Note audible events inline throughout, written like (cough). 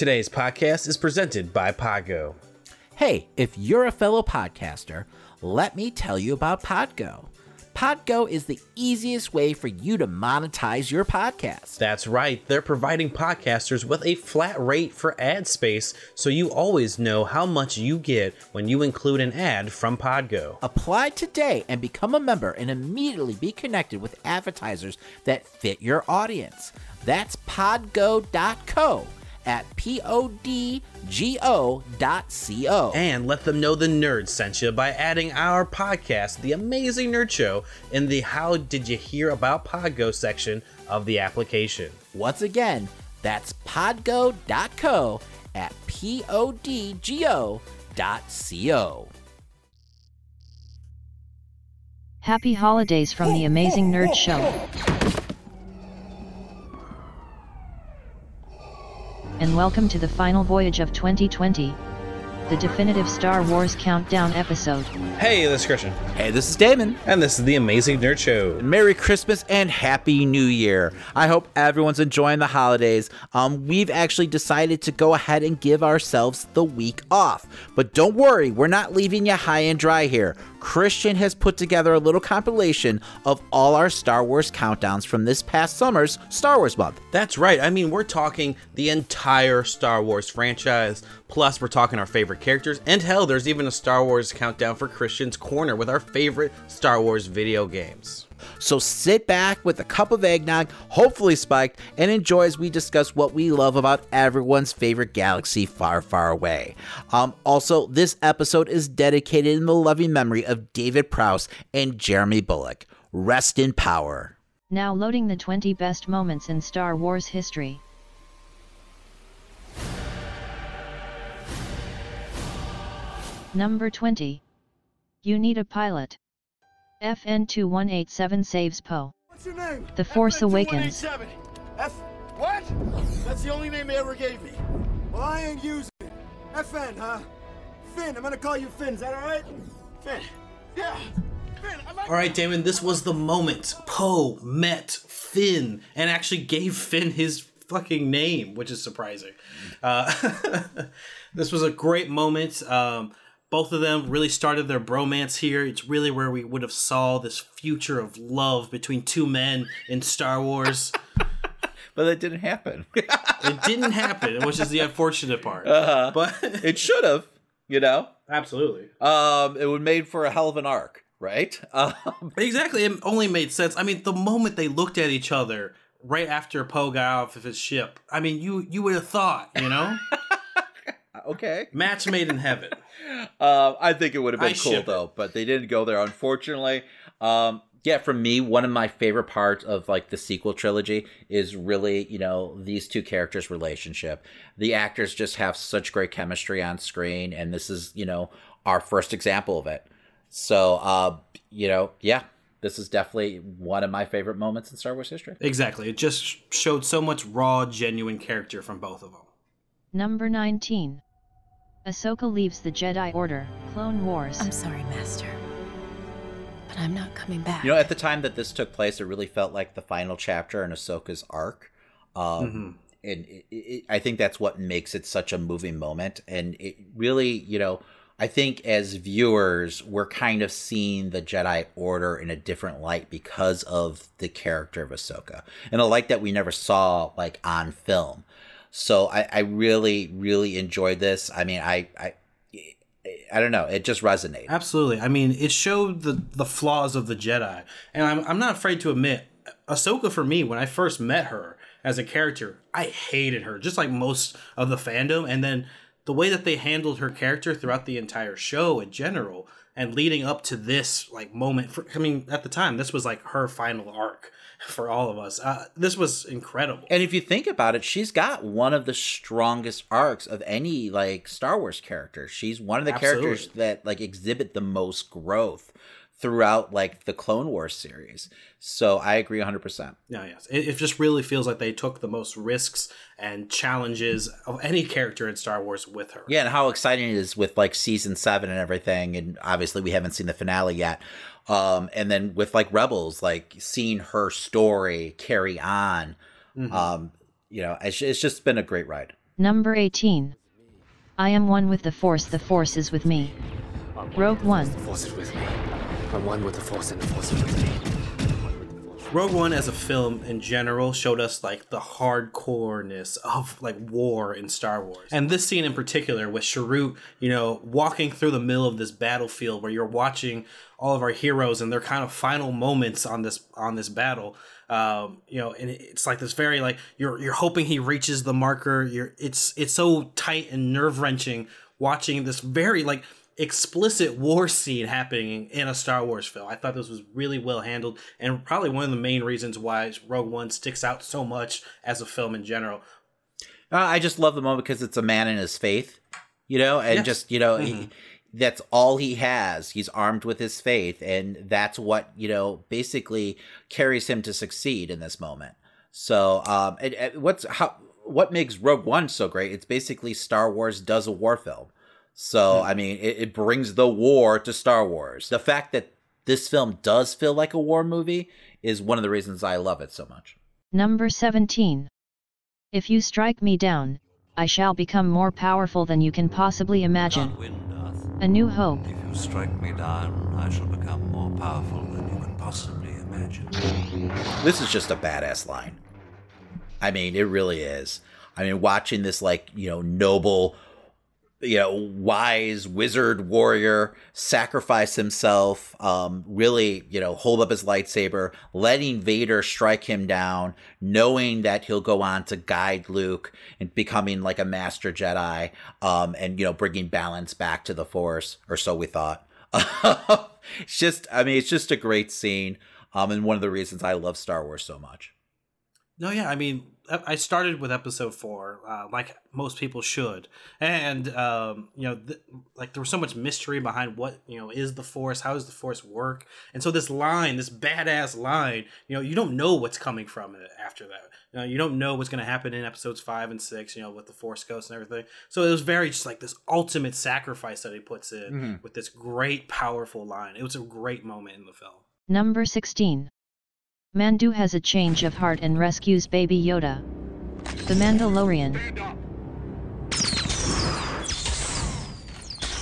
Today's podcast is presented by Podgo. Hey, if you're a fellow podcaster, let me tell you about Podgo. Podgo is the easiest way for you to monetize your podcast. That's right, they're providing podcasters with a flat rate for ad space so you always know how much you get when you include an ad from Podgo. Apply today and become a member and immediately be connected with advertisers that fit your audience. That's podgo.co at podgo dot co. And let them know the nerd sent you by adding our podcast, The Amazing Nerd Show, in the How Did You Hear About Podgo section of the application. Once again, that's podgo.co at podgo dot co. Happy holidays from the Amazing Nerd Show. And welcome to the final voyage of 2020, the definitive Star Wars countdown episode. Hey, this is Christian, Hey, this is Damon. and this is The Amazing Nerd Show. Merry Christmas and Happy New Year. I hope everyone's enjoying the holidays. Um, we've actually decided to go ahead and give ourselves the week off. But don't worry, we're not leaving you high and dry here. Christian has put together a little compilation of all our Star Wars countdowns from this past summer's Star Wars month. That's right. I mean, we're talking the entire Star Wars franchise. Plus, we're talking our favorite characters. And hell, there's even a Star Wars countdown for Christian's Corner with our favorite Star Wars video games. So sit back with a cup of eggnog, hopefully spiked, and enjoy as we discuss what we love about everyone's favorite galaxy far, far away. Um, also, this episode is dedicated in the loving memory of David Prowse and Jeremy Bulloch. Rest in power. Now loading the 20 best moments in Star Wars history. Number 20. You need a pilot. FN2187 saves Poe. What's your name? The Force Awakens. FN2187. F. What? That's the only name they ever gave me. Well, I ain't using it. FN, huh? Finn. I'm gonna call you Finn. Is that alright? Finn. Yeah. Finn. I like All right, Damon, this was the moment Poe met Finn and actually gave Finn his fucking name, which is surprising. Uh, (laughs) this was a great moment. Um, both of them really started their bromance here. It's really where we would have saw this future of love between two men in Star Wars. (laughs) But that didn't happen. (laughs) it didn't happen, which is the unfortunate part. Uh-huh. But (laughs) it should have, you know? absolutely. Um, it would made for a hell of an arc, right? Um, Exactly. It only made sense. I mean, the moment they looked at each other right after Poe got off of his ship, I mean, you you would have thought, you know, okay. match made in heaven. Uh, I think it would have I been cool ship it. though, but they didn't go there, unfortunately. Um, yeah, for me, one of my favorite parts of like the sequel trilogy is really, you know, these two characters' relationship. The actors just have such great chemistry on screen, and this is, you know, our first example of it. So, uh, you know, yeah, this is definitely one of my favorite moments in Star Wars history. Exactly. It just showed so much raw, genuine character from both of them. Number 19. Ahsoka leaves the Jedi Order, Clone Wars. I'm sorry, Master. But I'm not coming back. You know, at the time that this took place, it really felt like the final chapter in Ahsoka's arc. Um, And it, it, I think that's what makes it such a moving moment. And it really, you know, I think as viewers, we're kind of seeing the Jedi Order in a different light because of the character of Ahsoka, and a light that we never saw like on film. So I, I really, really enjoyed this. I mean, I, I, I don't know, it just resonated. Absolutely. I mean, it showed the the flaws of the Jedi, and I'm I'm not afraid to admit, Ahsoka for me when I first met her as a character, I hated her just like most of the fandom, and then the way that they handled her character throughout the entire show in general, and leading up to this like moment. For, I mean, at the time, this was like her final arc (laughs) for all of us. Uh, this was incredible. And if you think about it, she's got one of the strongest arcs of any like Star Wars character. She's one of the characters that like exhibit the most growth throughout like the Clone Wars series. So I agree 100%. Yeah, yes. It, it just really feels like they took the most risks and challenges of any character in Star Wars with her. Yeah, and how exciting it is with like season 7 and everything and obviously we haven't seen the finale yet. Um and then with like Rebels like seeing her story carry on Mhm. um you know it's, it's just been a great ride. Number 18. I am one with the Force, the Force is with me. Rogue One. The Force is with me. I'm one with the Force, and the Force is with me. Rogue One as a film in general showed us like the hardcoreness of like war in Star Wars. And this scene in particular with Chirrut, you know, walking through the middle of this battlefield where you're watching all of our heroes and their kind of final moments on this on this battle. Um, you know, and it's like this very like you're you're hoping he reaches the marker. You're it's it's so tight and nerve wrenching watching this very like explicit war scene happening in a Star Wars film. I thought this was really well handled and probably one of the main reasons why Rogue One sticks out so much as a film in general. Uh, I just love the moment because it's a man in his faith, you know, and Yes. just you know, Mhm. he, that's all he has. He's armed with his faith, and that's what you know basically carries him to succeed in this moment. So, um, and, and what's how what makes Rogue One so great? It's basically Star Wars does a war film. So, I mean, it, it brings the war to Star Wars. The fact that this film does feel like a war movie is one of the reasons I love it so much. Number 17. If you strike me down, I shall become more powerful than you can possibly imagine. A New Hope. If you strike me down, I shall become more powerful than you can possibly imagine. This is just a badass line. I mean, it really is. I mean, watching this like, you know, noble, you know, wise wizard warrior sacrifice himself, um, really, you know, hold up his lightsaber, letting Vader strike him down, knowing that he'll go on to guide Luke and becoming like a master Jedi, um, and, you know, bringing balance back to the Force, or so we thought. (laughs) it's just, I mean, it's just a great scene. Um, and one of the reasons I love Star Wars so much. No, yeah, I mean, I I started with episode four, uh, like most people should, and um, you know, th- like there was so much mystery behind what you know is the Force, how does the Force work, and so this line, this badass line, you know, you don't know what's coming from it after that. You know, you don't know what's going to happen in episodes five and six, you know, with the Force Ghost and everything. So it was very just like this ultimate sacrifice that he puts in with this great, powerful line. It was a great moment in the film. Number 16. Mando has a change of heart and rescues Baby Yoda. The Mandalorian.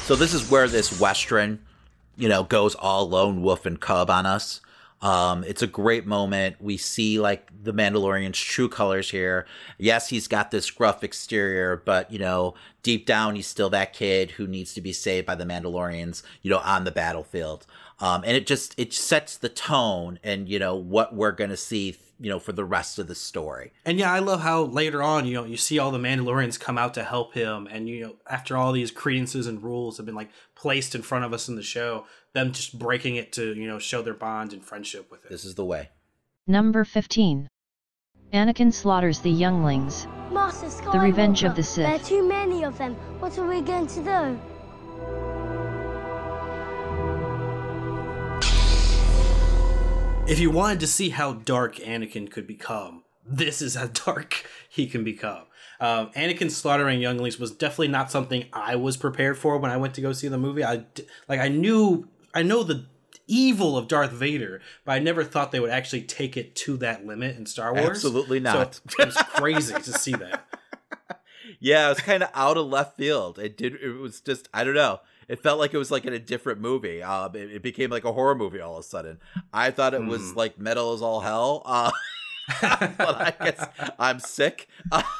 So this is where this Western, you know, goes all lone wolf and cub on us. Um, it's a great moment. We see like the Mandalorian's true colors here. Yes, he's got this gruff exterior, but you know, deep down, he's still that kid who needs to be saved by the Mandalorians, you know, on the battlefield. Um, and it just it sets the tone and you know what we're gonna see, you know, for the rest of the story. And yeah, I love how later on, you know, you see all the Mandalorians come out to help him, and you know, after all these credences and rules have been like placed in front of us in the show, them just breaking it to you know show their bond and friendship with it. This is the way. Number 15. Anakin slaughters the younglings. Master Skywalker, The Revenge of the Sith. There are too many of them. What are we going to do? If you wanted to see how dark Anakin could become, this is how (laughs) dark he can become. Um, Anakin slaughtering younglings was definitely not something I was prepared for when I went to go see the movie. I like I knew I know the evil of Darth Vader, but I never thought they would actually take it to that limit in Star Wars. Absolutely not. So it was crazy to see that. (laughs) Yeah, it was kind of out of left field. It did. It was just I don't know. It felt like it was like in a different movie. Um, it, it became like a horror movie all of a sudden. I thought it was like metal is all hell. Uh, (laughs) but I guess (laughs) I'm sick.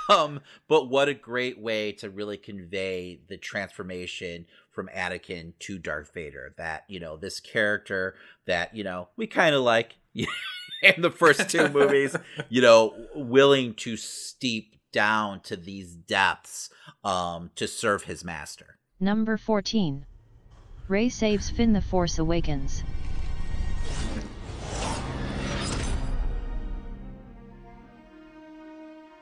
Um, but what a great way to really convey the transformation from Anakin to Darth Vader. That you know this character that you know we kind of like (laughs) in the first two movies. You know, willing to steep down to these depths um, to serve his master. Number 14. Rey saves Finn the Force Awakens.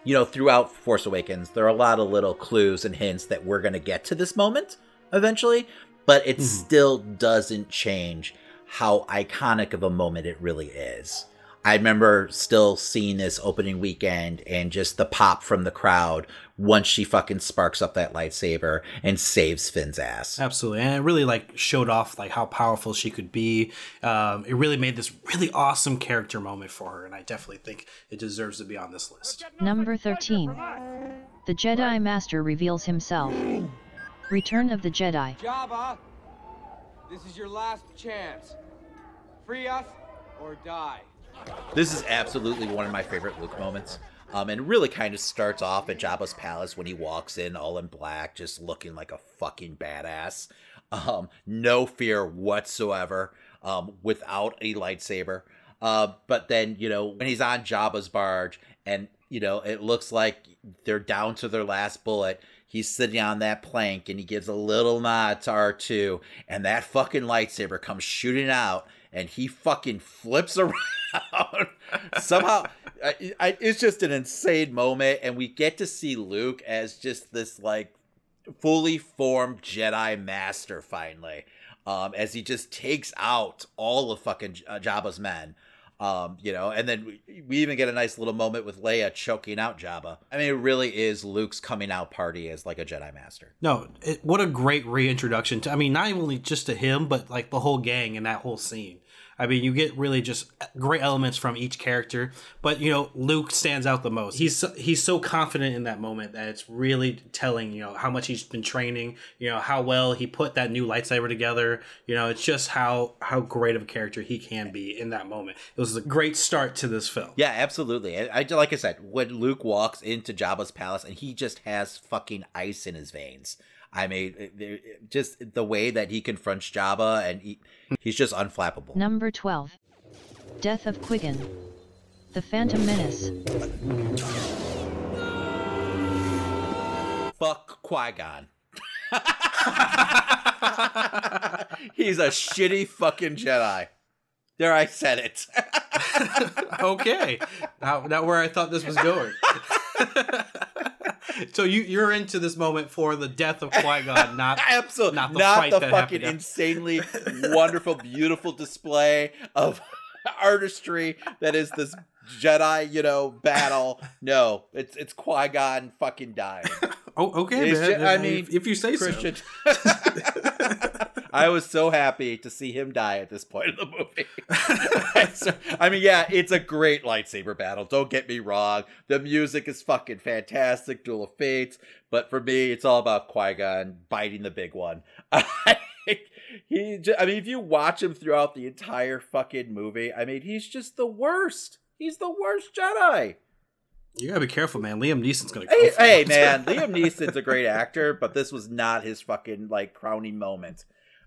you know, throughout Force Awakens, there are a lot of little clues and hints that we're going to get to this moment eventually, but it mm-hmm. still doesn't change how iconic of a moment it really is. I remember still seeing this opening weekend and just the pop from the crowd once she fucking sparks up that lightsaber and saves Finn's ass. Absolutely, and it really like showed off like how powerful she could be. Um, it really made this really awesome character moment for her, and I definitely think it deserves to be on this list. Number 13. The Jedi Master reveals himself. Return of the Jedi. Jabba, this is your last chance. Free us or die. This is absolutely one of my favorite Luke moments. Um, and really kind of starts off at Jabba's palace when he walks in all in black, just looking like a fucking badass. Um, no fear whatsoever, um, without a lightsaber. Uh, but then, you know, when he's on Jabba's barge and, you know, it looks like they're down to their last bullet, he's sitting on that plank and he gives a little nod to R2, and that fucking lightsaber comes shooting out and he fucking flips (laughs) around. Somehow, I, I, it's just an insane moment, and we get to see Luke as just this like fully formed Jedi Master finally, um, as he just takes out all of fucking uh, Jabba's men. Um, you know, and then we, we even get a nice little moment with Leia choking out Jabba. I mean, it really is Luke's coming out party as like a Jedi Master. No, it, what a great reintroduction to. I mean, not only just to him, but like the whole gang in that whole scene. I mean, you get really just great elements from each character, but you know, Luke stands out the most. He's so, he's so confident in that moment that it's really telling. You know how much he's been training. You know how well he put that new lightsaber together. You know, it's just how how great of a character he can be in that moment. It was a great start to this film. Yeah, absolutely. I, I like I said, when Luke walks into Jabba's palace and he just has fucking ice in his veins. I mean, eh, eh, just the way that he confronts Jabba, and he, he's just unflappable. Number 12. Death of Qui-Gon. The Phantom Menace. Fuck Qui-Gon. (laughs) he's a shitty fucking Jedi. There, I said it. (laughs) okay, now, now where I thought this was going. (laughs) (laughs) so you you're into this moment for the death of Qui Gon, (laughs) not absolutely not the, not the fucking insanely (laughs) wonderful, beautiful display of artistry that is this Jedi, you know, battle. No, it's it's Qui Gon fucking dying. Oh, okay, man. Just, I mean, if you say Christian. so. (laughs) I was so happy to see him die at this point in the movie. (laughs) (laughs) so, I mean, yeah, it's a great lightsaber battle. Don't get me wrong. The music is fucking fantastic, Duel of Fates. But for me, it's all about Qui Gon biting the big one. he, just, I mean, if you watch him throughout the entire fucking movie, I mean, he's just the worst. He's the worst Jedi. You gotta be careful, man. Liam Neeson's gonna. Hey, hey man, Liam Neeson's a great actor, but this was not his fucking like crowning moment.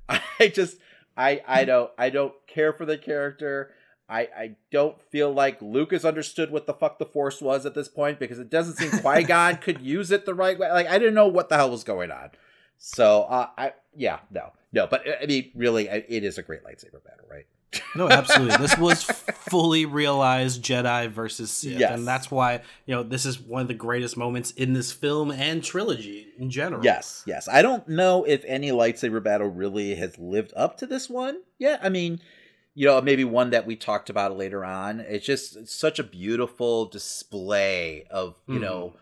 (laughs) I just I I don't I don't care for the character. I, I don't feel like Lucas understood what the fuck the Force was at this point because it doesn't seem Qui Gon (laughs) could use it the right way. Like I didn't know what the hell was going on. So uh, I yeah no no, but I mean really it is a great lightsaber battle, right? No, absolutely. This was fully realized Jedi versus Sith, yes. and that's why you know this is one of the greatest moments in this film and trilogy in general. Yes, yes. I don't know if any lightsaber battle really has lived up to this one. Yeah, I mean, you know, maybe one that we talked about later on. It's just it's such a beautiful display of you mm. know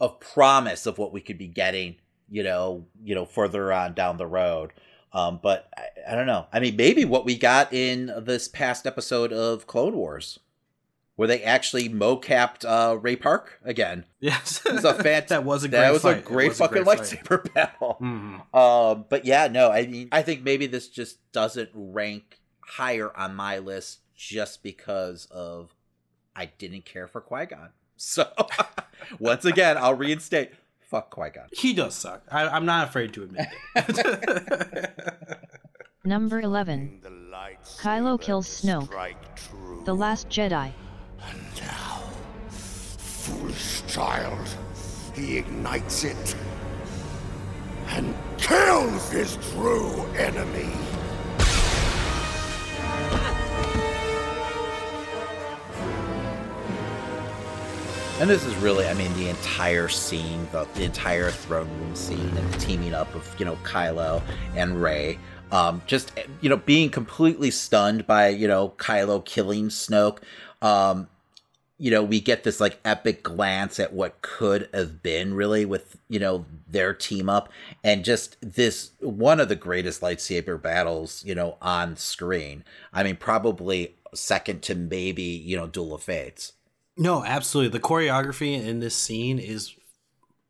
of promise of what we could be getting. You know, you know, further on down the road. Um, but I, I, don't know. I mean, maybe what we got in this past episode of Clone Wars, where they actually mocapped uh, Ray Park again. Yes, it was a (laughs) fant- that was a great that was fight. a great was fucking a great lightsaber (laughs) battle. Mm-hmm. Um, but yeah, no, I mean, I think maybe this just doesn't rank higher on my list just because of I didn't care for Qui Gon. (laughs) So once again, I'll reinstate Fuck Qui Gon. He does suck. I, am not afraid to admit it. (laughs) Number 11. Kylo kills Snoke. The Last Jedi. And now, foolish child, he ignites it and kills his true enemy. And this is really, I mean, the entire scene, the, the, entire throne room scene, and the teaming up of you know Kylo and Rey. Um, just you know, being completely stunned by you know Kylo killing Snoke. Um, you know, we get this like epic glance at what could have been really with you know their team up, and just this one of the greatest lightsaber battles you know on screen. I mean, probably second to maybe you know Duel of Fates. No, absolutely. The choreography in this scene is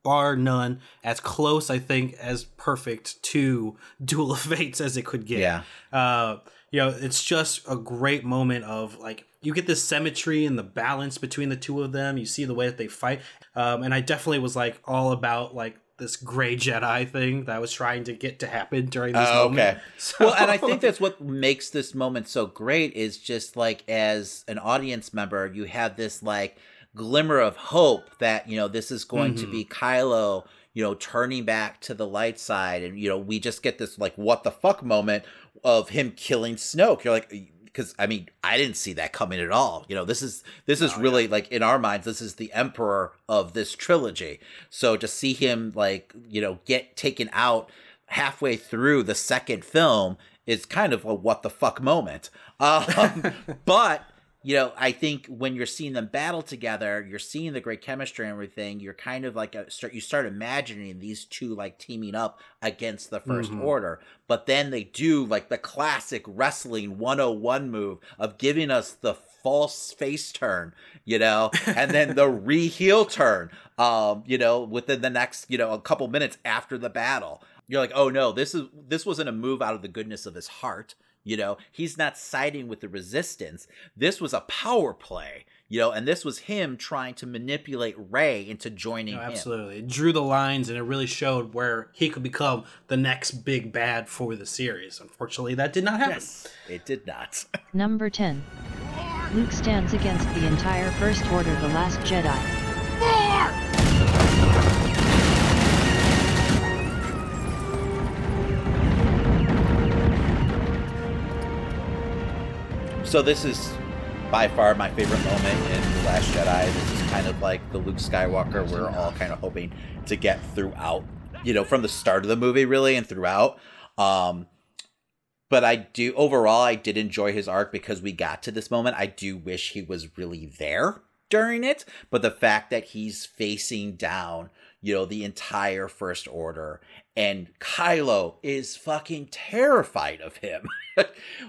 bar none, as close I think as perfect to (laughs) Duel of Fates as it could get. Yeah. Uh, you know, it's just a great moment of like you get this symmetry and the balance between the two of them. You see the way that they fight, um, and I definitely was like all about like this gray Jedi thing that I was trying to get to happen during this Oh, moment. okay. (laughs) So- Well, and I think that's what makes this moment so great is just like as an audience member, you have this like glimmer of hope that, you know, this is going to be mm-hmm. Kylo, you know, turning back to the light side. And, you know, we just get this like what the fuck moment of him killing Snoke. You're like, because I mean, I didn't see that coming at all. You know, this is this is really like in our minds, this is the emperor of this trilogy. So to see him like you know get taken out halfway through the second film is kind of a what the fuck moment. (laughs) Um, but you know, I think when you're seeing them battle together, you're seeing the great chemistry and everything. You're kind of like a, start you start imagining these two like teaming up against the 1st Mhm. order. But then they do like the classic wrestling 101 move of giving us the false face turn, you know, and then the (laughs) re heel turn, um, you know, within the next, you know, a couple minutes after the battle. You're like, oh no, this is this wasn't a move out of the goodness of his heart. You know, he's not siding with the resistance. This was a power play, you know, and this was him trying to manipulate Rey into joining No, him. absolutely. It drew the lines and it really showed where he could become the next big bad for the series. Unfortunately, that did not happen. It did not. (laughs) Number 10. Luke stands against the entire First Order The Last Jedi. So this is by far my favorite moment in The Last Jedi. This is kind of like the Luke Skywalker we're all kind of hoping to get throughout, you know, from the start of the movie really and throughout. Um but I do overall I did enjoy his arc because we got to this moment. I do wish he was really there during it, but the fact that he's facing down, you know, the entire first order and Kylo is fucking terrified of him. (laughs)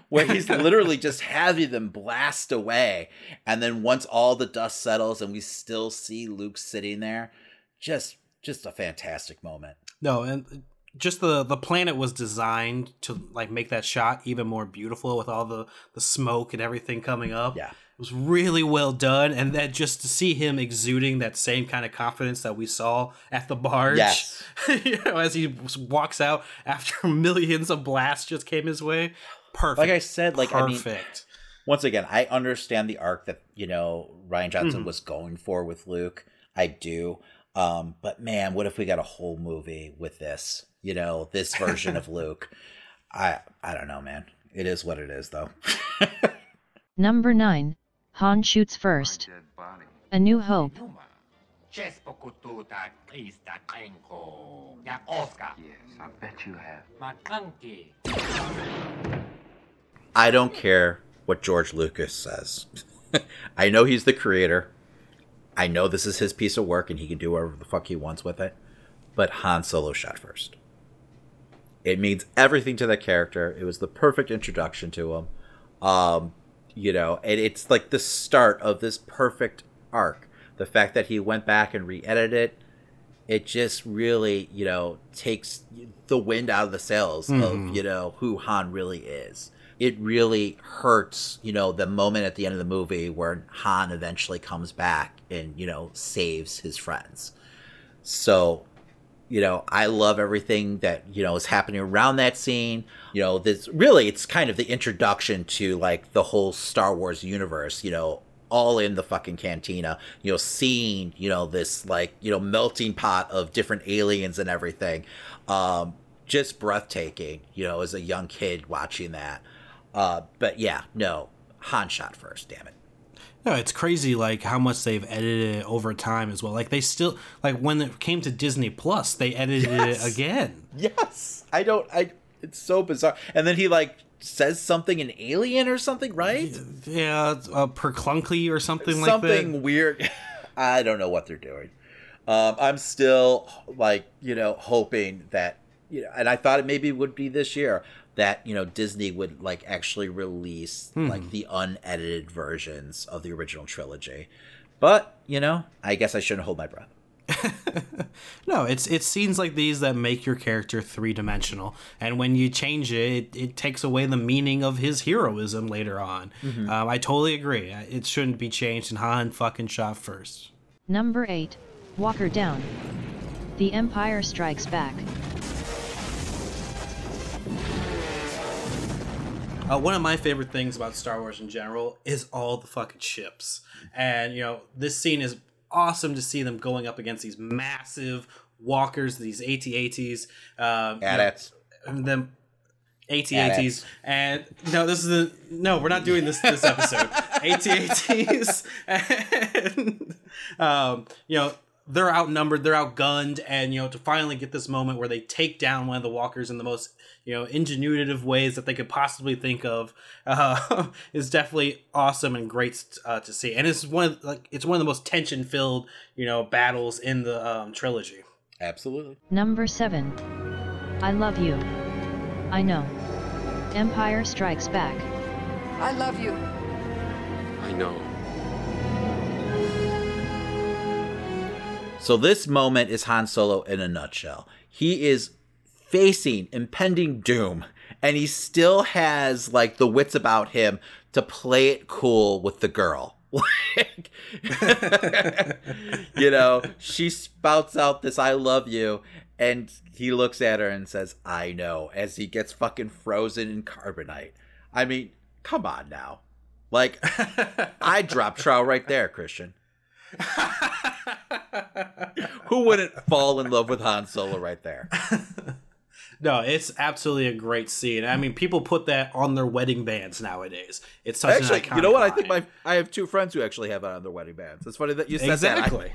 where he's literally (laughs) just having them blast away and then once all the dust settles and we still see Luke sitting there, just just a fantastic moment. No, and just the the planet was designed to like make that shot even more beautiful with all the the smoke and everything coming up. Yeah. It was really well done, and that just to see him exuding that same kind of confidence that we saw at the barge, Yes. (laughs) you know, as he walks out after (laughs) millions of blasts just came his way, perfect. Like I said, like I mean, perfect. once again, I understand the arc that you know Rian Johnson Mhm. was going for with Luke. I do, um, but man, what if we got a whole movie with this? You know, this version of (laughs) Luke. I I don't know, man. It is what it is, though. Number 9. Han shoots first. A New Hope. Yes, I bet you have. I don't care what George Lucas says. (laughs) I know he's the creator. I know this is his piece of work and he can do whatever the fuck he wants with it. But Han Solo shot first. It means everything to that character. It was the perfect introduction to him. Um, you know, and it's like the start of this perfect arc. The fact that he went back and re-edited it, it just really, you know, takes the wind out of the sails Mhm. of, you know, who Han really is. It really hurts, you know, the moment at the end of the movie where Han eventually comes back and, you know, saves his friends. So, you know, I love everything that, you know, is happening around that scene. You know, this really it's kind of the introduction to like the whole Star Wars universe, you know, all in the fucking cantina, you know, seeing, you know, this like, you know, melting pot of different aliens and everything. Um just breathtaking, you know, as a young kid watching that. Uh but yeah, no, Han shot first, damn it. No, it's crazy like how much they've edited it over time as well. Like they still like when it came to Disney Plus, they edited Yes. it again. Yes. I don't I it's so bizarre. And then he like says something in alien or something, right? Yeah, uh, perclunky or something, something like that. Something weird. (laughs) I don't know what they're doing. Um, I'm still like you know hoping that you know, and I thought it maybe would be this year that you know Disney would like actually release Hmm. like the unedited versions of the original trilogy. But you know, I guess I shouldn't hold my breath. (laughs) No, it's it's scenes like these that make your character three dimensional, and when you change it, it, it takes away the meaning of his heroism later on. Mhm. Um, I totally agree. It shouldn't be changed, and Han fucking shot first. Number 8. Walker Down. The Empire Strikes Back. Uh, one of my favorite things about Star Wars in general is all the fucking ships. And, you know, this scene is awesome to see them going up against these massive walkers, these AT-ATs. Um, AT-ATs. and them AT-ATs. And, no, this is the... No, we're not doing this this episode. (laughs) AT-ATs. (laughs) And, um, you know, they're outnumbered, they're outgunned, and you know, to finally get this moment where they take down one of the walkers in the most you know ingenuitive ways that they could possibly think of uh, (laughs) is definitely awesome and great uh, to see. And it's one of like it's one of the most tension filled you know battles in the um, trilogy. Absolutely. Number 7. I Love You. I know. Empire Strikes Back. I love you. I know. So this moment is Han Solo in a nutshell. He is facing impending doom and he still has like the wits about him to play it cool with the girl. (laughs) Like, (laughs) you know, she spouts out this I love you and he looks at her and says, "I know," as he gets fucking frozen in carbonite. I mean, come on now. Like (laughs) I drop trow right there, Christian. Who wouldn't fall in love with Han Solo right there? (laughs) No, it's absolutely a great scene. I mean, people put that on their wedding bands nowadays. It's such actually, an iconic you know what? I think my I have two friends who actually have it on their wedding bands. It's funny that you said that. exactly.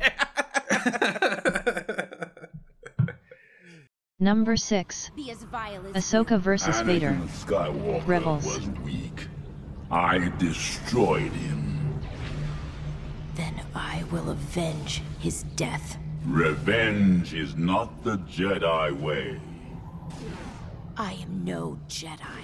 (laughs) Number 6. Be as vile as Ahsoka versus Vader. Anakin Skywalker Rebels. was weak. I destroyed him. Then I will avenge his death. Revenge is not the Jedi way. I am no Jedi.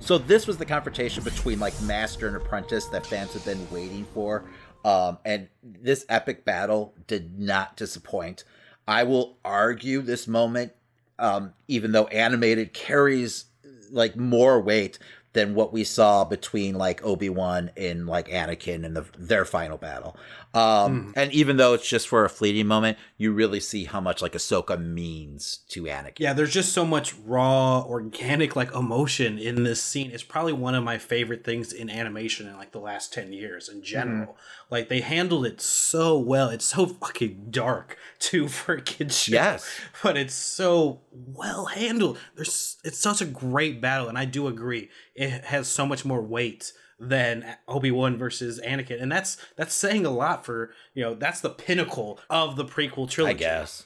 So this was the confrontation between like master and apprentice that fans have been waiting for. Um, and this epic battle did not disappoint. I will argue this moment, um, even though animated carries like more weight than what we saw between like Obi Wan and like Anakin in the, their final battle. Um, And even though it's just for a fleeting moment, you really see how much like Ahsoka means to Anakin. Yeah, there's just so much raw, organic like emotion in this scene. It's probably one of my favorite things in animation in like the last 10 years in general. Like they handled it so well. It's so fucking dark (laughs) too for a kid's show. Yes. But it's so well handled. There's it's such a great battle and I do agree. It has so much more weight than Obi-Wan versus Anakin. And that's that's saying a lot for, you know, that's the pinnacle of the prequel trilogy. I guess.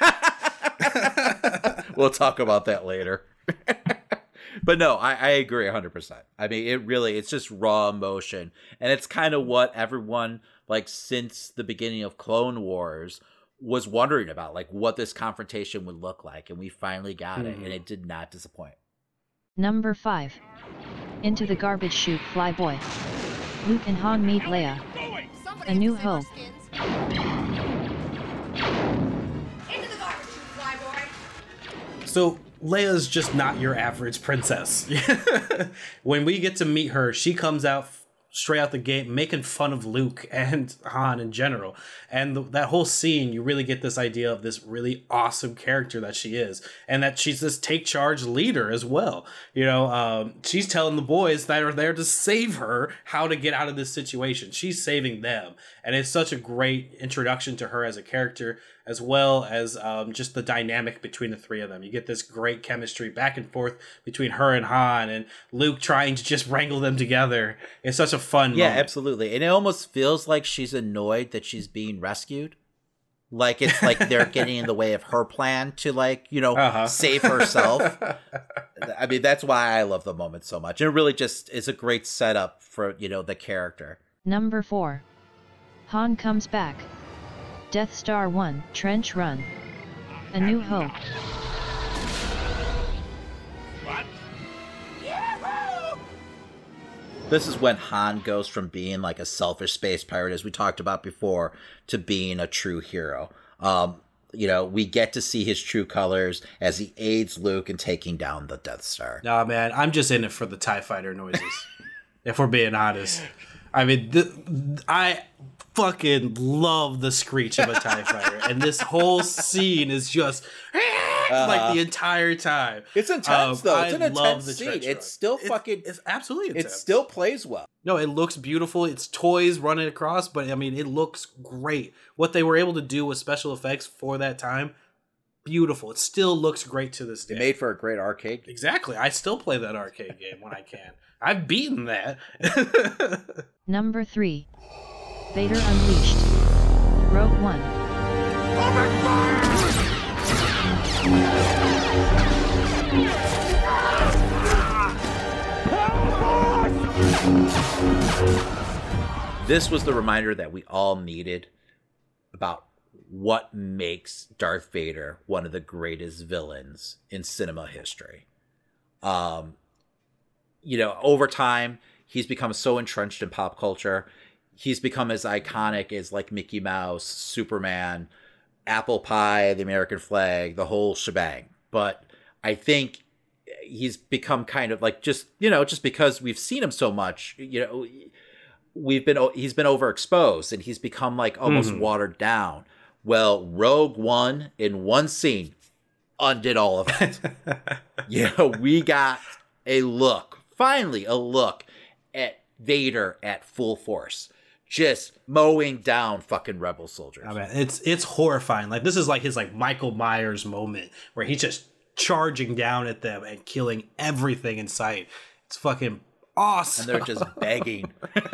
(laughs) we'll talk about that later. (laughs) but no, I, I agree 100%. I mean, it really, it's just raw emotion. And it's kind of what everyone, like, since the beginning of Clone Wars, was wondering about, like, what this confrontation would look like. And we finally got it, and mm-hmm. it did not disappoint. Number 5. Into the Garbage Chute Flyboy. Luke and Han meet Leia. A New Hope. So Leia's just not your average princess. (laughs) when we get to meet her, she comes out f- straight out the gate making fun of Luke (laughs) and Han in general. And th- that whole scene, you really get this idea of this really awesome character that she is, and that she's this take charge leader as well. You know, um, she's telling the boys that are there to save her how to get out of this situation. She's saving them, and it's such a great introduction to her as a character as well as um, just the dynamic between the three of them. You get this great chemistry back and forth between her and Han, and Luke trying to just wrangle them together. It's such a fun Yeah, moment. absolutely. And it almost feels like she's annoyed that she's being rescued. Like it's like they're getting in the way of her plan to like, you know, Uh-huh. save herself. (laughs) I mean, that's why I love the moment so much. And it really just is a great setup for, you know, the character. Number 4. Han comes back. Death Star 1 Trench Run. A New Hope. This is when Han goes from being like a selfish space pirate, as we talked about before, to being a true hero. Um, you know, we get to see his true colors as he aids Luke in taking down the Death Star. Nah, man, I'm just in it for the Tie Fighter noises. (laughs) if we're being honest, I mean, th- I fucking love the screech of a Tie (laughs) Fighter, and this whole scene is just like the entire time. It's intense Um, though. It's I an love intense the scene. It's run. still fucking. It's absolutely intense. It still plays well. No, it looks beautiful. It's toys running across, but I mean, it looks great. What they were able to do with special effects for that time, beautiful. It still looks great to this day. It made for a great arcade. game. exactly. I still play that arcade game when I can. I've beaten that. (laughs) Number 3. Vader Unleashed. Rogue One. This was the reminder that we all needed about what makes Darth Vader one of the greatest villains in cinema history. Um, you know, over time, he's become so entrenched in pop culture. He's become as iconic as like Mickey Mouse, Superman, Apple Pie, the American flag, the whole shebang. But I think he's become kind of like just, you know, just because we've seen him so much, you know, we've been he's been overexposed and he's become like almost Mhm. watered down. Well, Rogue One in one scene undid all of it. (laughs) yeah, we got a look, finally a look at Vader at full force, just mowing down fucking rebel soldiers. I mean, it's it's horrifying. Like this is like his like Michael Myers moment where he's just charging down at them and killing everything in sight. It's fucking awesome. and they're just (laughs) begging. (laughs)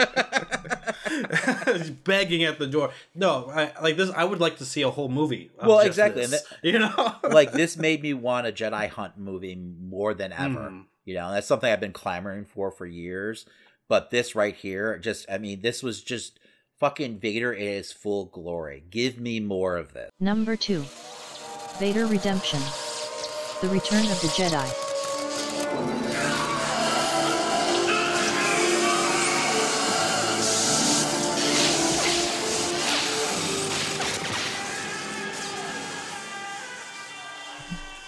begging at the door. No, I, like this. I would like to see a whole movie. of well, exactly. this, that- (laughs) you know, like this made me want a Jedi Hunt movie more than ever. Mhm. You know, that's something I've been clamoring for for years. But this right here, just I mean, this was just fucking Vader in his full glory. Give me more of this. Number 2. Vader Redemption. The Return of the Jedi.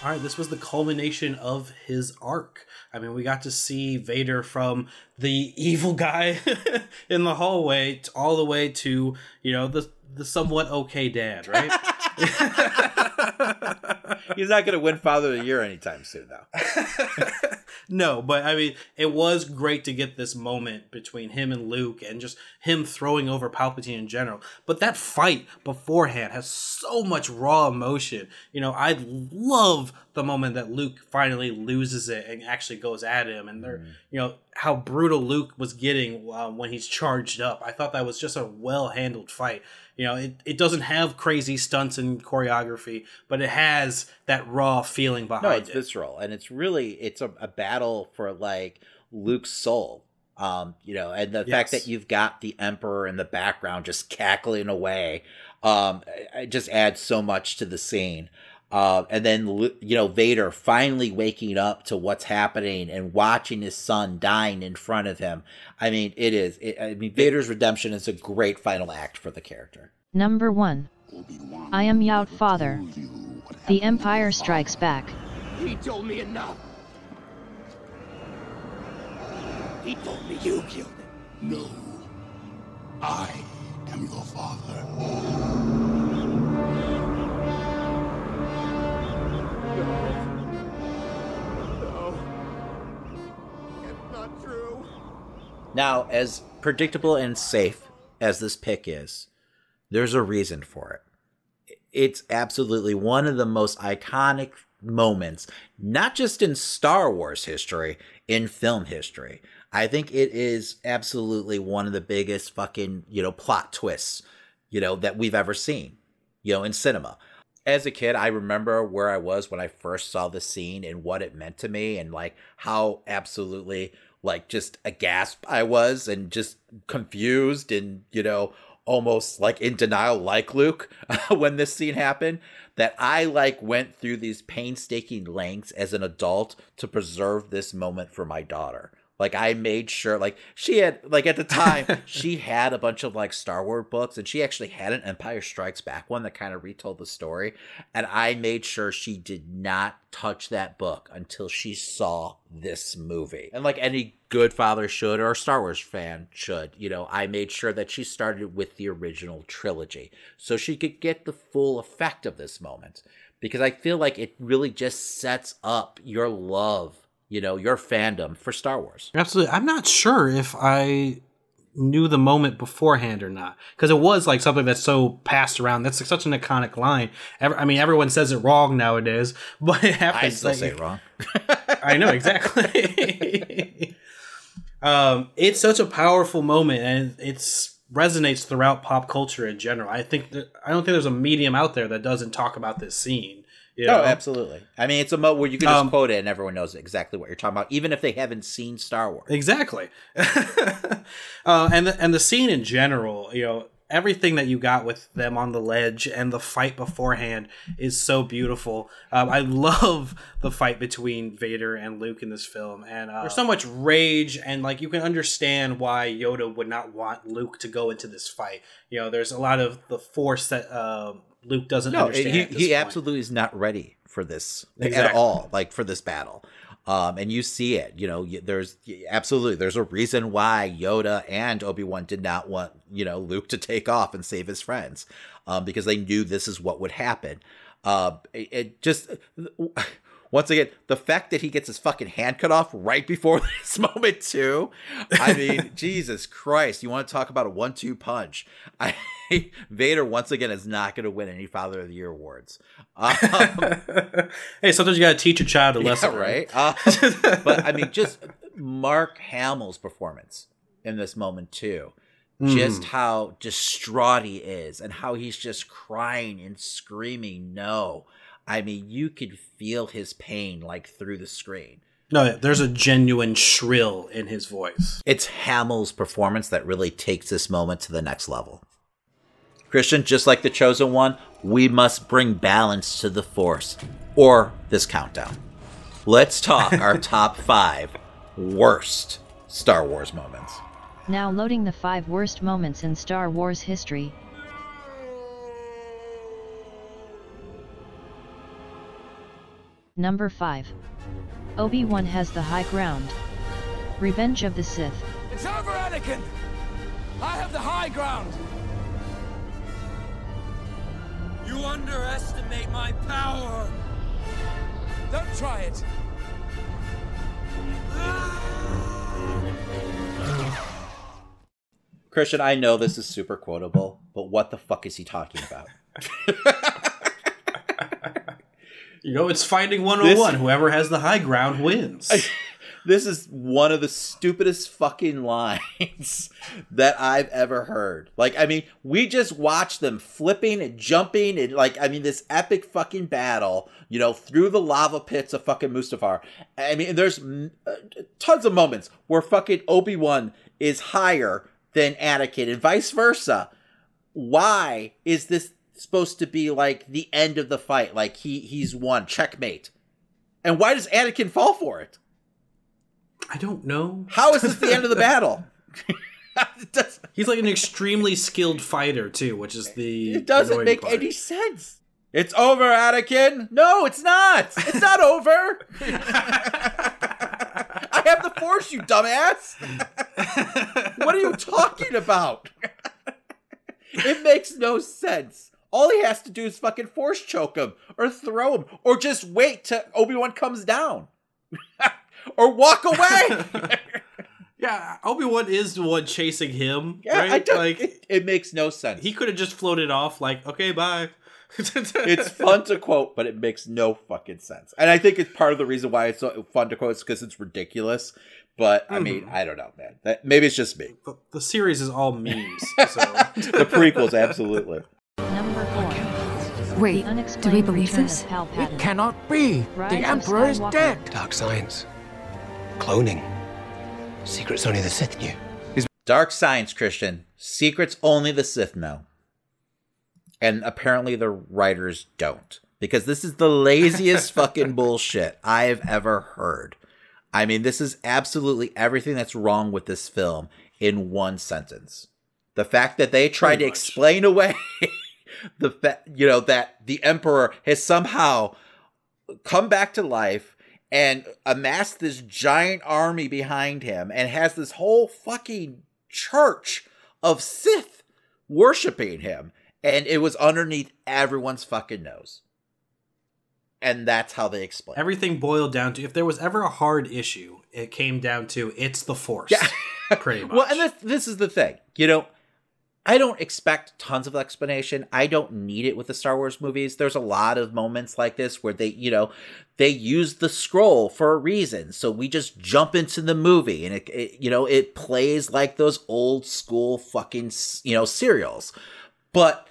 All right, this was the culmination of his arc. I mean, we got to see Vader from the (laughs) evil guy in the hallway t- all the way to you know the the somewhat okay dad, right? (laughs) (laughs) He's not going to win Father of the Year anytime soon, though. (laughs) no, but I mean, it was great to get this moment between him and Luke and just him throwing over Palpatine in general. But that fight beforehand has so much raw emotion. You know, I love the moment that Luke finally loses it and actually goes at him, and they're, you know, how brutal Luke was getting uh, when he's charged up. I thought that was just a well handled fight. You know, it, it doesn't have crazy stunts and choreography, but it has that raw feeling behind No, it's it. visceral, and it's really it's a, a battle for like Luke's soul. Um, you know, and the fact that you've got the Emperor in the background just cackling away, um, it just adds so much to the scene. Uh, and then you know Vader finally waking up to what's happening and watching his son dying in front of him. I mean, it is. It, I mean, Vader's redemption is a great final act for the character. Number 1. I am Yout Father. The Empire Strikes Back. He told me enough. He told me you killed him. No. I am your father. No. It's not true. Now, as predictable and safe as this pick is, there's a reason for it. It's absolutely one of the most iconic moments, not just in Star Wars history, in film history. I think it is absolutely one of the biggest fucking, you know, plot twists, you know, that we've ever seen, you know, in cinema. As a kid, I remember where I was when I first saw the scene and what it meant to me and like how absolutely like just aghast I was and just confused and, you know, almost like in denial like Luke (laughs) when this scene happened that I like went through these painstaking lengths as an adult to preserve this moment for my daughter. Like I made sure like she had like at the time (laughs) she had a bunch of like Star Wars books and she actually had an Empire Strikes Back one that kind of retold the story and I made sure she did not touch that book until she saw this movie. And like any good father should or a Star Wars fan should, you know, I made sure that she started with the original trilogy so she could get the full effect of this moment because I feel like it really just sets up your love you know, your fandom for Star Wars. Absolutely. I'm not sure if I knew the moment beforehand or not because it was like something that's so passed around. That's like such an iconic line. Ever, i mean everyone says it wrong nowadays (laughs) but it happens i still like, say it wrong. (laughs) I know exactly. (laughs) Um, it's such a powerful moment and it's resonates throughout pop culture in general. I think that i don't think there's a medium out there that doesn't talk about this scene you no, know? absolutely. I mean, it's a mo where you can just Um, quote it and everyone knows exactly what you're talking about, even if they haven't seen Star Wars. Exactly. (laughs) uh, and the, and the scene in general, you know, everything that you got with them on the ledge and the fight beforehand is so beautiful. Um, I love the fight between Vader and Luke in this film, and uh, there's so much rage, and like you can understand why Yoda would not want Luke to go into this fight. You know, there's a lot of the force that uh, Luke doesn't No, understand. he, he absolutely is not ready for this at all, like for this battle. Um, and you see it, you know, there's absolutely, there's a reason why Yoda and Obi-Wan did not want, you know, Luke to take off and save his friends, um, because they knew this is what would happen. Uh, it, it just, once again, the fact that he gets his fucking hand cut off right before (laughs) this moment too. I mean, (laughs) Jesus Christ, you want to talk about a one-two punch? I, (laughs) Vader once again is not going to win any Father of the Year awards. Um, hey, sometimes you got to teach a child a lesson, yeah, right? Um, but I mean, just Mark Hamill's performance in this moment too. Just Mm. how distraught he is, and how he's just crying and screaming, "No!" I mean, you could feel his pain like through the screen. No, there's a genuine shrill in his voice. It's Hamill's performance that really takes this moment to the next level. Christian, just like the chosen one, we must bring balance to the force or this countdown. Let's talk (laughs) our top five worst Star Wars moments. Now loading the 5 worst moments in Star Wars history. Number 5. Obi-Wan has the high ground. Revenge of the Sith. It's over, Anakin! I have the high ground! You underestimate my power! Don't try it! Christian, I know this is super quotable, but what the fuck is he talking about? (laughs) (laughs) You know, it's fighting 101. This- Whoever has the high ground wins. (laughs) this is one of the stupidest fucking lines (laughs) that I've ever heard. Like, I mean, we just watched them flipping and jumping and like, I mean, this epic fucking battle, you know, through the lava pits of fucking Mustafar. I mean, there's uh, tons of moments where fucking Obi Wan is higher than Anakin and vice versa. Why is this supposed to be like the end of the fight? Like he he's won, checkmate. And why does Anakin fall for it? I don't know. How is this the end of the battle? (laughs) He's like an extremely skilled fighter too, which is the It doesn't make part. any sense. It's over, Anakin. No, it's not. It's not over. (laughs) I have the force, you dumbass. what are you talking about? it makes no sense. All he has to do is fucking force choke him or throw him or just wait till Obi-Wan comes down. (laughs) or walk away. (laughs) Yeah, Obi Wan is the one chasing him. Yeah, right? I don't, like it, it makes no sense. he could have just floated off, like, okay, bye. (laughs) it's fun to quote, but it makes no fucking sense. And I think it's part of the reason why it's so fun to quote is because it's ridiculous. But I mean, hmm. I don't know, man. That, maybe it's just me. The, the series is all memes. So the prequels, absolutely. Number 4. Wait, do we believe this? It cannot be. Rise the Emperor is dead. Dark science. Cloning. Secrets only the Sith knew. Dark science, Christian. Secrets only the Sith know. And apparently the writers don't. Because this is the laziest (laughs) fucking bullshit I've ever heard. I mean, this is absolutely everything that's wrong with this film in one sentence. The fact that they tried to explain away (laughs) the fact, you know, that the emperor has somehow come back to life and amassed this giant army behind him and has this whole fucking church of Sith worshiping him. And it was underneath everyone's fucking nose. And that's how they explain. Everything boiled down to if there was ever a hard issue, it came down to it's the force. Yeah. pretty much. (laughs) Well, and this, this is the thing. You know, I don't expect tons of explanation. I don't need it with the Star Wars movies. There's a lot of moments like this where they, you know, they use the scroll for a reason. So we just jump into the movie and it, it you know, it plays like those old school fucking, you know, serials. But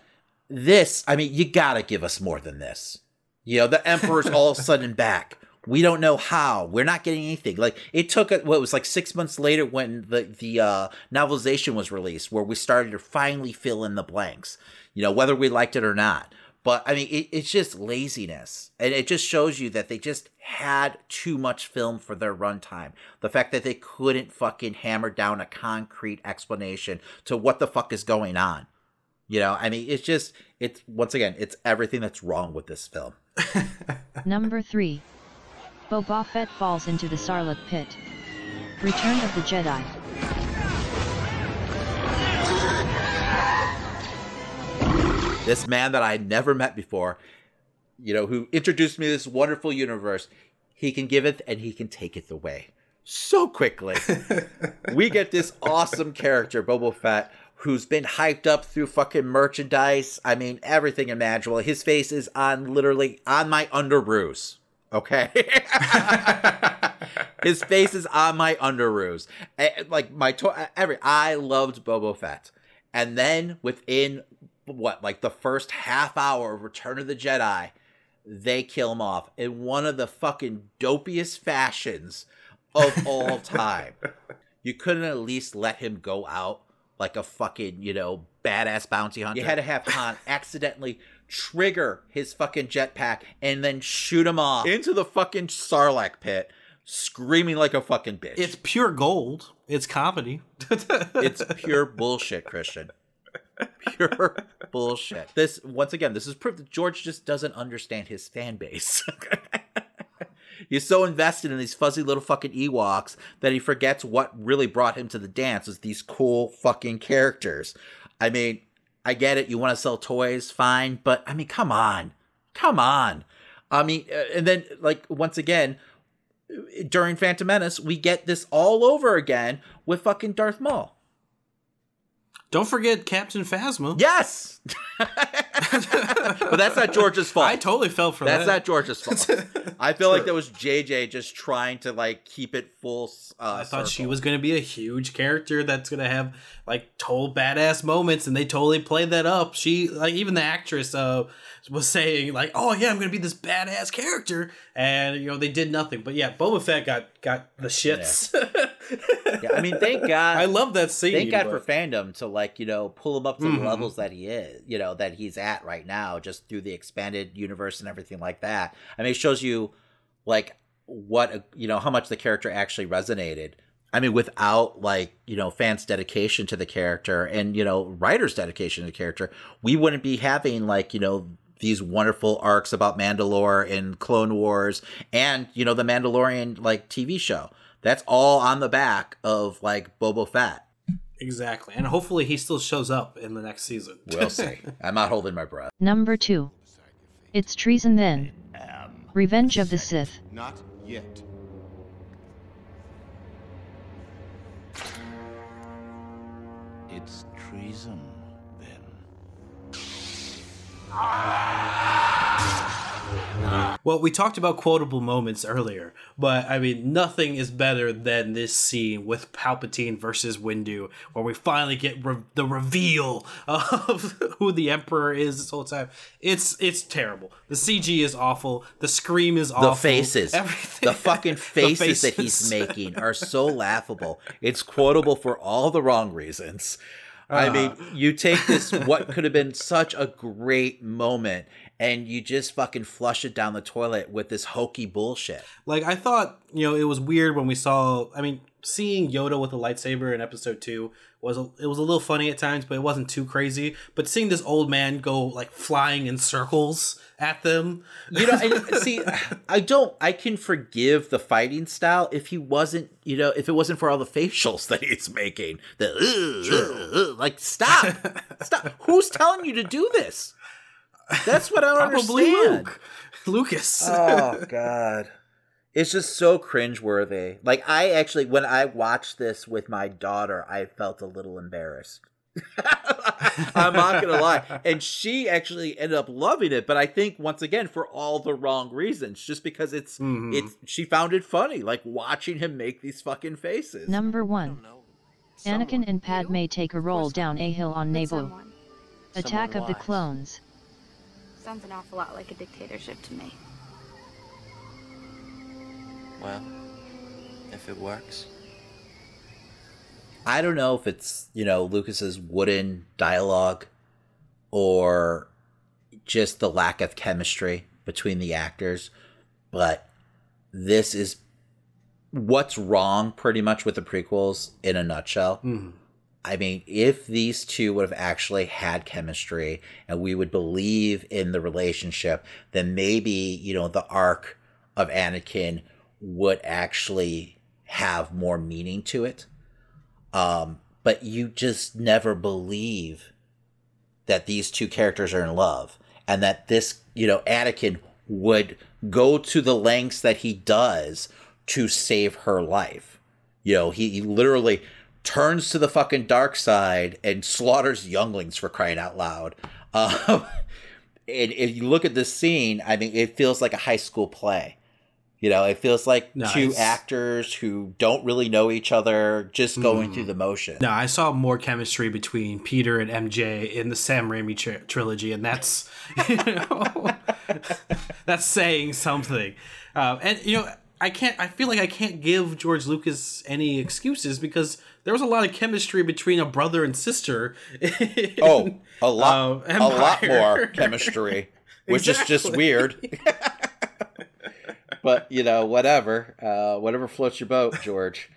this, I mean, you got to give us more than this. You know, the Emperor's all of a sudden back. We don't know how. We're not getting anything. Like it took what well, was like six months later when the the uh, novelization was released, where we started to finally fill in the blanks. You know, whether we liked it or not. But I mean, it, it's just laziness, and it just shows you that they just had too much film for their runtime. The fact that they couldn't fucking hammer down a concrete explanation to what the fuck is going on. You know, I mean, it's just it's once again, it's everything that's wrong with this film. (laughs) Number 3. Boba Fett falls into the Sarlacc pit. Return of the Jedi. This man that I never met before, you know, who introduced me to this wonderful universe, he can give it and he can take it away so quickly. (laughs) we get this awesome character, Boba Fett, who's been hyped up through fucking merchandise. I mean, everything imaginable. His face is on literally on my underoos. Okay. (laughs) His face is on my underoos. Eh, eh, like my to- eh, every I loved Boba Fett. And then within what, like the first half hour of Return of the Jedi, they kill him off in one of the fucking dopiest fashions of all (laughs) time. you couldn't at least let him go out like a fucking, you know, badass bounty hunter. You had to have Han (laughs) accidentally trigger his fucking jetpack and then shoot him off into the fucking Sarlacc pit, screaming like a fucking bitch. It's pure gold. It's comedy. (laughs) it's pure bullshit, Christian. Pure bullshit. This once again, this is proof that George just doesn't understand his fan base. (laughs) He's so invested in these fuzzy little fucking Ewoks that he forgets what really brought him to the dance was these cool fucking characters. I mean, I get it. You want to sell toys, fine, but I mean, come on, come on. I mean, uh, and then like once again, during Phantom Menace, we get this all over again with fucking Darth Maul. Don't forget Captain Phasma. Yes, (laughs) but that's not George's fault. I totally fell for that's that. That's not George's fault. (laughs) I feel like that was JJ just trying to like keep it full. Uh, I thought she was going to be a huge character that's going to have like total badass moments, and they totally played that up. She like even the actress uh was saying like, "Oh yeah, I'm going to be this badass character," and you know they did nothing. But yeah, Boba Fett got got the shits. Yeah. yeah I mean, thank God. (laughs) I love that scene. Thank God but... for fandom to like you know pull him up to mm-hmm. the levels that he is, you know, that he's at right now, just through the expanded universe and everything like that. I mean, it shows you like what you know how much the character actually resonated. I mean, without like you know fans' dedication to the character and you know writers' dedication to the character, we wouldn't be having like you know these wonderful arcs about Mandalore and Clone Wars and you know the Mandalorian like TV show. That's all on the back of like Boba Fett. Exactly. And hopefully he still shows up in the next season. we'll (laughs) see. I'm not holding my breath. Number 2. It's treason then. Revenge of the Sith. Not yet. It's treason then. Well, we talked about quotable moments earlier, but I mean, nothing is better than this scene with Palpatine versus Windu, where we finally get re- the reveal of (laughs) who the Emperor is this whole time. It's it's terrible. The CG is awful. The scream is awful. The faces, everything. the (laughs) fucking faces, the faces that he's making are so laughable. It's quotable for all the wrong reasons. I mean, uh. you take this what (laughs) could have been such a great moment and you just fucking flush it down the toilet with this hokey bullshit. Like I thought, you know, it was weird when we saw. I mean, seeing Yoda with a lightsaber in Episode Two was a, it was a little funny at times, but it wasn't too crazy. But seeing this old man go like flying in circles at them, you know, I, (laughs) see, I don't. I can forgive the fighting style if he wasn't, you know, if it wasn't for all the facials (laughs) that he's making. The uh, uh, uh, like, stop, (laughs) stop. Who's telling you to do this? That's what I don't Probably understand. Luke. Lucas. oh God. It's just so cringeworthy. Like I actually when I watched this with my daughter, I felt a little embarrassed. (laughs) I'm not gonna lie. And she actually ended up loving it, but I think once again for all the wrong reasons. Just because it's Mhm. it's she found it funny, like watching him make these fucking faces. Number 1. Anakin and Padme take a roll down a hill on Naboo. someone. Attack Someone of the. Clones. Sounds an awful lot like a dictatorship to me. Well, if it works. I don't know if it's, you know, Lucas's wooden dialogue or just the lack of chemistry between the actors, but this is what's wrong pretty much with the prequels in a nutshell. Mhm. I mean, if these two would have actually had chemistry and we would believe in the relationship, then maybe, you know, the arc of Anakin would actually have more meaning to it. Um, but you just never believe that these two characters are in love and that this, you know, Anakin would go to the lengths that he does to save her life. You know, he, he literally turns to the fucking dark side and slaughters younglings for crying out loud. Um, (laughs) and if you look at this scene, I mean, it feels like a high school play. You know, it feels like two actors who don't really know each other just going Mm. through the motion. No, I saw more chemistry between Peter and MJ in the Sam Raimi tr- trilogy, and that's (laughs) you know, (laughs) that's saying something. Uh, and you know, I can't. I feel like I can't give George Lucas any excuses because there was a lot of chemistry between a brother and sister. in, Oh, a lot, uh, a lot more chemistry, (laughs) which is just weird. But you know, whatever, uh, whatever floats your boat, George.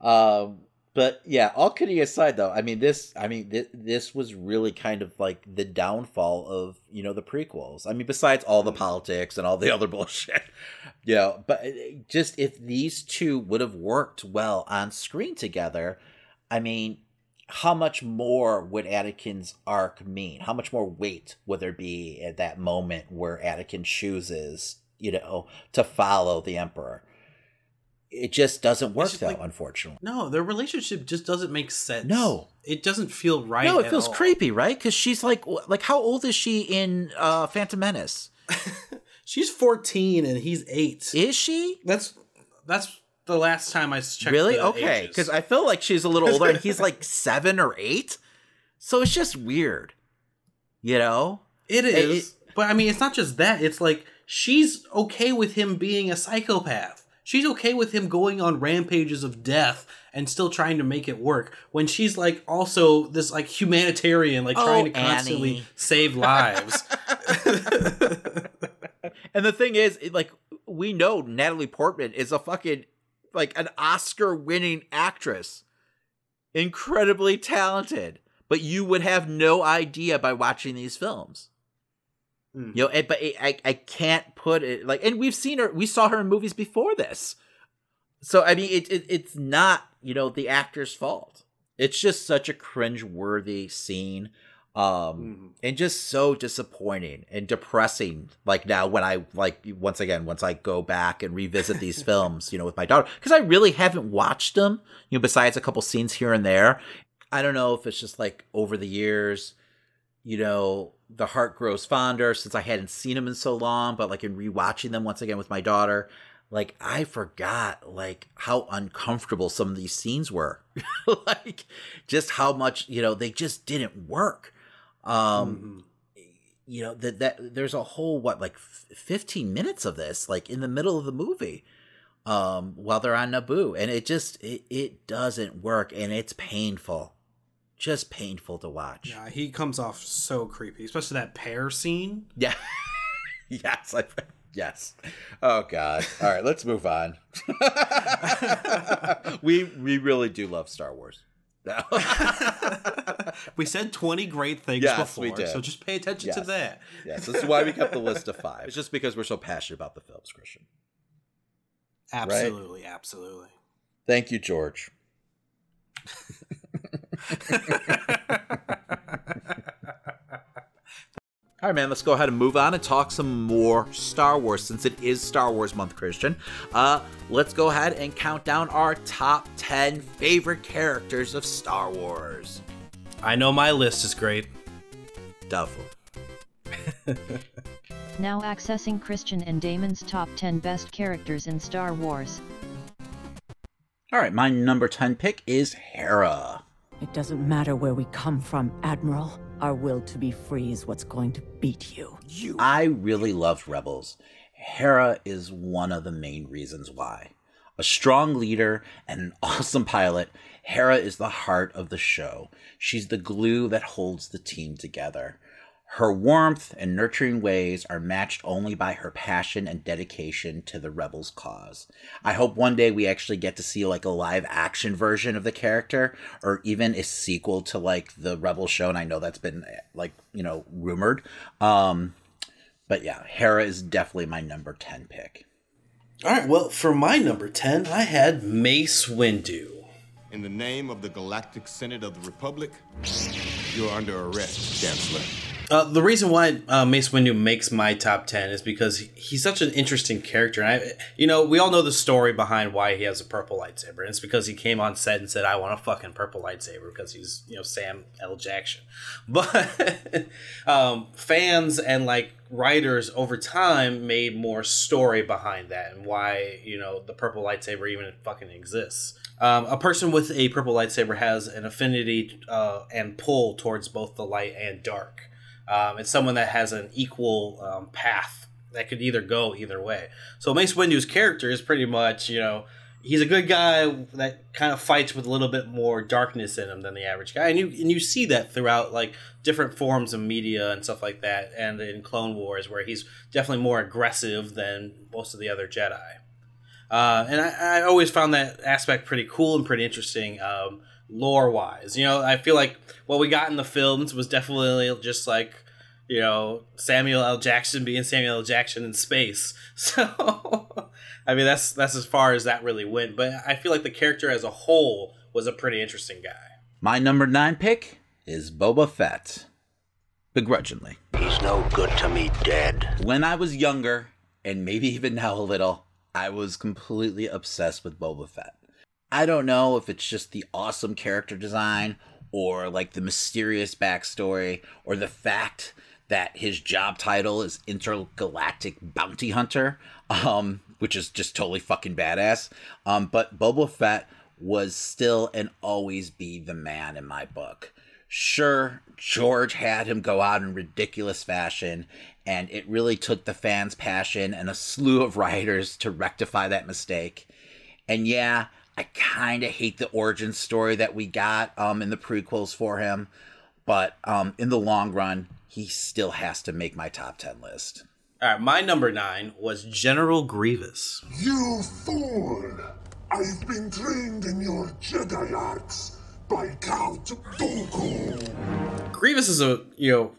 Um, but yeah, all kidding aside, though, I mean this. I mean th- this was really kind of like the downfall of you know the prequels. I mean, besides all the politics and all the (laughs) other bullshit, you know. But uh, just if these two would have worked well on screen together, I mean, how much more would Anakin's arc mean? How much more weight would there be at that moment where Anakin chooses, you know, to follow the Emperor? It just doesn't work, though, unfortunately. No, their relationship just doesn't make sense. No. it doesn't feel right. no, it feels all. creepy, right? Because she's like, like, how old is she in uh, Phantom Menace? (laughs) She's fourteen and he's eight. Is she? That's that's the last time I checked. really? Okay, because I feel like she's a little older, and he's like (laughs) seven or eight. So it's just weird, you know. It It- is. but I mean, it's not just that. It's like she's okay with him being a psychopath. She's okay with him going on rampages of death and still trying to make it work. When she's like also this like humanitarian, like Oh, trying to constantly Annie. (laughs) save lives. (laughs) And the thing is, like, we know Natalie Portman is a fucking like an Oscar-winning actress, incredibly talented, but you would have no idea by watching these films. Hmm. You know, and, but it, I I can't put it like, and we've seen her, we saw her in movies before this, so I mean, it, it it's not you know the actor's fault. It's just such a cringe-worthy scene, um, and just so disappointing and depressing. Like now, when I like once again, once I go back and revisit these (laughs) films, you know, with my daughter, because I really haven't watched them. You know, besides a couple scenes here and there. I don't know if it's just like over the years, you know, the heart grows fonder since I hadn't seen them in so long. But like in rewatching them once again with my daughter, like I forgot like how uncomfortable some of these scenes were. (laughs) like just how much you know they just didn't work. Um, you know that that there's a whole what like f- 15 minutes of this like in the middle of the movie um while they're on Naboo and it just it, it doesn't work and it's painful just painful to watch yeah, he comes off so creepy, especially that pear scene. yeah (laughs) yes, I, yes. Oh God. All right, let's move on. (laughs) we we really do love Star Wars. No. (laughs) we said 20 great things Yes, before, we did. so just pay attention to that. yes, this is why we kept the list of five. It's just because we're so passionate about the films, Christian. Absolutely, absolutely. Thank you, George. All right, man, let's go ahead and move on and talk some more Star Wars since it is Star Wars month, Christian. Uh, let's go ahead and count down our top 10 favorite characters of Star Wars. I know my list is great. Doubtful. (laughs) Now accessing Christian and Damon's top 10 best characters in Star Wars. All right, my number 10 pick is Hera. It doesn't matter where we come from, Admiral. Our will to be free is what's going to beat you. You. I really loved Rebels. Hera is one of the main reasons why. A strong leader and an (laughs) awesome pilot, Hera is the heart of the show. She's the glue that holds the team together. Her warmth and nurturing ways are matched only by her passion and dedication to the Rebels cause. I hope one day we actually get to see like a live action version of the character or even a sequel to like the Rebel show and I know that's been like, you know, rumored. Um but yeah, Hera is definitely my number 10 pick. All right, well, for my number 10, I had Mace Windu. In the name of the Galactic Senate of the Republic, you're under arrest, Chancellor. Uh, the reason why uh, Mace Windu makes my top ten is because he- he's such an interesting character, and I, you know, we all know the story behind why he has a purple lightsaber. And it's because he came on set and said, "I want a fucking purple lightsaber," because he's, you know, Sam L. Jackson. (laughs) But um, fans and like writers over time made more story behind that and why you know the purple lightsaber even fucking exists. Um, a person with a purple lightsaber has an affinity uh, and pull towards both the light and dark. Um, it's someone that has an equal um, path that could either go either way. So Mace Windu's character is pretty much, you know, he's a good guy that kind of fights with a little bit more darkness in him than the average guy, and you and you see that throughout like different forms of media and stuff like that, and in Clone Wars where he's definitely more aggressive than most of the other Jedi. Uh, and I, I always found that aspect pretty cool and pretty interesting, um, lore wise. You know, I feel like what we got in the films was definitely just like, you know, Samuel L. Jackson being Samuel L. Jackson in space. (laughs) So, I mean, that's that's as far as that really went. But I feel like the character as a whole was a pretty interesting guy. My number 9 pick is Boba Fett. Begrudgingly. He's no good to me dead. When I was younger, and maybe even now a little, I was completely obsessed with Boba Fett. I don't know if it's just the awesome character design or like the mysterious backstory or the fact that his job title is intergalactic bounty hunter, um, which is just totally fucking badass. Um, but Boba Fett was still and always be the man in my book. Sure, George had him go out in ridiculous fashion, and it really took the fans' passion and a slew of (laughs) writers to rectify that mistake. And yeah, I kind of hate the origin story that we got um, in the prequels for him, but um, in the long run, he still has to make my top 10 list. All right, my number nine was General Grievous. You fool! I've been trained in your Jedi arts by Count Dooku. Grievous is a you know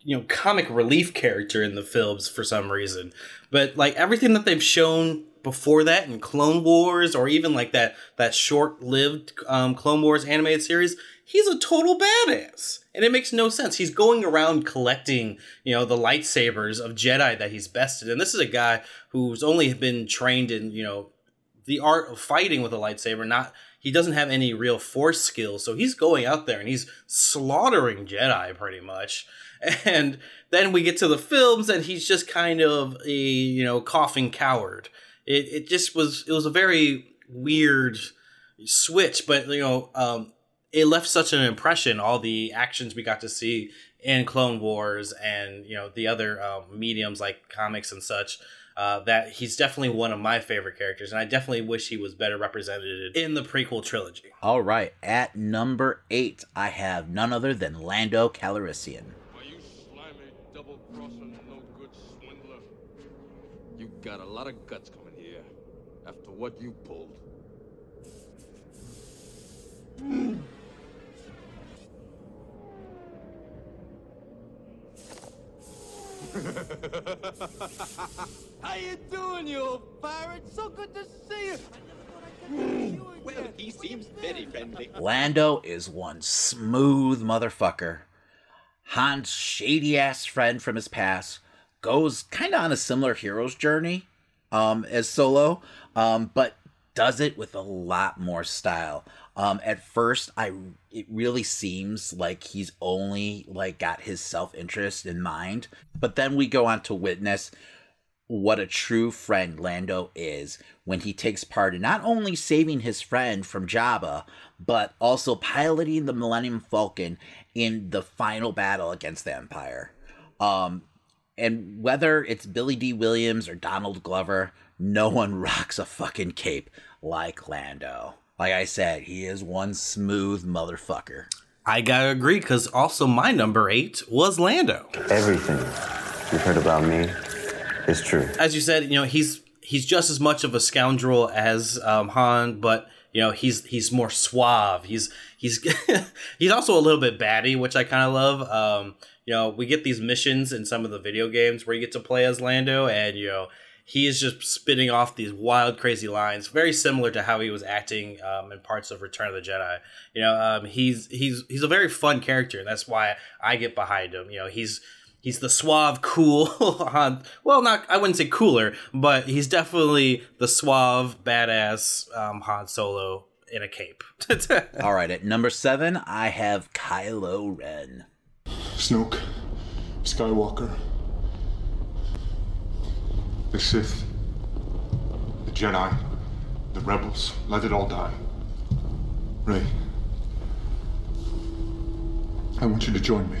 you know comic relief character in the films for some reason, but like everything that they've shown before that in Clone Wars or even like that that short-lived um, Clone Wars animated series, he's a total badass, and it makes no sense. He's going around collecting you know the lightsabers of Jedi that he's bested, and this is a guy who's only been trained in you know the art of fighting with a lightsaber not he doesn't have any real force skills. So he's going out there and he's slaughtering jedi pretty much. (laughs) And then we get to the films and he's just kind of a you know coughing coward it, it just was it was a very weird switch but you know um it left such an impression all the actions we got to see in clone wars and you know the other um, mediums like comics and such uh, that he's definitely one of my favorite characters, and I definitely wish he was better represented in the prequel trilogy. All right, at number eight, I have none other than Lando Calrissian. Are You slimy, double-crossing, no-good swindler. You got a lot of guts coming here after what you pulled. (laughs) How you doing, you old pirate? So good to see you. Well, he seems very friendly. (laughs) Lando is one smooth motherfucker. Han's shady ass friend from his past goes kind of on a similar hero's journey um, as Solo, um, but does it with a lot more style. Um, at first, I it really seems like he's only like got his self interest in mind, but then we go on to witness what a true friend Lando is when he takes part in not only saving his friend from Jabba, but also piloting the Millennium Falcon in the final battle against the Empire. Um, and whether it's Billy Dee Williams or Donald Glover, no one (laughs) rocks a fucking cape like Lando. Like I said, he is one smooth motherfucker. I gotta agree, because also my number eight was Lando. Everything you've heard about me is true. As you said, you know he's he's just as much of a scoundrel as um, Han, but you know he's he's more suave. He's he's (laughs) he's also a little bit batty, which I kind of love. Um, you know, we get these missions in some of the video games where you get to play as Lando, and you know he is just spitting off these wild, crazy lines, very similar to how he was acting um, in parts of Return of the Jedi. You know, um, he's he's he's a very fun character, and that's why I get behind him. You know, he's he's the suave, cool (laughs) Han. Well, not I wouldn't say cooler, but he's definitely the suave, badass um, Han Solo in a cape. (laughs) All right, at number seven, I have Kylo Ren. Snoke, Skywalker, the Sith, the Jedi, the Rebels, let it all die. Rey, I want you to join me.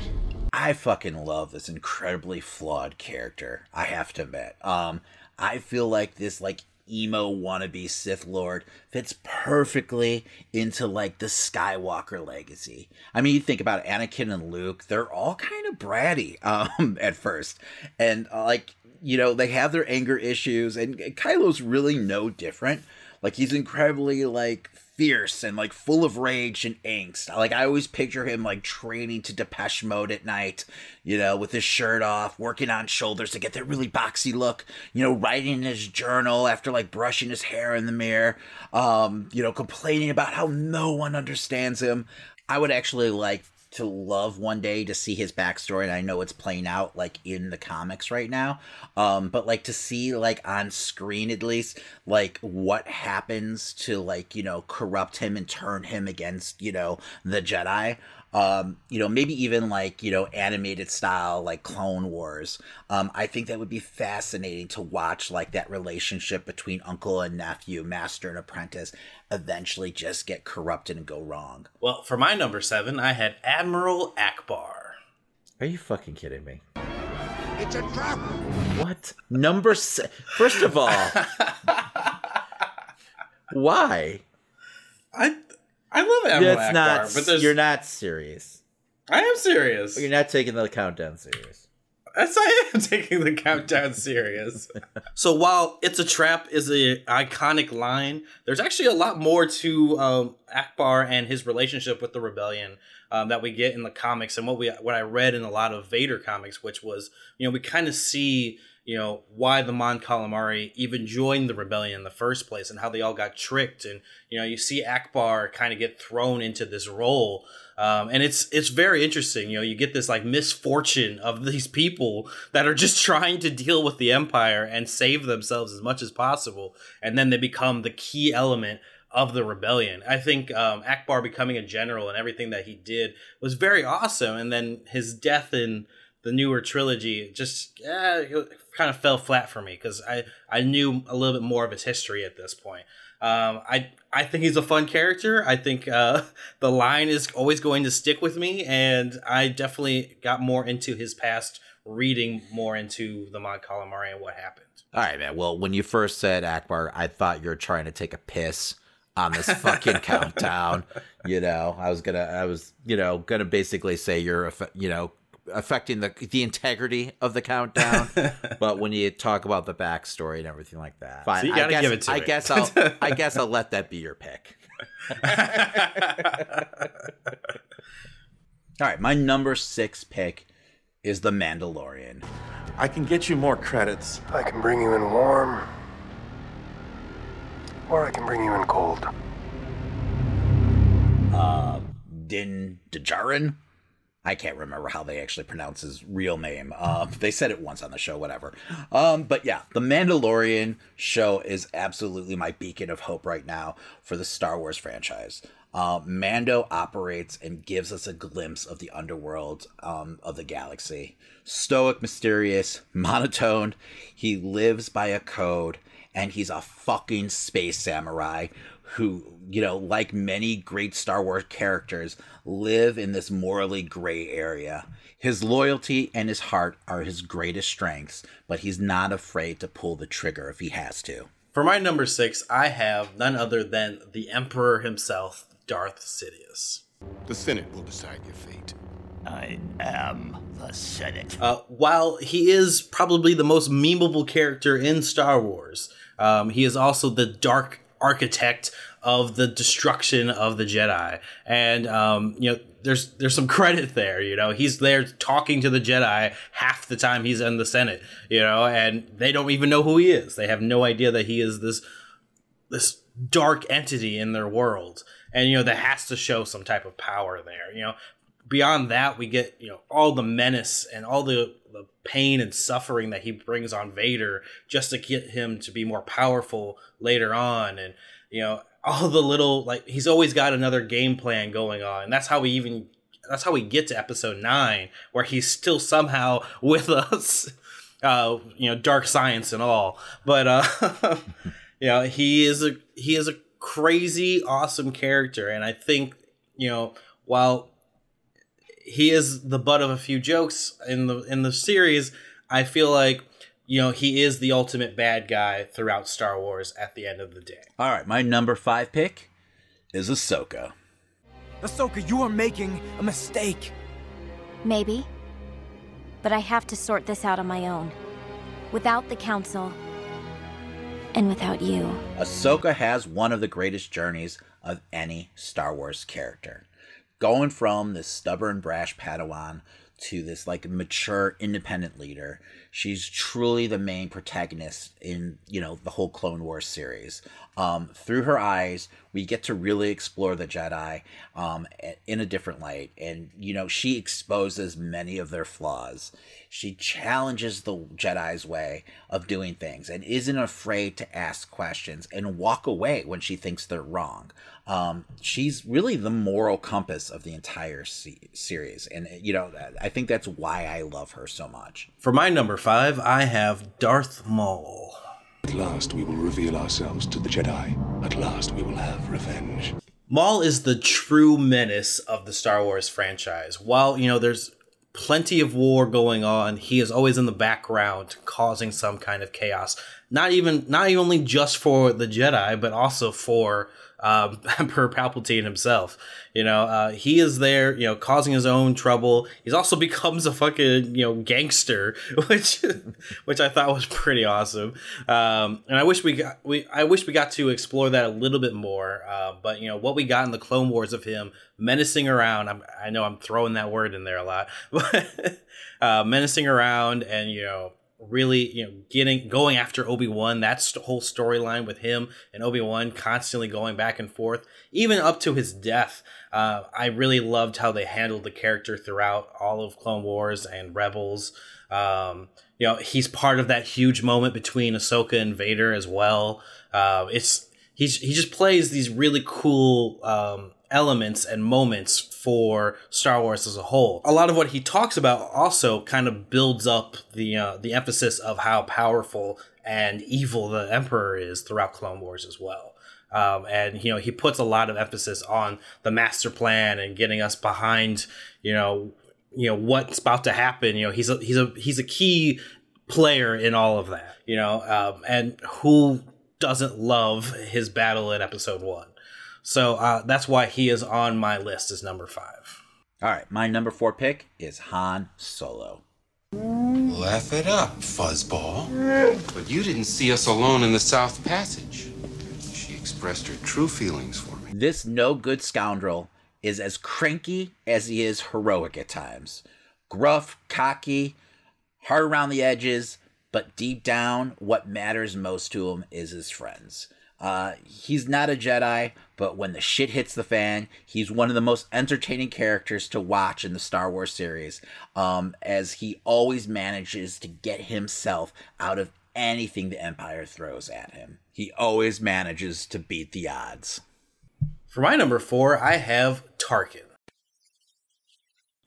I fucking love this incredibly flawed character. I have to admit. Um, I feel like this like emo wannabe Sith Lord fits perfectly into like the Skywalker legacy. I mean, you think about Anakin and Luke; they're all kind of bratty (laughs) um, at first, and uh, like you know they have their anger issues, and Kylo's really no different. Like he's incredibly like fierce and like full of rage and angst. Like I always picture him like training to Depeche Mode at night, you know, with his shirt off, working on shoulders to get that really boxy look, you know, writing in his journal after like brushing his hair in the mirror, um, you know, complaining about how no one understands him. I would actually like to love one day to see his backstory and i know it's playing out like in the comics right now um but like to see like on screen at least like what happens to like you know corrupt him and turn him against you know the jedi um, you know, maybe even like, you know, animated style, like Clone Wars. Um, I think that would be fascinating to watch, like that relationship between uncle and nephew, master and apprentice, eventually just get corrupted and go wrong. Well, for my number seven, I had Admiral Ackbar. Are you fucking kidding me? It's a trap. What? Number se- First of all, (laughs) why? I I love Admiral That's Ackbar, not. but there's You're not serious. I am serious. You're not taking the countdown serious. Yes, I am (laughs) taking the countdown serious. (laughs) so while "It's a Trap" is a iconic line, there's actually a lot more to um, Ackbar and his relationship with the rebellion um, that we get in the comics, and what we what I read in a lot of Vader comics, which was you know we kind of see you know why the Mon Calamari even joined the rebellion in the first place, and how they all got tricked, and you know you see Ackbar kind of get thrown into this role. Um, and it's it's very interesting. You know, you get this like misfortune of these people that are just (laughs) trying to deal with the empire and save themselves as much as possible, and then they become the key element of the rebellion. I think um, Ackbar becoming a general and everything that he did was very awesome, and then his death in the newer trilogy just eh, kind of fell flat for me because I I knew a little bit more of his history at this point. Um, I I think he's a fun character. I think uh, (laughs) the line is always going to stick with me, and I definitely got more into his past, reading more into the Mon Calamari and what happened. All right, man. Well, when you first said Ackbar, I thought you were trying to take a piss on this fucking (laughs) countdown. You know, I was gonna, I was, you know, gonna basically say you're, a, you know, affecting the the integrity of the countdown. (laughs) but when you talk about the backstory and everything like that, fine. So you I gotta guess, give it to I it. guess I'll (laughs) I guess I'll let that be your pick. (laughs) All right, my number six pick is The Mandalorian. I can get you more credits. I can bring you in warm, or I can bring you in cold. Uh, Din Djarin. I can't remember how they actually pronounce his real name. Um, they said it once on the show, whatever. Um, but yeah, the Mandalorian show is absolutely my beacon of hope right now for the Star Wars franchise. Uh, Mando operates and gives us a glimpse of the underworld um, of the galaxy. Stoic, mysterious, (laughs) monotone. He lives by a code, and he's a fucking space samurai who, you know, like many great Star Wars characters, live in this morally gray area. His loyalty and his heart are his greatest strengths, but he's not afraid to pull the trigger if he has to. For my number six, I have none other than the Emperor himself, Darth Sidious. The Senate will decide your fate. I am the Senate. Uh, while he is probably the most memeable character in Star Wars, um, he is also the dark architect of the destruction of the Jedi. And um, you know, there's there's some credit there. You know, he's there talking to the Jedi half the time he's in the Senate. You know, and they don't even know who he is. They have no idea that he is this this dark entity in their world. And you know, that has to show some type of power there. You know, beyond that, we get you know all the menace and all the the pain and suffering that he brings on Vader just to get him to be more powerful later on, and you know all the little like he's always got another game plan going on. And that's how we even that's how we get to episode nine, where he's still somehow (laughs) with us. Uh, you know, dark science and all, but uh, (laughs) you know, he is a he is a crazy awesome character, and I think you know while he is the butt of a few jokes in the in the series, I feel like you know he is the ultimate bad guy throughout Star Wars at the end of the day. All right, my number five pick is Ahsoka. Ahsoka, you are making a mistake. Maybe. But I have to sort this out on my own. Without the Council. And without you. Ahsoka has one of the greatest journeys of any Star Wars character. Going from this stubborn, brash Padawan to this like mature, independent leader. She's truly the main protagonist in you know the whole Clone Wars series. Um, through her eyes, we get to really explore the Jedi um, in a different light, and you know she exposes many of their flaws. She challenges the Jedi's way of doing things and isn't afraid to ask questions and walk away when she thinks they're wrong. Um, she's really the moral compass of the entire se- series, and you know I think that's why I love her so much. For my number five, I have Darth Maul. At last, we will reveal ourselves to the Jedi. At last, we will have revenge. Maul is the true menace of the Star Wars franchise. While, you know, there's plenty of war going on, he is always in the background causing some kind of chaos. Not even not only just for the Jedi, but also for um, (laughs) Emperor Palpatine himself. You know, uh, he is there, you know, causing his own trouble. He's also (laughs) becomes a fucking, you know, gangster, (laughs) which, which I thought was pretty awesome. Um, and I wish we got, we, I wish we got to explore that a little bit more. Uh, but you know, what we got in the Clone Wars of him menacing around, I'm, I know I'm throwing that word in there a lot, but uh, menacing around and, you know, really you know getting going after obi-wan that's the whole storyline with him and obi-wan constantly going back and forth even up to his death. Uh, i really loved how they handled the character throughout all of clone wars and rebels. Um, you know he's part of that huge moment between ahsoka and vader as well. Uh, it's he's he just plays these really cool um, elements and moments for Star Wars as a whole. A lot of what he talks about also kind of builds up the uh, the emphasis of how powerful and evil the Emperor is throughout Clone Wars as well. Um, and you know he puts a lot of emphasis on the master plan and getting us behind you know you know what's about to happen. You know he's a he's a he's a key player in all of that. You know um, and who doesn't love his battle in Episode One. So uh, that's why he is on my list as number five. All right, my number four pick is Han Solo. Laugh it up, fuzzball. But you didn't see us alone in the South Passage. She expressed her true feelings for me. This no good scoundrel is as cranky as he is heroic at times. Gruff, cocky, hard around the edges, but deep down, what matters most to him is his friends. Uh, he's not a Jedi, but when the shit hits the fan, he's one of the most entertaining characters to watch in the Star Wars series, um, as he always manages to get himself out of anything the Empire throws at him. He always manages to beat the odds. For my number four, I have Tarkin.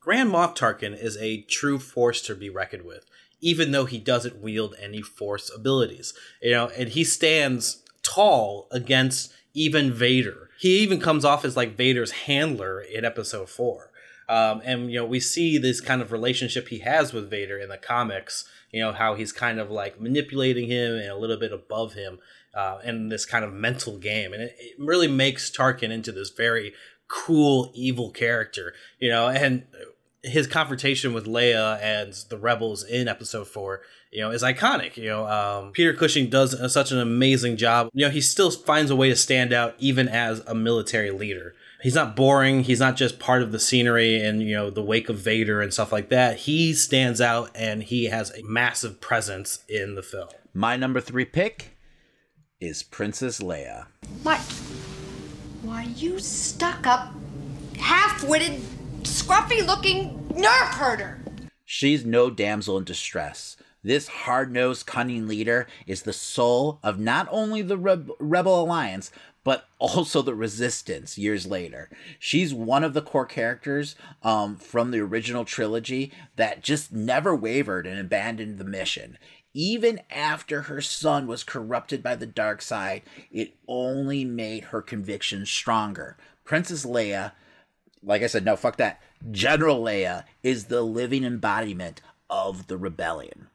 Grand Moff Tarkin is a true force to be reckoned with, even though he doesn't wield any force abilities. You know, and he stands tall against even Vader. He even comes off as like Vader's handler in episode four. Um, and you know we see this kind of relationship he has with Vader in the comics. You know how he's kind of like manipulating him and a little bit above him uh, in this kind of mental game, and it, it really makes Tarkin into this very cool evil character. You know, and his confrontation with Leia and the rebels in episode four, you know, is iconic. You know, um, Peter Cushing does such an amazing job. You know, he still finds a way to stand out even as a military leader. He's not boring. He's not just part of the scenery and, you know, the wake of Vader and stuff like that. He stands out and he has a massive presence in the film. My number three pick is Princess Leia. What? Why, you stuck up, half witted, scruffy looking nerf herder! She's no damsel in distress. This hard nosed, cunning leader is the soul of not only the Re- Rebel Alliance, but (laughs) also the Resistance years later. She's one of the core characters um, from the original trilogy that just never wavered and abandoned the mission. Even after her son was corrupted by the dark side, it only made her conviction stronger. Princess Leia, like I said, no, fuck that. General Leia is the living embodiment of the rebellion.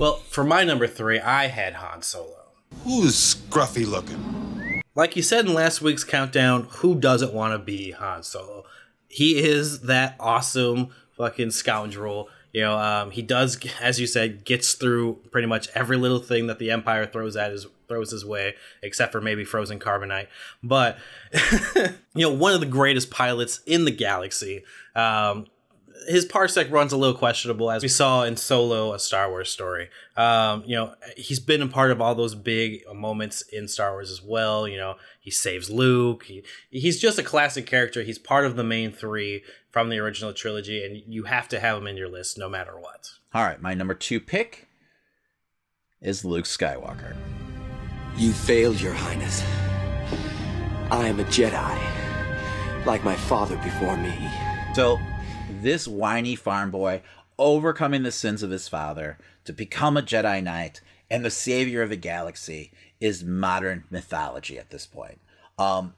Well, for my number three, I had Han Solo. Who's scruffy looking? Like you said in last week's countdown, who doesn't want to be Han Solo? He is that awesome fucking scoundrel. You know, um, he does, as you said, gets through pretty much every little thing that the Empire throws at his throws his way, except for maybe frozen carbonite. But (laughs) you know, one of the greatest pilots in the galaxy. Um, his parsec runs a little questionable, as we saw in Solo, a Star Wars story. Um, you know, he's been a part of all those big moments in Star Wars as well. You know, he saves Luke. He, he's just a classic character. He's part of the main three from the original trilogy, and you have to have him in your list no matter what. All right, my number two pick is Luke Skywalker. You failed, Your Highness. I am a Jedi, like my father before me. So, this whiny farm boy overcoming the sins of his father to become a Jedi Knight and the savior of the galaxy is modern mythology at this point. Um,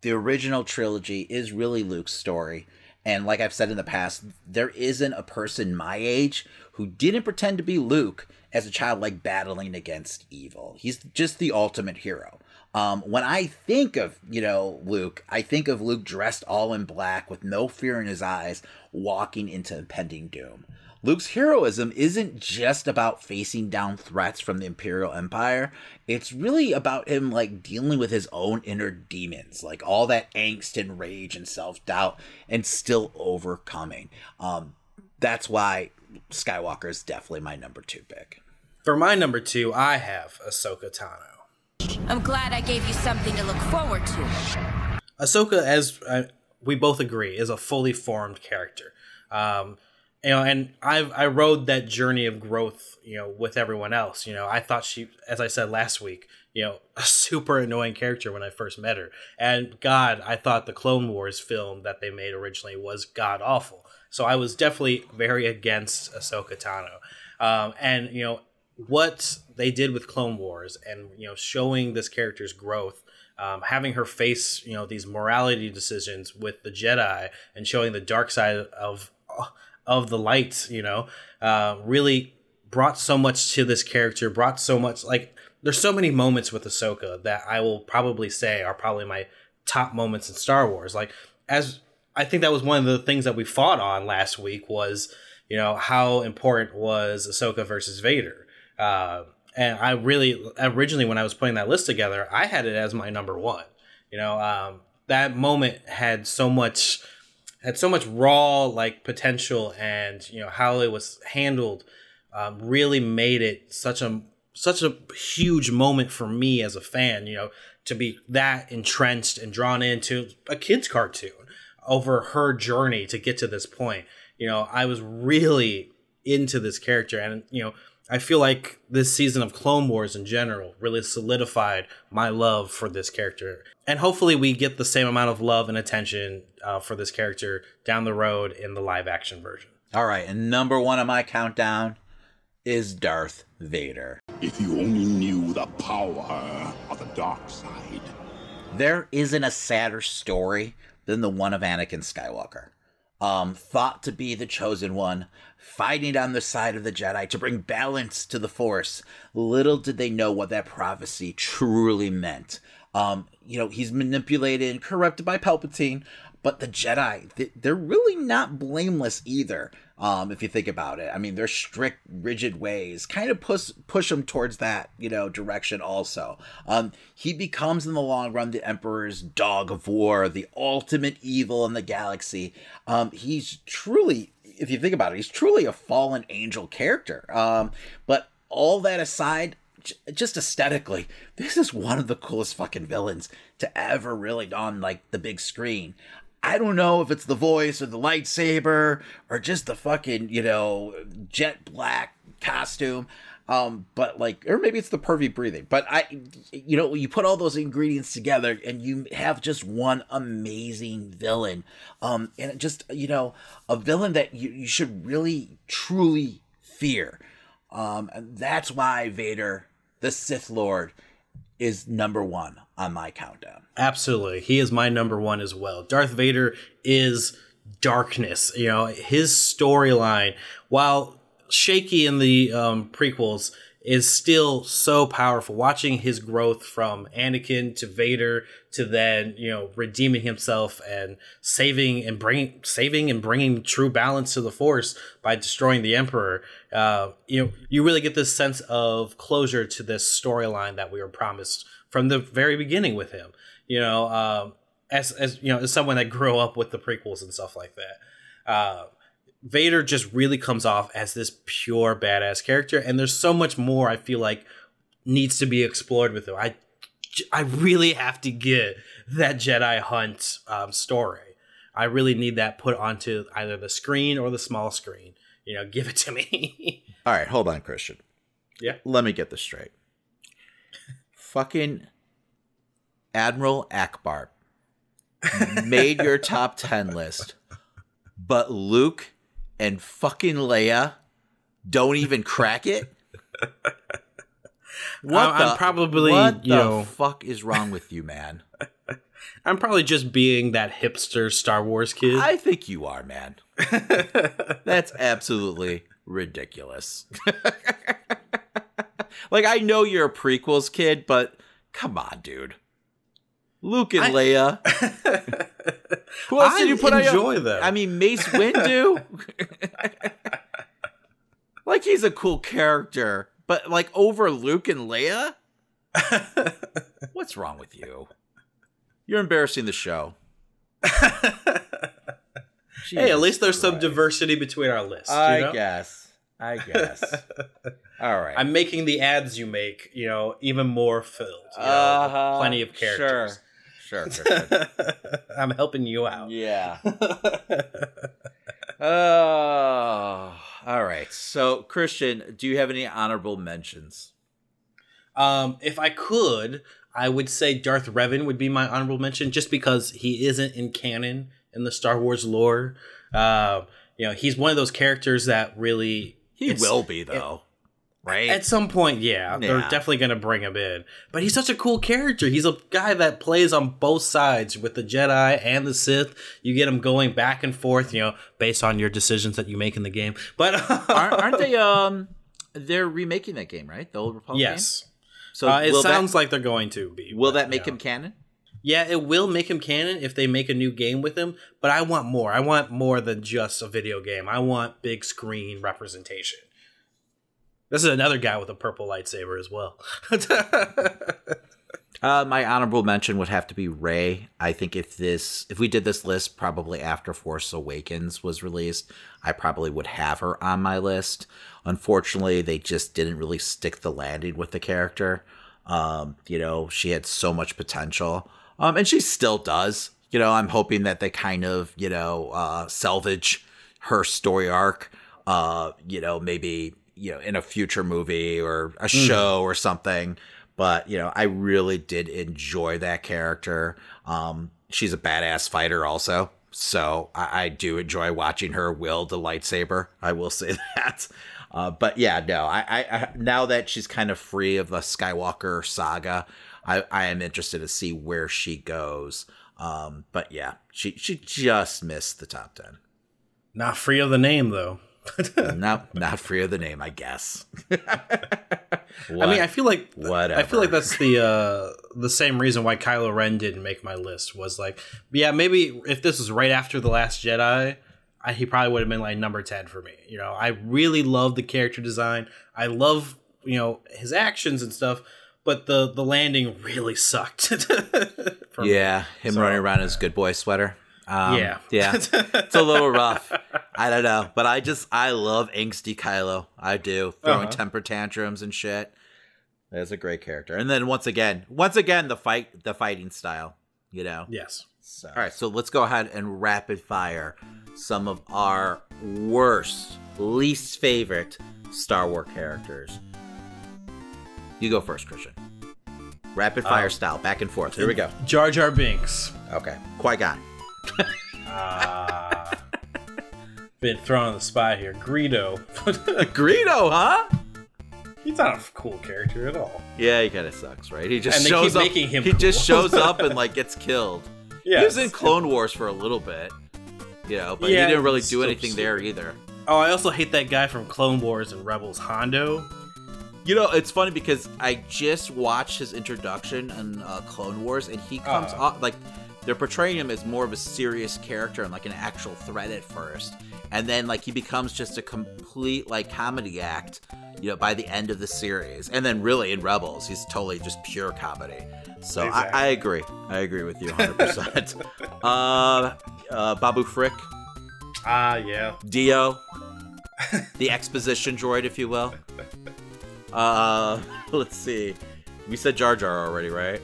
the original trilogy is really Luke's story. And like I've said in the past, there isn't a person my age who didn't pretend to be Luke as a child, like battling against evil. He's just the ultimate hero. Um, when I think of, you know, Luke, I think of Luke dressed all in black with no fear in his eyes, walking into impending doom. Luke's heroism isn't just about facing down threats from the Imperial Empire. It's really about him like dealing with his own inner demons, like all that angst and rage and self-doubt and still overcoming. Um, that's why Skywalker is definitely my number 2 pick. For my number 2, I have Ahsoka Tano. I'm glad I gave you something to look forward to. Ahsoka, as uh, we both agree, is a fully formed character. Um, you know, and I I rode that journey of growth, you know, with everyone else. You know, I thought she, as I said last week, you know, (laughs) a super annoying character when I first met her. And God, I thought the Clone Wars film that they made originally was god awful. So I was definitely very against Ahsoka Tano. Um, and you know what they did with Clone Wars, and you know, showing this character's growth. Um, having her face, you know, these morality decisions with the Jedi and showing the dark side of of the light, you know, uh, really brought so much to this character, brought so much like there's so many moments with Ahsoka that I will probably say are probably my top moments in Star Wars. Like as I think that was one of the things that we fought on last week was, you know, how important was Ahsoka versus Vader. Uh, and I really originally when I was putting that list together, I had it as my number one. You know, um, that moment had so much had so much raw like potential, and you know how it was handled um, really made it such a such a huge moment for me as a fan. You know, to be that entrenched and drawn into a kids cartoon over her journey to get to this point. You know, I was really into this character, and you know I feel like this season of Clone Wars in general really solidified my love for this character. And hopefully, we get the same amount of love and attention uh, for this character down the road in the live action version. All right, and number one on my countdown is Darth Vader. If you only knew the power of the dark side. There isn't a sadder story than the one of Anakin Skywalker. Um, thought to be the chosen one, fighting on the side of the Jedi to bring balance to the Force. Little did they know what that prophecy truly meant. Um, you know, he's manipulated and corrupted by Palpatine, but the Jedi, they're really not blameless either. Um, if you think about it, I mean, their strict, rigid ways kind of push push him towards that, you know, direction. Also, um, he becomes in the long run the Emperor's dog of war, the ultimate evil in the galaxy. Um, he's truly if you think about it, he's truly a fallen angel character. Um, but all that aside, just aesthetically, this is one of the coolest fucking villains to ever really on like the big screen. I don't know if it's the voice or the lightsaber or just the fucking, you know, jet black costume. Um, but like, or maybe it's the pervy breathing. But I, you know, you put all those ingredients together and you have just one amazing villain. Um, and just you know, a villain that you, you should really truly fear. Um, and that's why Vader, the Sith Lord, is number one on my countdown. Absolutely, he is my number one as well. Darth Vader is darkness. You know, his storyline, while shaky in the um, prequels is still so powerful. Watching his growth from Anakin to Vader to then you know redeeming himself and saving and bringing saving and bringing true balance to the Force by destroying the Emperor. Uh, you know, you really get this sense of closure to this storyline that we were promised from the very beginning with him. You know, um, as as you know, as someone that grew up with the prequels and stuff like that. Uh, Vader just really comes off as this pure badass character, and there's so much more I feel like needs to be explored with him. I, I really have to get that Jedi Hunt um, story. I really need that put onto either the screen or the small screen. You know, give it to me. (laughs) All right, hold on, Christian. Yeah. Let me get this straight. Fucking Admiral Ackbar made your top 10 list, but Luke and fucking Leia don't even crack it? (laughs) What I'm, the, I'm probably what you the know fuck is wrong with you, man? (laughs) I'm probably just being that hipster Star Wars kid. I think you are, man. (laughs) That's absolutely ridiculous. like I know you're a prequels kid, but come on, dude. Luke and I, Leia. (laughs) Who else I did you put enjoy on? them. I mean, Mace Windu. (laughs) like he's a cool character, but like over Luke and Leia. What's wrong with you? You're embarrassing the show. (laughs) hey, at least there's Christ. some diversity between our lists. I you know? guess. I guess. All right. I'm making the ads you make, you know, even more filled. You know, uh-huh. plenty of characters. Sure. Sure. sure, sure. (laughs) I'm helping you out. Yeah. (laughs) Oh, all right. So, Christian, do you have any honorable mentions? Um, if I could, I would say Darth Revan would be my honorable mention, just because he isn't in canon in the Star Wars lore. Uh, you know, he's one of those characters that really he will be though. It, right? At some point, yeah, yeah. they're definitely going to bring him in. But he's such a cool character. He's a guy that plays on both sides with the Jedi and the Sith. You get him going back and forth, you know, based on your decisions that you make in the game. But (laughs) aren't, aren't, they? Um, they're remaking that game, right? The old Republic. Yes. Game? So uh, it sounds that, like they're going to be. Will that make him canon? Yeah, it will make him canon if they make a new game with him, but I want more. I want more than just a video game. I want big screen representation. This is another guy with a purple lightsaber as well. (laughs) Uh, my honorable mention would have to be Rey. I think if this, if we did this list probably after Force Awakens was released, I probably would have her on my list. Unfortunately, they just didn't really stick the landing with the character. Um, you know, she had so much potential, um, and she still does. You know, I'm hoping that they kind of, you know, uh, salvage her story arc. Uh, you know, maybe you know in a future movie or a show or something. But you know i really did enjoy that character. Um she's a badass fighter also. So i, I do enjoy watching her wield the lightsaber. I will (laughs) say that. Uh, but yeah no I, I, I now that she's kind of free of the skywalker saga i i am interested to see where she goes. Um but yeah she she just missed the top 10 Not free of the name though. (laughs) not not free of the name i guess (laughs) I mean, I feel like Whatever. I feel like that's the uh, the same reason why Kylo Ren didn't make my list was like, yeah, maybe if this was right after the Last Jedi, I, he probably would have been like number ten for me. You know, I really love the character design. I love you know his actions and stuff, but the the landing really sucked. (laughs) me. yeah him So- running around in his good boy sweater um, Yeah. yeah (laughs) it's a little rough i don't know but i just i love angsty kylo i do throwing Uh-huh. temper tantrums and shit that's a great character and then once again once again the fight the fighting style you know Yes. So, all right, so let's go ahead and rapid fire some of our worst, least favorite Star Wars characters. You go first, Christian. Rapid fire Um, style, back and forth. Here we go. Jar Jar Binks. Okay, Qui Gon. Ah. been thrown on the spot here. Greedo. (laughs) Greedo, huh? He's not a cool character at all. Yeah, he kind of sucks, right? He just And they shows keep up. making him he just shows up and (laughs) like gets killed. Yeah, he was in Clone Wars for a little bit, you know, but Yeah, he didn't really do still anything there either. Oh, I also hate that guy from Clone Wars and Rebels, Hondo. You know, it's funny because I just watched his introduction in uh, Clone Wars, and he comes Uh. off like they're portraying him as more of a serious character and like an actual threat at first, and then like he becomes just a complete like comedy act, you know, by the end of the series, and then really in Rebels, he's totally just pure comedy. So I, I agree, I agree with you 100. percent (laughs) Uh, uh, Babu Frick, Ah, yeah. D-O, (laughs) the exposition droid, if you will. Uh, (laughs) let's see. We said Jar Jar already, right?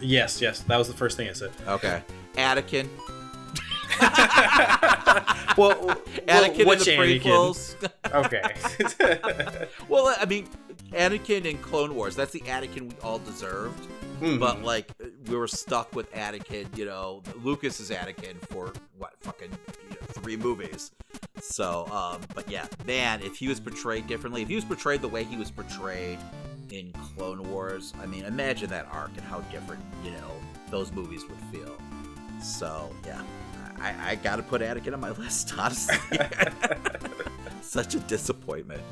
Yes, yes. That was the first thing I said. Okay. Anakin. (laughs) well, Anakin in the prequels. (laughs) Okay. (laughs) well, I mean, Anakin in Clone Wars, that's the Anakin we all deserved. Mhm. But, like, we were stuck with Anakin, you know, Lucas is Anakin for, what, fucking you know, three movies. So, um, but yeah, man, if he was portrayed differently, if he was portrayed the way he was portrayed in Clone Wars, I mean, imagine that arc and how different, you know, those movies would feel. So, yeah, I, I gotta put Anakin on my (laughs) list, honestly. (laughs) Such a disappointment.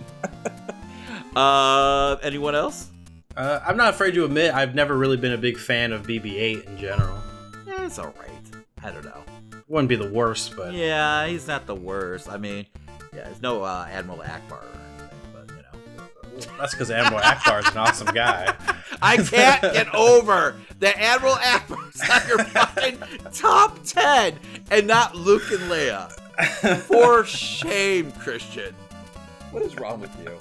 (laughs) uh, anyone else? Uh, I'm not afraid to admit I've never really been a big fan of BB-8 in general. Yeah, it's all right. I don't know. Wouldn't be the worst, but Yeah, he's not the worst. I mean, yeah, there's no uh, Admiral Ackbar that's because Admiral Ackbar is an awesome guy. (laughs) I can't get over that Admiral Ackbar's (laughs) on your fucking top 10 and not Luke and Leia. (laughs) For shame, Christian. What is wrong with you?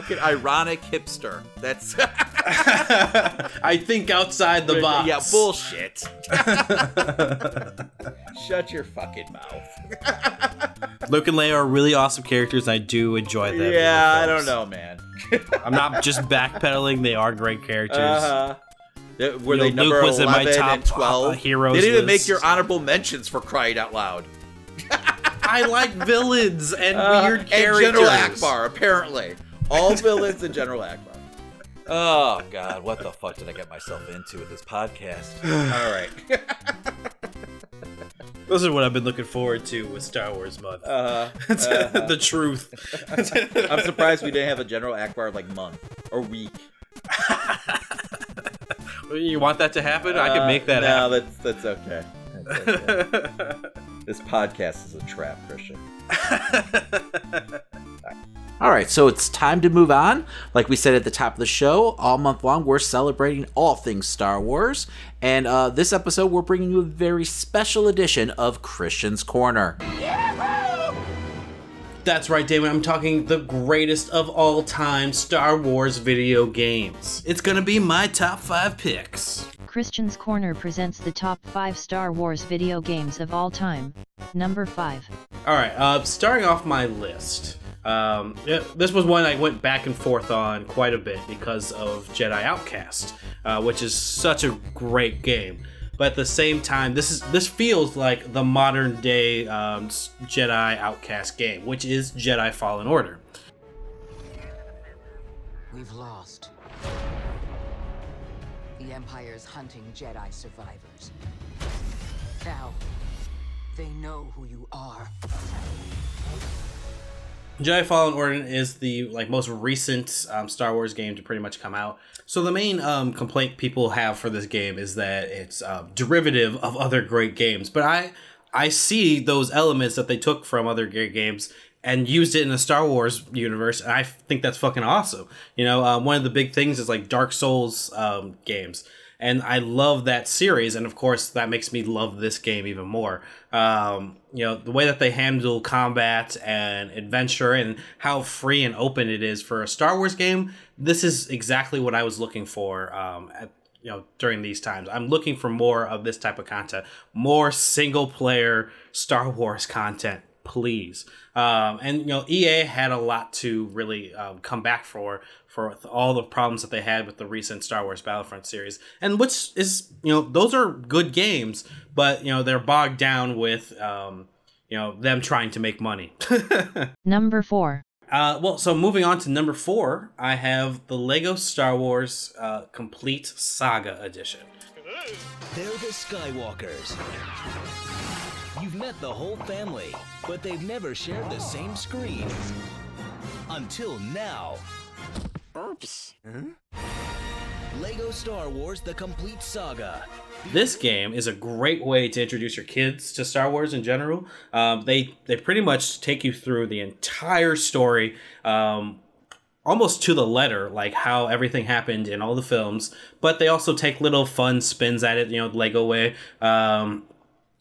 Fucking ironic hipster. That's. (laughs) I think outside the box. Yeah, bullshit. (laughs) Shut your fucking mouth. (laughs) Luke and Leia are really awesome characters. And I do enjoy them. Yeah, I don't know, man. I'm not just backpedaling. They are great characters. Uh-huh. Were You they know, number Luke was in my 11 top, and 12? uh, heroes They didn't even make your honorable mentions for crying out loud. I like villains and Uh, weird and characters. General Ackbar, apparently. All villains and General Ackbar. Oh, God. What the fuck did I get myself into with this podcast? (sighs) All right. (laughs) Those are what I've been looking forward to with Star Wars month. (laughs) Uh, uh, the truth. (laughs) I'm surprised we didn't have a General Ackbar like month or week. You want that to happen? I can make that no, happen. that's that's okay. That's okay. this podcast is a trap, Christian. All right, so it's time to move on. Like we said at the top of the show, all month long we're celebrating all things Star Wars, and uh, this episode we're bringing you a very special edition of Christian's Corner. That's right, David. I'm talking the greatest of all time Star Wars video games. It's gonna be my top five picks. Christian's Corner presents the top 5 Star Wars video games of all time. Number 5. All right, uh, starting off my list. Um, yeah, this was one I went back and forth on quite a bit because of Jedi Outcast, uh, which is such a great game. But at the same time, this is this feels like the modern day um, Jedi Outcast game, which is Jedi Fallen Order. We've lost. The Empire's hunting Jedi survivors. Now, they know who you are. Jedi Fallen Order is the like most recent um, Star Wars game to pretty much come out. So the main um, complaint people have for this game is that it's uh, derivative of other great games. But I I see those elements that they took from other great games and used it in the Star Wars universe, and I think that's fucking awesome. You know, um, one of the big things is like Dark Souls um, games and I love that series, and of course that makes me love this game even more. Um, you know the way that they handle combat and adventure, and how free and open it is for a Star Wars game. This is exactly what I was looking for. Um, at, you know during these times i'm looking for more of this type of content more single player star wars content please um, and you know ea had a lot to really um, come back for for all the problems that they had with the recent Star Wars Battlefront series, and which is you know those are good games, but you know they're bogged down with um, you know them trying to make money. (laughs) Number four. Uh, well, so moving on to number four, I have the Lego Star Wars uh, Complete Saga Edition. They're the Skywalkers. You've met the whole family, but they've never shared the same screen. Until now. Oops. Huh? Lego Star Wars The Complete Saga. This game is a great way to introduce your kids to Star Wars in general. Um, they they pretty much take you through the entire story, um, almost to the letter, like how everything happened in all the films. But they also take little fun spins at it, you know, Lego way. Um,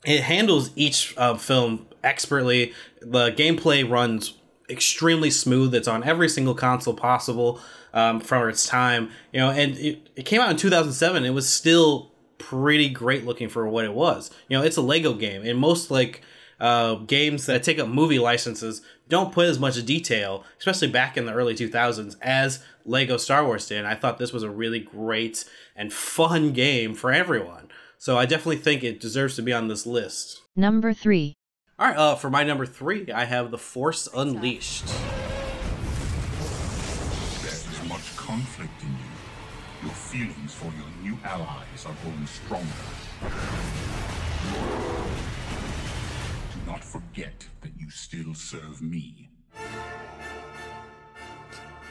it handles each uh, film expertly. The gameplay runs extremely smooth. It's on every single console possible um, from its time, you know, and it, it came out in 2007. It was still pretty great looking for what it was. You know, it's a Lego game, and most like uh, games that take up movie licenses don't put as much detail, especially back in the early 2000s, as Lego Star Wars did. And I thought this was a really great and fun game for everyone. So I definitely think it deserves to be on this list. Number three. All right, uh, for my number three, I have The Force Unleashed. Allies are growing stronger. Do not forget that you still serve me.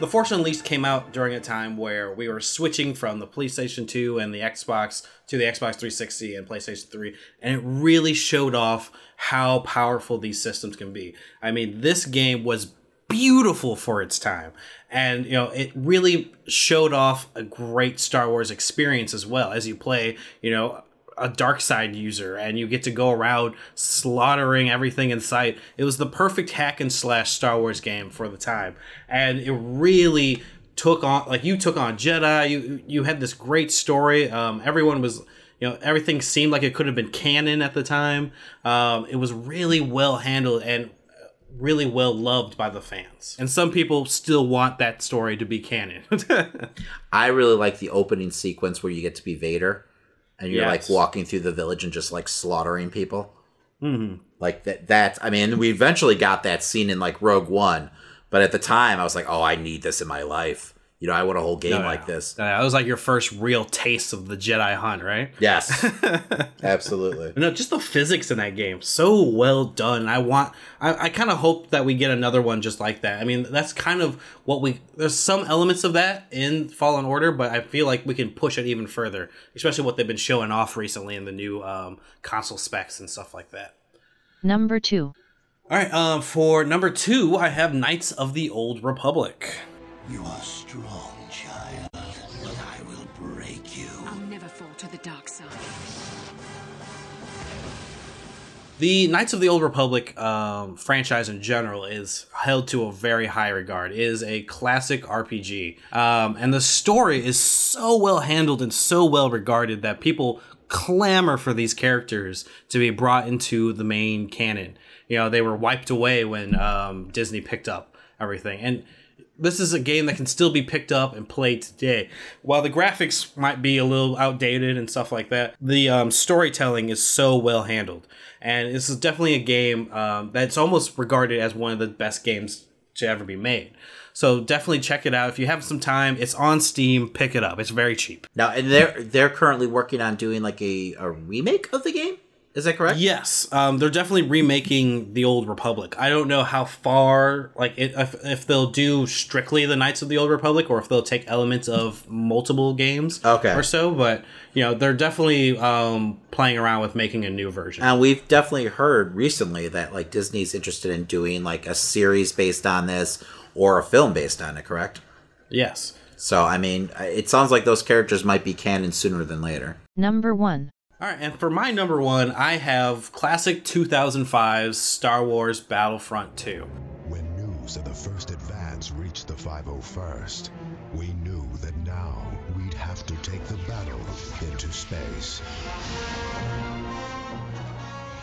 The Force Unleashed came out during a time where we were switching from the PlayStation 2 and the Xbox to the Xbox 360 and PlayStation 3, and it really showed off how powerful these systems can be. I mean, this game was beautiful for its time. And you know it really showed off a great star wars experience as well as you play you know a dark side user and you get to go around slaughtering everything in sight. It was the perfect hack and slash star wars game for the time. And it really took on like you took on jedi. You you had this great story. Um, everyone was you know everything seemed like it could have been canon at the time. Um, it was really well handled and really well loved by the fans. And some people still want that story to be canon. (laughs) I really like the opening sequence where you get to be Vader and you're Yes. like walking through the village and just like slaughtering people. Mhm. Like that that I mean, we eventually got that scene in like Rogue One, but at the time I was like, "Oh, I need this in my life." You know, I want a whole game No, no, like no. this. Uh, That was like your first real taste of the Jedi hunt, right? Yes, (laughs) absolutely. No, just the physics in that game, so well done. I want, I, I kind of hope that we get another one just like that. I mean, that's kind of what we. There's some elements of that in Fallen Order, but I feel like we can push it even further, especially what they've been showing off recently in the new um, console specs and stuff like that. Number 2. All right, um, for number two, I have Knights of the Old Republic. You are strong, child, but I will break you. I'll never fall to the dark side. The Knights of the Old Republic um, franchise in general is held to a very high regard. It is a classic RPG, um, and the story is so well handled and so well regarded that people clamor for these characters to be brought into the main canon. You know, they were wiped away when um, Disney picked up everything, and this is a game that can still be picked up and played today. While the graphics might be a little outdated and stuff like that, the um, storytelling is so well handled. And this is definitely a game um, that's almost regarded as one of the best games to ever be made. So definitely check it out if you have some time. It's on Steam. Pick it up. It's very cheap. Now, and they're they're currently working on doing like a, a remake of the game. Is that correct? Yes, um, they're definitely remaking the Old Republic. I don't know how far, like, it, if, if they'll do strictly the Knights of the Old Republic or if they'll take elements of multiple games Okay. or so. But you know, they're definitely um, playing around with making a new version. And we've definitely heard recently that like Disney's interested in doing like a series based on this or a film based on it. Correct? Yes. So I mean, it sounds like those characters might be canon sooner than later. Number 1. All right, and for my number one, I have classic 2005's Star Wars Battlefront 2. When news of the first advance reached the 501st, we knew that now we'd have to take the battle into space.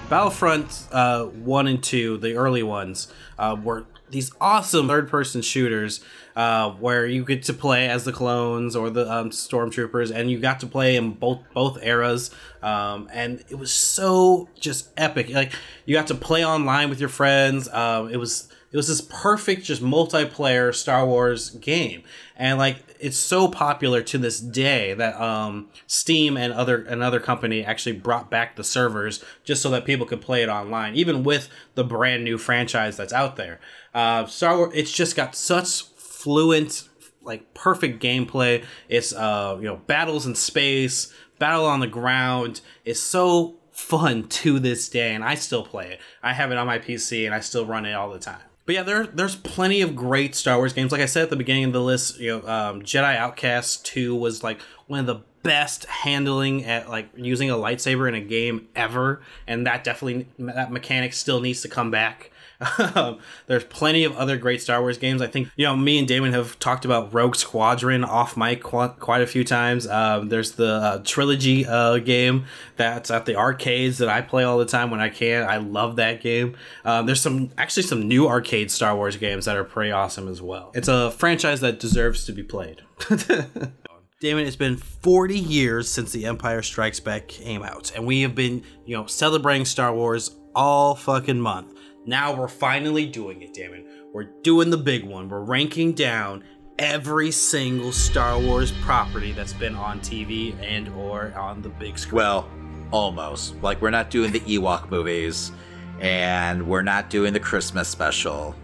Battlefront uh, 1 and 2, the early ones, uh, were these awesome third person shooters uh, where you get to play as the clones or the um, stormtroopers, and you got to play in both both eras. Um, and it was so just epic. Like you got to play online with your friends. Um, it was it was this perfect just multiplayer Star Wars game, and like it's so popular to this day that um, Steam and other another company actually brought back the servers just so that people could play it online, even with the brand new franchise that's out there. Uh, Star Wars, it's just got such fluent, like perfect gameplay. It's uh, you know battles in space, battle on the ground. It's so fun to this day, and I still play it. I have it on my PC, and I still run it all the time. But yeah, there there's plenty of great Star Wars games. Like I said at the beginning of the list, you know, um, Jedi Outcast Two was like one of the best handling at like using a lightsaber in a game ever, and that definitely that mechanic still needs to come back. (laughs) Um, there's plenty of other great Star Wars games. I think you know me and Damon have talked about Rogue Squadron off mic qu- quite a few times. Um, there's the uh, trilogy uh, game that's at the arcades that I play all the time when I can. I love that game. Um, there's some actually some new arcade Star Wars games that are pretty awesome as well. It's a franchise that deserves to be played. (laughs) Damon, it's been 40 years since The Empire Strikes Back came out, and we have been, you know, celebrating Star Wars all fucking month. Now we're finally doing it, Damon. We're doing the big one. We're ranking down every single Star Wars property that's been on TV and or on the big screen. Well, almost. Like we're not doing the Ewok movies, and we're not doing the Christmas special.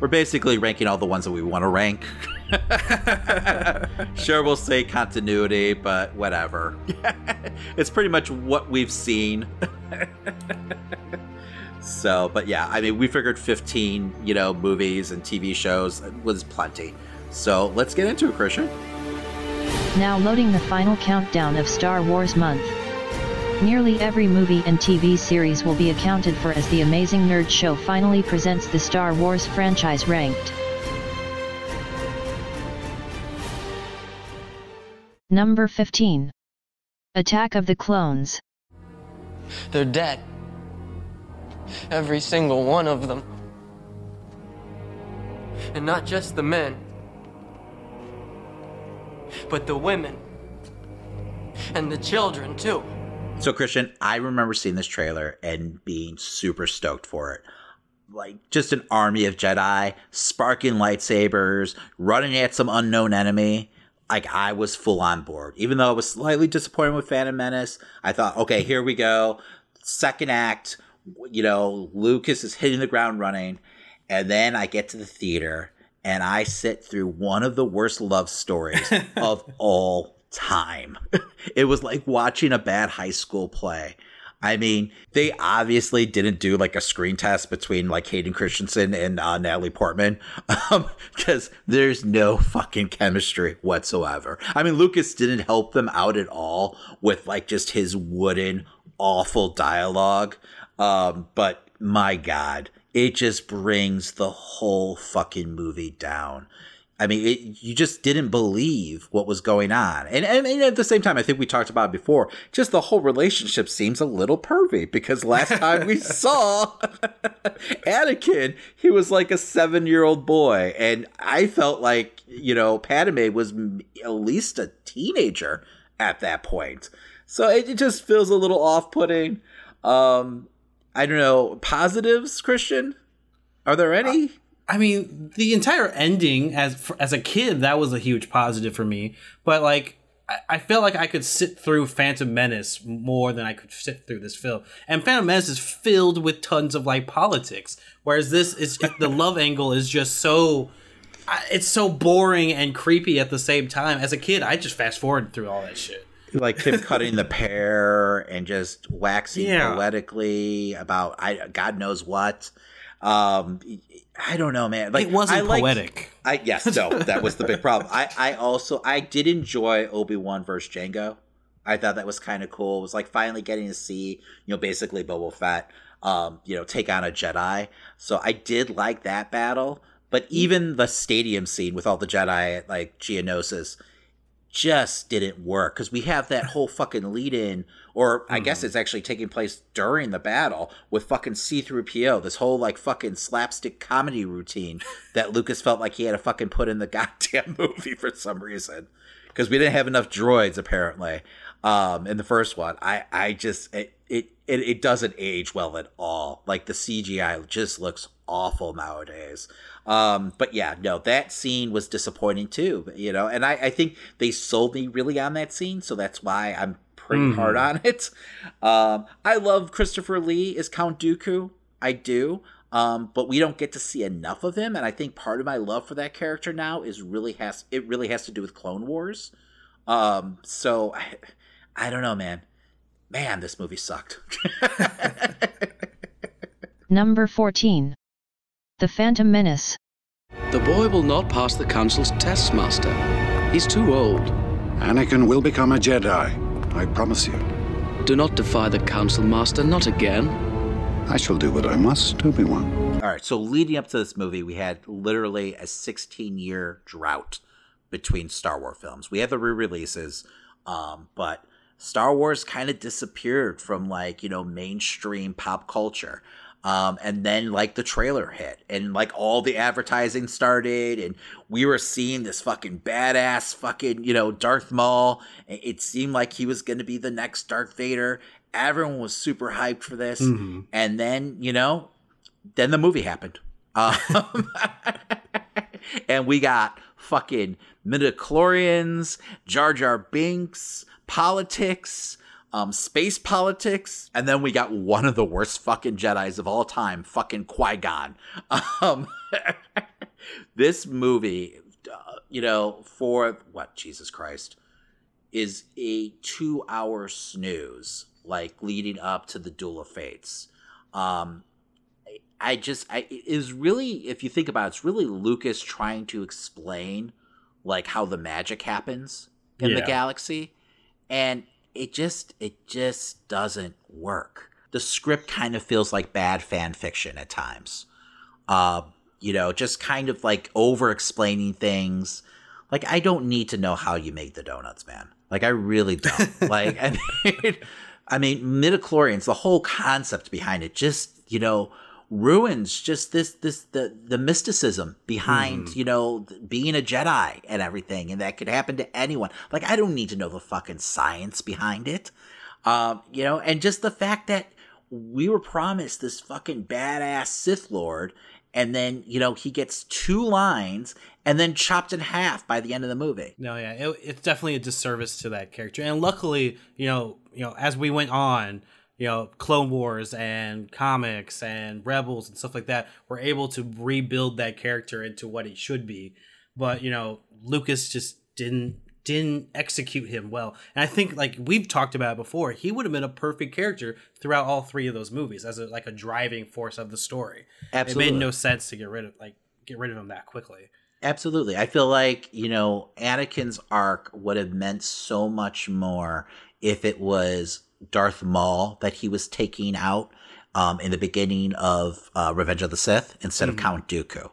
We're basically ranking all the ones that we want to rank. (laughs) sure, we'll say continuity, but whatever. (laughs) it's pretty much what we've seen. (laughs) so, but yeah, I mean, we figured 15, you know, movies and TV shows was plenty. So let's get into it, Christian. Now loading the final countdown of Star Wars month. Nearly every movie and TV series will be accounted for as the Amazing Nerd Show finally presents the Star Wars franchise ranked. Number 15. Attack of the Clones. They're dead. Every single one of them. And not just the men, but the women. And the children, too. So, Christian, I remember seeing this trailer and being super stoked for it. like just an army of Jedi, sparking lightsabers, running at some unknown enemy. Like I was full on board, even though I was slightly disappointed with Phantom Menace. I thought, okay, here we go, second act. You know, Lucas is hitting the ground running, and then I get to the theater and I sit through one of the worst love stories (laughs) of all time. (laughs) it was like watching a bad high school play. I mean, they obviously didn't do like a screen test between like Hayden Christensen and uh, Natalie Portman because (laughs) um, there's no fucking chemistry whatsoever. I mean, Lucas didn't help them out at all with like just his wooden, awful dialogue. Um, but my God, it just brings the whole fucking movie down. I mean, it, you just didn't believe what was going on. And, and, and, at the same time, I think we talked about before, just the whole relationship seems a little pervy because last time we (laughs) saw (laughs) Anakin, he was like a seven year old boy. And I felt like, you know, Padme was at least a teenager at that point. So it, it just feels a little off putting. Um, I don't know, positives, Christian? Are there any? I mean, the entire ending as as a kid, that was a huge positive for me. But like, I, I felt like I could sit through Phantom Menace more than I could sit through this film. And Phantom Menace is filled with tons of like politics, whereas this is (laughs) the love angle is just so. It's so boring and creepy at the same time. As a kid, I just fast forward through all that shit like him cutting the pear and just waxing yeah. poetically about I God knows what. Um, I don't know, man. Like it wasn't I liked, poetic. I yes, no, that was the big problem. I I also I did enjoy Obi Wan versus Jango. I thought that was kind of cool. It was like finally getting to see, you know, basically Boba Fett, um, you know, take on a Jedi. So I did like that battle. But even the stadium scene with all the Jedi like Geonosis, just didn't work because we have that whole fucking lead in, or I mm. guess mm-hmm. it's actually taking place during the battle with fucking C-3PO, this whole like fucking slapstick comedy routine that Lucas felt like he had to fucking put in the (laughs) goddamn movie for some reason because we didn't have enough droids apparently um, in the first one. I I just it, it it it doesn't age well at all. Like the CGI just looks awful nowadays. Um, but yeah, no, that scene was disappointing too, you know, and I, I think they sold me really on that scene, so that's why I'm pretty mm-hmm. hard on it. Um, I love Christopher Lee as Count Dooku. I do. Um, but we don't get to see enough of him, and I think part of my love for that character now is really has it really has to do with Clone Wars. Um, so I, I don't know, man. Man, this movie sucked. (laughs) Number 14. The Phantom Menace. The boy will not pass the Council's test, Master. He's too old. Anakin will become a Jedi. I promise you. Do not defy the Council, Master. Not again. I shall do what I must, Obi-Wan. All right, so leading up to this movie, we had literally a 16-year drought between Star Wars films. We had the re-releases, um, but Star Wars kind of disappeared from like, you know, mainstream pop culture. Um, and then like the trailer hit and like all the advertising started and we were seeing this fucking badass fucking, you know, Darth Maul. It seemed like he was going to be the next Darth Vader. Everyone was super hyped for this. Mm-hmm. And then, you know, then the movie happened. Um, (laughs) and we got fucking midichlorians, Jar Jar Binks, politics, um, space politics, and then we got one of the worst fucking Jedi's of all time, fucking Qui Gon. (laughs) Um, (laughs) this movie, uh, you know, for what Jesus Christ is a two-hour snooze, like leading up to the Duel of Fates. Um, I just, I is really, if you think about it, it's really Lucas trying to explain like how the magic happens in yeah. the galaxy, and it just it just doesn't work. The script kind of feels like bad fan fiction at times. Uh, you know, just kind of like over explaining things. Like I don't need to know how you make the donuts, man. Like I really don't. (laughs) like I mean, I mean, midichlorians, the whole concept behind it, just you know, ruins just this this the the mysticism behind mm. you know being a jedi and everything and that could happen to anyone like i don't need to know the fucking science behind it um you know and just the fact that we were promised this fucking badass Sith Lord, and then you know he gets two lines and then chopped in half by the end of the movie. No, yeah, it, it's definitely a disservice to that character. And luckily, you know, you know, as we went on, you know, Clone Wars and comics and Rebels and stuff like that, were able to rebuild that character into what it should be. But you know, Lucas just didn't didn't execute him well. And I think like we've talked about before, he would have been a perfect character throughout all three of those movies as a, like a driving force of the story. Absolutely. It made no sense to get rid of like get rid of him that quickly. Absolutely. I feel like, you know, Anakin's arc would have meant so much more if it was Darth Maul that he was taking out um, in the beginning of uh, Revenge of the Sith instead Mm-hmm. of Count Dooku.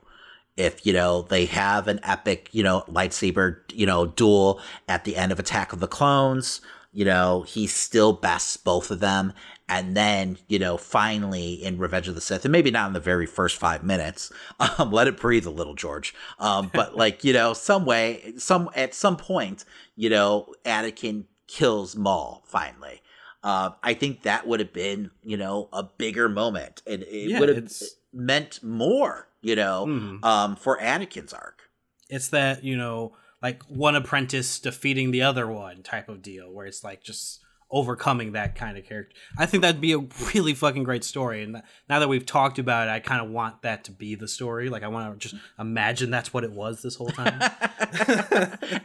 If, you know, they have an epic, you know, lightsaber, you know, duel at the end of Attack of the Clones, you know, he still bests both of them. And then, you know, finally in Revenge of the Sith, and maybe not in the very first five minutes, (laughs) um, let it breathe a little, George. Um, but (laughs) like, you know, some way, some at some point, you know, Anakin kills Maul finally. Uh, I think that would have been, you know, a bigger moment, and it Yeah, would have meant more, you know, Mhm. um, for Anakin's arc. It's that, you know, like one apprentice defeating the other one type of deal where it's like just overcoming that kind of character. I think that'd be a really fucking great story. And now that we've talked about it, I kind of want that to be the story. Like I want to just imagine that's what it was this whole time. (laughs)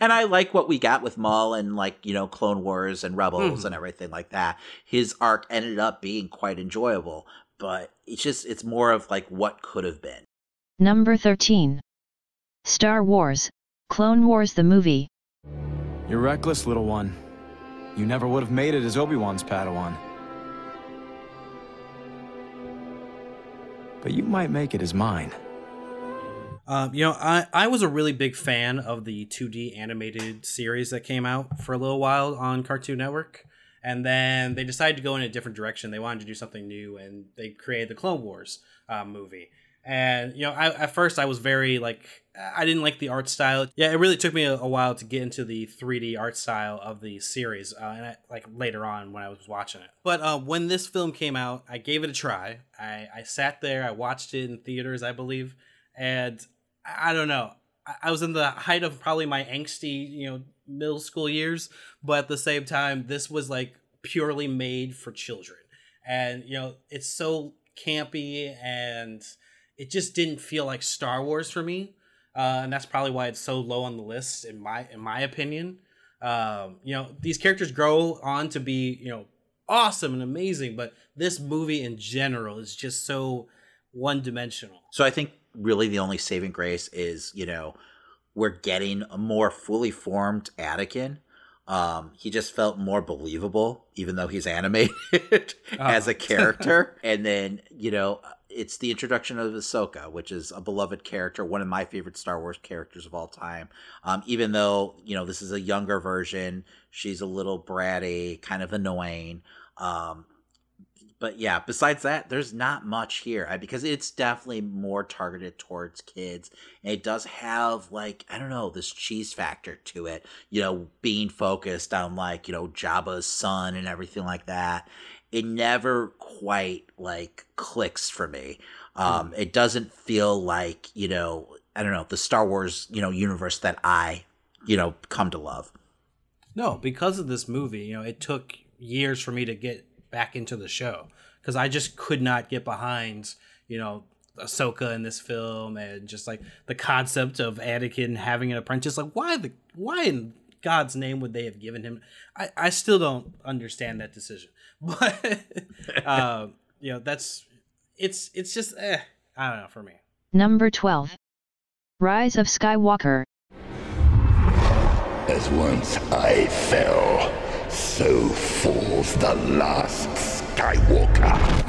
and I like what we got with Maul and like you know Clone Wars and Rebels Mhm. and everything like that. His arc ended up being quite enjoyable, but it's just it's more of like what could have been. Number 13. Star Wars Clone Wars the movie. You're reckless, little one. You never would have made it as Obi-Wan's Padawan. But you might make it as mine. Um, you know, I, I was a really big fan of the 2D animated series that came out for a little while on Cartoon Network. And then they decided to go in a different direction. They wanted to do something new, and they created the Clone Wars uh, movie. And you know, I, at first I was very like, I didn't like the art style. Yeah, it really took me a, while to get into the 3D art style of the series, uh, and I, like later on when I was watching it. But uh, when this film came out, I gave it a try. I, I sat there, I watched it in theaters, I believe, and I, I don't know. I, I was in the height of probably my angsty, you know, middle school years, but at the same time, this was like purely made for children, and you know, it's so campy and it just didn't feel like Star Wars for me, uh, and that's probably why it's so low on the list in my in my opinion. Um, you know, these characters grow on to be you know awesome and amazing, but this movie in general is just so one dimensional. So I think really the only saving grace is you know we're getting a more fully formed Anakin. Um, he just felt more believable, even though he's animated (laughs) as a (laughs) character. and then, you know, it's the introduction of Ahsoka, which is a beloved character, one of my favorite Star Wars characters of all time. Um, even though, you know, this is a younger version, she's a little bratty, kind of annoying. Um, but yeah, besides that, there's not much here I, because it's definitely more targeted towards kids. And it does have like I don't know this cheese factor to it. You know, being focused on like you know Jabba's son and everything like that. It never quite like clicks for me. Um, It doesn't feel like you know I don't know the Star Wars you know universe that I you know come to love. No, because of this movie, you know, it took years for me to get back into the show because I just could not get behind, you know, Ahsoka in this film and just like the concept of Anakin having an apprentice. Like, why the why in God's name would they have given him? I I still don't understand that decision, (laughs) but (laughs) uh, you know, that's it's it's just eh, I don't know for me. Number 12. Rise of Skywalker. As once I fell, so falls the last Skywalker.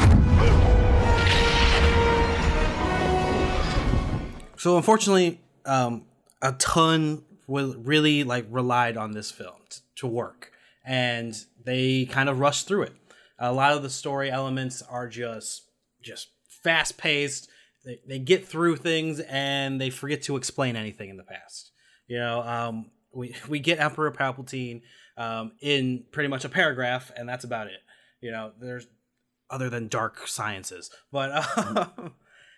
So unfortunately, um, a ton was really like relied on this film t- to work, and they kind of rushed through it. A lot of the story elements are just just fast paced. They, they get through things and they forget to explain anything in the past. You know, um, we (laughs) we get Emperor Palpatine um, in pretty much a paragraph, and that's about it. You know, there's other than dark sciences. But uh, (laughs)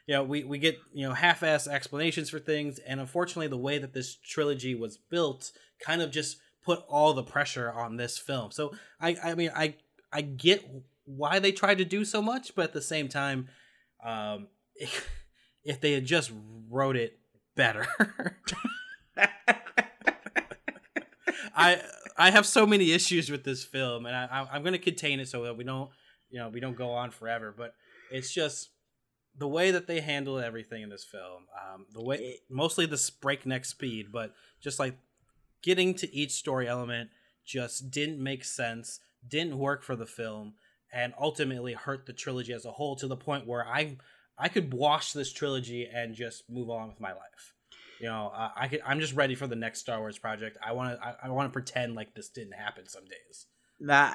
you know, we we get you know half-ass explanations for things, and unfortunately, the way that this trilogy was built kind of just put all the pressure on this film. So I I mean I I get why they tried to do so much, but at the same time, um, (laughs) if they had just wrote it better. (laughs) I I have so many issues with this film, and I, I'm going to contain it so that we don't, you know, we don't go on forever. But it's just the way that they handle everything in this film, um, the way mostly the breakneck speed, but just like getting to each story element just didn't make sense, didn't work for the film, and ultimately hurt the trilogy as a whole to the point where I I could wash this trilogy and just move on with my life you know, I, I could, I'm just ready for the next Star Wars project. I want to, I, I want to pretend like this didn't happen some days. Nah,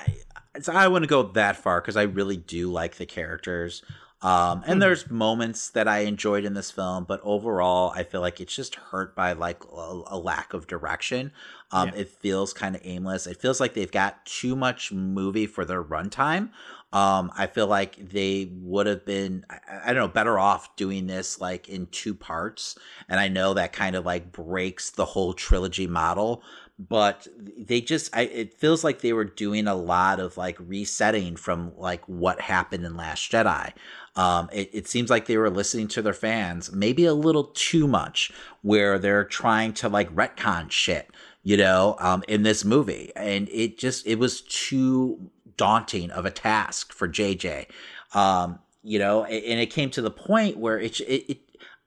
so I want to go that far because I really do like the characters. Um, and hmm. there's moments that I enjoyed in this film, but overall, I feel like it's just hurt by like a, a lack of direction. Um, yeah. It feels kind of aimless. It feels like they've got too much movie for their runtime. Um, I feel like they would have been, I, I, don't know, better off doing this like in two parts. And I know that kind of like breaks the whole trilogy model, but they just, I, it feels like they were doing a lot of like resetting from like what happened in Last Jedi. Um, it, it seems like they were listening to their fans maybe a little too much, where they're trying to like retcon shit you know, um, in this movie. And it just, it was too daunting of a task for JJ. Um, you know, and it came to the point where it, it, it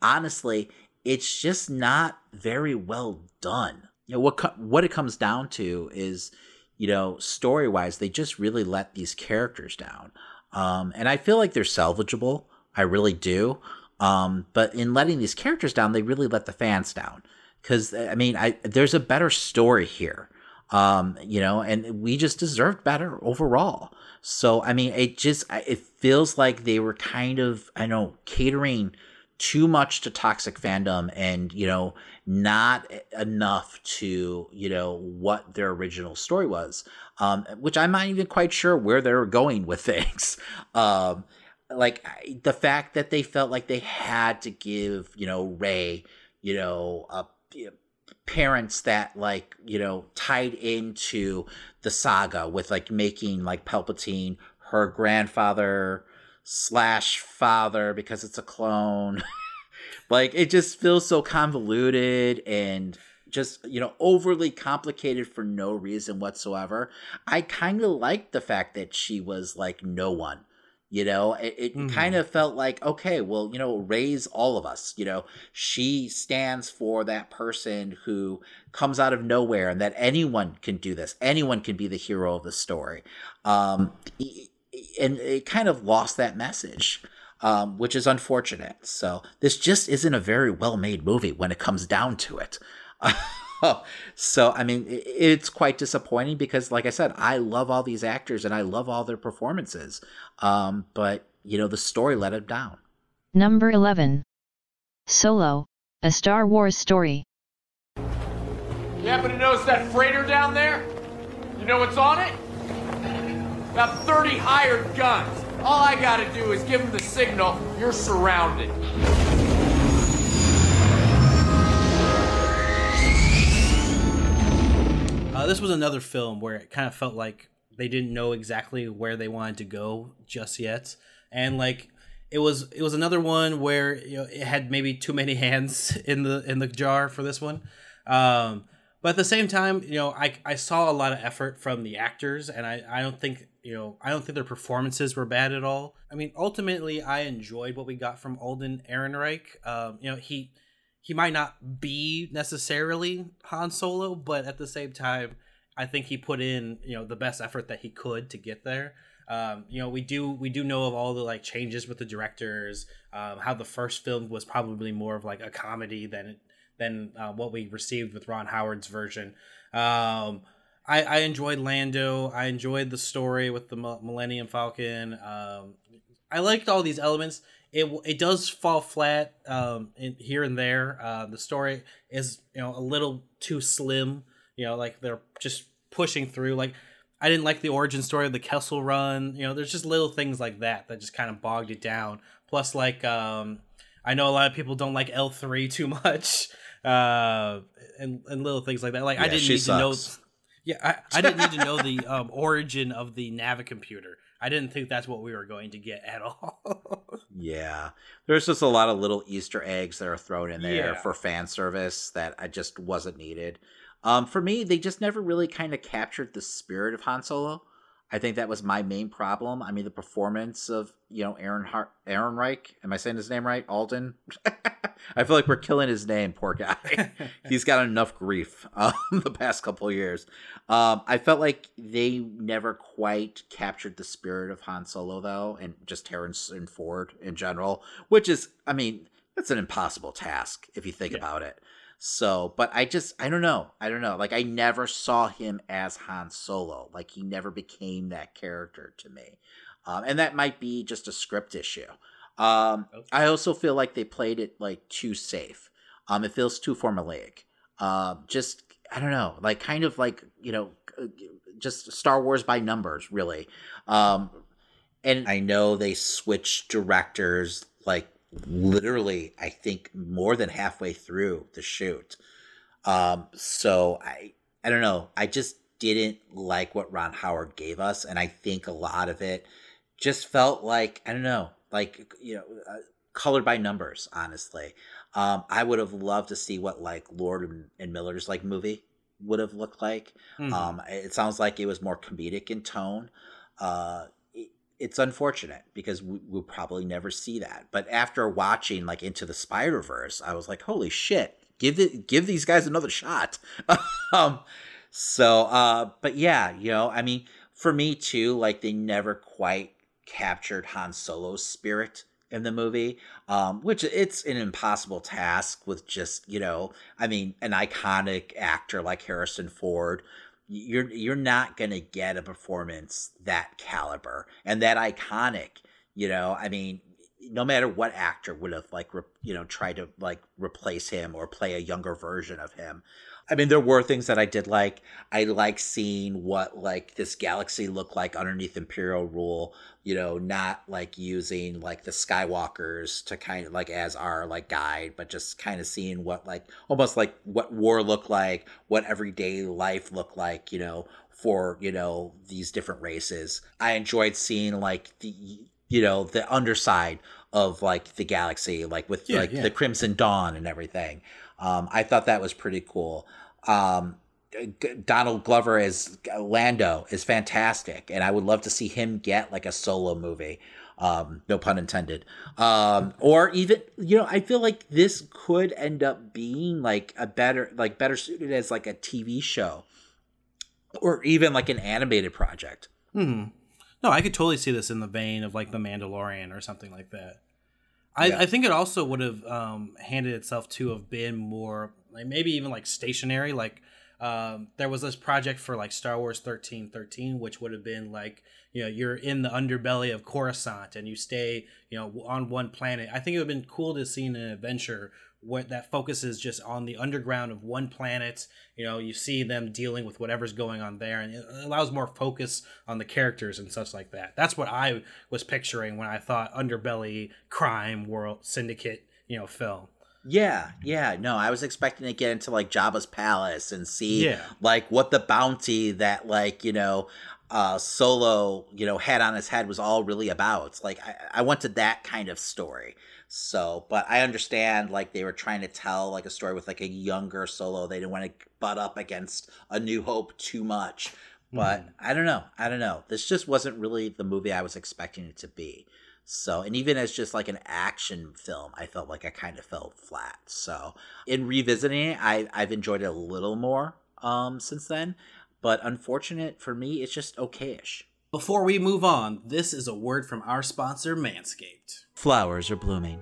honestly, it's just not very well done. You know, what, what it comes down to is, you know, story wise, they just really let these characters down. Um, and I feel like they're salvageable. I really do. Um, but in letting these characters down, they really let the fans down. Because I mean, I there's a better story here um, you know, and we just deserved better overall. So, I mean, it just, it feels like they were kind of, I know, catering too much to toxic fandom and, you know, not enough to, you know, what their original story was, um, which I'm not even quite sure where they were going with (laughs) things. Um, like the fact that they felt like they had to give, you know, Rey you know, a, parents that like you know tied into the saga with like making like Palpatine her grandfather slash father because it's a clone. (laughs) like it just feels so convoluted and just you know overly complicated for no reason whatsoever. I kind of like the fact that she was like no one you know, it, it mm-hmm. kind of felt like, okay, well, you know, raise all of us. You know, she stands for that person who comes out of nowhere and that anyone can do this. Anyone can be the hero of the story. Um, and it kind of lost that message. Um, which is unfortunate. So this just isn't a very well made movie when it comes down to it. (laughs) so I mean, it's quite disappointing because, like I said, I love all these actors and I love all their performances. Um, but you know, the story let it down. Number eleven, Solo, a Star Wars story. You happen to notice that freighter down there? You know what's on it? About 30 hired guns. All I gotta do is give them the signal, you're surrounded. Uh, this was another film where it kind of felt like they didn't know exactly where they wanted to go just yet, and like it was it was another one where you know it had maybe too many (laughs) hands in the in the jar for this one. Um, but at the same time, you know, I, I saw a lot of effort from the actors, and I, I don't think you know I don't think their performances were bad at all. I mean, ultimately, I enjoyed what we got from Alden Ehrenreich. Um, you know, he he might not be necessarily Han Solo, but at the same time, I think he put in you know the best effort that he could to get there. Um, you know, we do we do know of all the like changes with the directors, um, how the first film was probably more of like a comedy than than uh, what we received with Ron Howard's version. Um, I, I enjoyed Lando. I enjoyed the story with the Millennium Falcon. Um, I liked all these elements it it does fall flat um, in, here and there. Uh, the story is you know a little too slim. You know, like they're just pushing through. Like I didn't like the origin story of the Kessel Run. You know, there's just little things like that that just kind of bogged it down. Plus, like, um, I know a lot of people don't like L three too (laughs) much, uh, and and little things like that. Like, I didn't need to know. Yeah, I, I didn't need to know the (laughs) um, origin of the Navi computer. I didn't think that's what we were going to get at all. Yeah. There's just a lot of little Easter eggs that are thrown in there Yeah. for fan service that I just wasn't needed. Um, for me, they just never really kind of captured the spirit of Han Solo. I think that was my main problem. I mean, the performance of you know Aaron Hart, Aaron Reich. Am I saying his name right? Alden. (laughs) I feel like we're killing his name. Poor guy. (laughs) He's got enough grief um, (laughs) the past couple of years. Um, I felt like they never quite captured the spirit of Han Solo, though, and just Harrison Ford in general, which is, I mean, that's an impossible task if you think about it. So, but I just, I don't know. I don't know. Like, I never saw him as Han Solo. Like, he never became that character to me. Um, and that might be just a script issue. Um, I also feel like they played it like too safe. Um, it feels too formulaic. Um, just I don't know, like kind of like you know, just Star Wars by numbers, really. Um, and I know they switched directors like literally, I think more than halfway through the shoot. Um, so I I don't know. I just didn't like what Ron Howard gave us, and I think a lot of it just felt like I don't know, like you know, uh, colored by numbers. Honestly, um, I would have loved to see what like Lord and, Miller's like movie would have looked like. Mhm. Um, it sounds like it was more comedic in tone. Uh, it's unfortunate because we, we'll probably never see that. But after watching like Into the Spider Verse, I was like, holy shit, give it, give these guys another shot. (laughs) um, so, uh, but yeah, you know, I mean, for me too, like they never quite captured Han Solo's spirit in the movie, um, which it's an impossible task with just you know, I mean, an iconic actor like Harrison Ford. You're you're not gonna get a performance that caliber and that iconic. You know, I mean, no matter what actor would have like re- you know tried to like replace him or play a younger version of him. I mean, there were things that I did like. I like seeing what like this galaxy looked like underneath Imperial rule. You know, not like using like the Skywalkers to kind of like as our like guide, but just kind of seeing what like almost like what war looked like, what everyday life looked like. You know, for you know these different races. I enjoyed seeing like the you know the underside of like the galaxy, like with Yeah, like yeah. the Crimson Dawn and everything. Um, I thought that was pretty cool. Um, G- Donald Glover as Lando is fantastic, and I would love to see him get like a solo movie. Um, no pun intended. Um, or even you know, I feel like this could end up being like a better, like better suited as like a TV show, or even like an animated project. Hmm. No, I could totally see this in the vein of like The Mandalorian or something like that. I, Yeah. I think it also would have um, handed itself to have been more like maybe even like stationary. Like um, there was this project for like Star Wars thirteen thirteen, which would have been like you know you're in the underbelly of Coruscant and you stay you know on one planet. I think it would have been cool to see an adventure what that focuses just on the underground of one planet. You know, you see them dealing with whatever's going on there, and it allows more focus on the characters and such like that. That's what I was picturing when I thought underbelly crime world syndicate, you know, film. Yeah, yeah. No, I was expecting to get into like Jabba's palace and see Yeah. like what the bounty that like, you know, uh Solo, you know, had on his head was all really about. Like I, I wanted that kind of story. So, but I understand like they were trying to tell like a story with like a younger Solo. They didn't want to butt up against A New Hope too much. But I don't know. I don't know. This just wasn't really the movie I was expecting it to be. So, and even as just like an action film, I felt like I kind of felt flat. So, in revisiting it, I, I've enjoyed it a little more um, since then. But unfortunate for me, it's just okayish. Before we move on, this is a word from our sponsor, Manscaped. Flowers are blooming,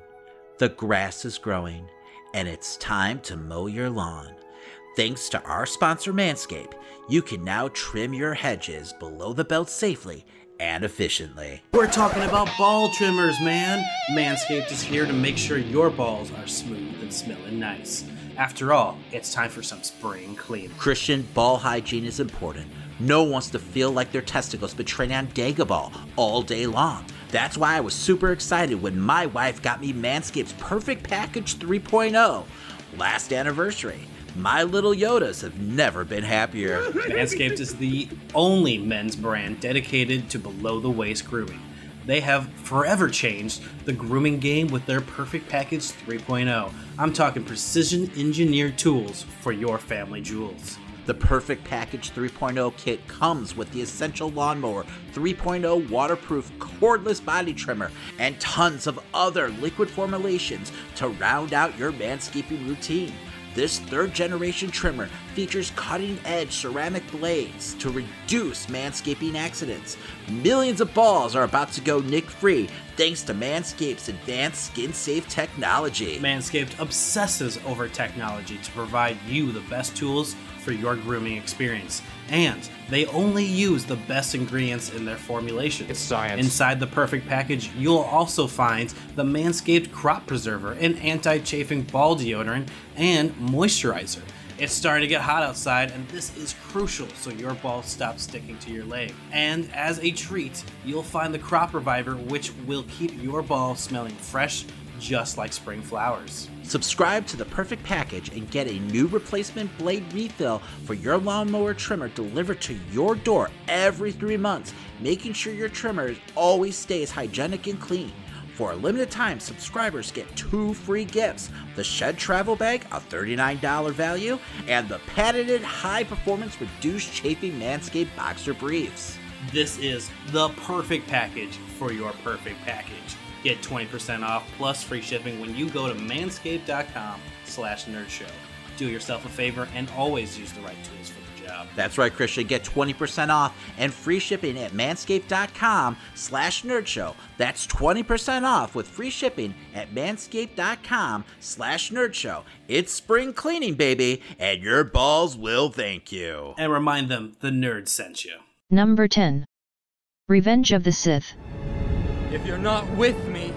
the grass is growing, and it's time to mow your lawn. Thanks to our sponsor, Manscaped, you can now trim your hedges below the belt safely and efficiently. We're talking about ball trimmers, man. Manscaped is here to make sure your balls are smooth and smelling nice. After all, it's time for some spring cleaning. Christian, ball hygiene is important. No one wants to feel like their testicles training on Dagobah all day long. That's why I was super excited when my wife got me Manscaped's Perfect Package 3.0 last anniversary. My little Yodas have never been happier. (laughs) Manscaped is the only men's brand dedicated to below the waist grooming. They have forever changed the grooming game with their Perfect Package 3.0. I'm talking precision engineered tools for your family jewels. The Perfect Package 3.0 kit comes with the Essential Lawnmower 3.0 waterproof cordless body trimmer and tons of other liquid formulations to round out your manscaping routine. This third generation trimmer features cutting edge ceramic blades to reduce manscaping accidents. Millions of balls are about to go nick free thanks to Manscaped's advanced skin safe technology. Manscaped obsesses over technology to provide you the best tools for your grooming experience. And they only use the best ingredients in their formulation. It's science. Inside the perfect package, you'll also find the Manscaped Crop Preserver, an anti chafing ball deodorant, and moisturizer. It's starting to get hot outside, and this is crucial so your ball stops sticking to your leg. And as a treat, you'll find the Crop Reviver, which will keep your ball smelling fresh, just like spring flowers. Subscribe to the perfect package and get a new replacement blade refill for your lawnmower trimmer delivered to your door every three months, making sure your trimmer always stays hygienic and clean. For a limited time, subscribers get two free gifts the Shed Travel Bag, a $39 value, and the patented high performance reduced chafing Manscaped Boxer Briefs. This is the perfect package for your perfect package. Get 20% off plus free shipping when you go to manscaped.com slash nerdshow. Do yourself a favor and always use the right tools for the job. That's right, Christian. Get 20% off and free shipping at manscaped.com slash nerdshow. That's 20% off with free shipping at manscaped.com slash nerdshow. It's spring cleaning, baby, and your balls will thank you. And remind them the nerd sent you. Number 10. Revenge of the Sith. If you're not with me,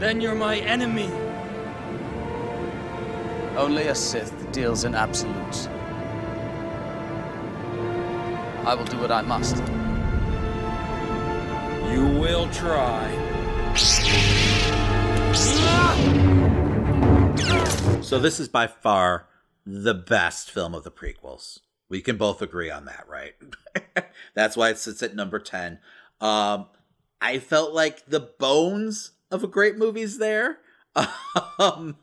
then you're my enemy. Only a Sith deals in absolutes. I will do what I must. You will try. So this is by far the best film of the prequels. We can both agree on that, right? (laughs) That's why it sits at number 10. Um, I felt like the bones of a great movie's there. (laughs) Um,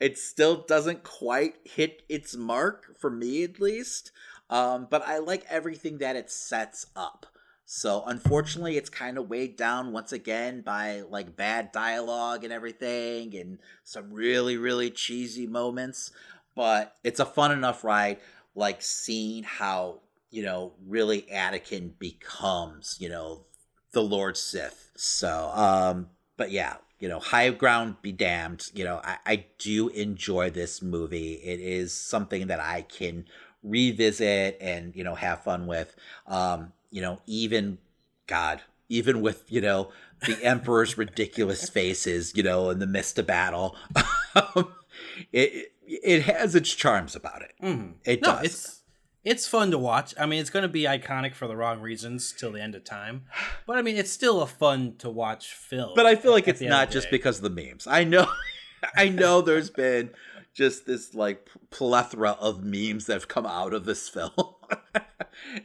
it still doesn't quite hit its mark for me, at least. Um, but I like everything that it sets up. So unfortunately, it's kind of weighed down once again by like bad dialogue and everything, and some really really cheesy moments. But it's a fun enough ride, like seeing how you know really Anakin becomes you know the Lord Sith. So, um, but yeah, you know, high ground be damned. You know, I, I do enjoy this movie. It is something that I can revisit and you know have fun with. Um, you know, even God, even with you know the Emperor's (laughs) ridiculous faces, you know, in the midst of battle, (laughs) it it has its charms about it. Mhm. It No, does. It's it's fun to watch. I mean, it's going to be iconic for the wrong reasons till the end of time. (sighs) But I mean, it's still a fun to watch film. But I feel like it's the end of not just because of the memes. I know, (laughs) I know. There's (laughs) been just this like plethora of memes that have come out of this (laughs) film,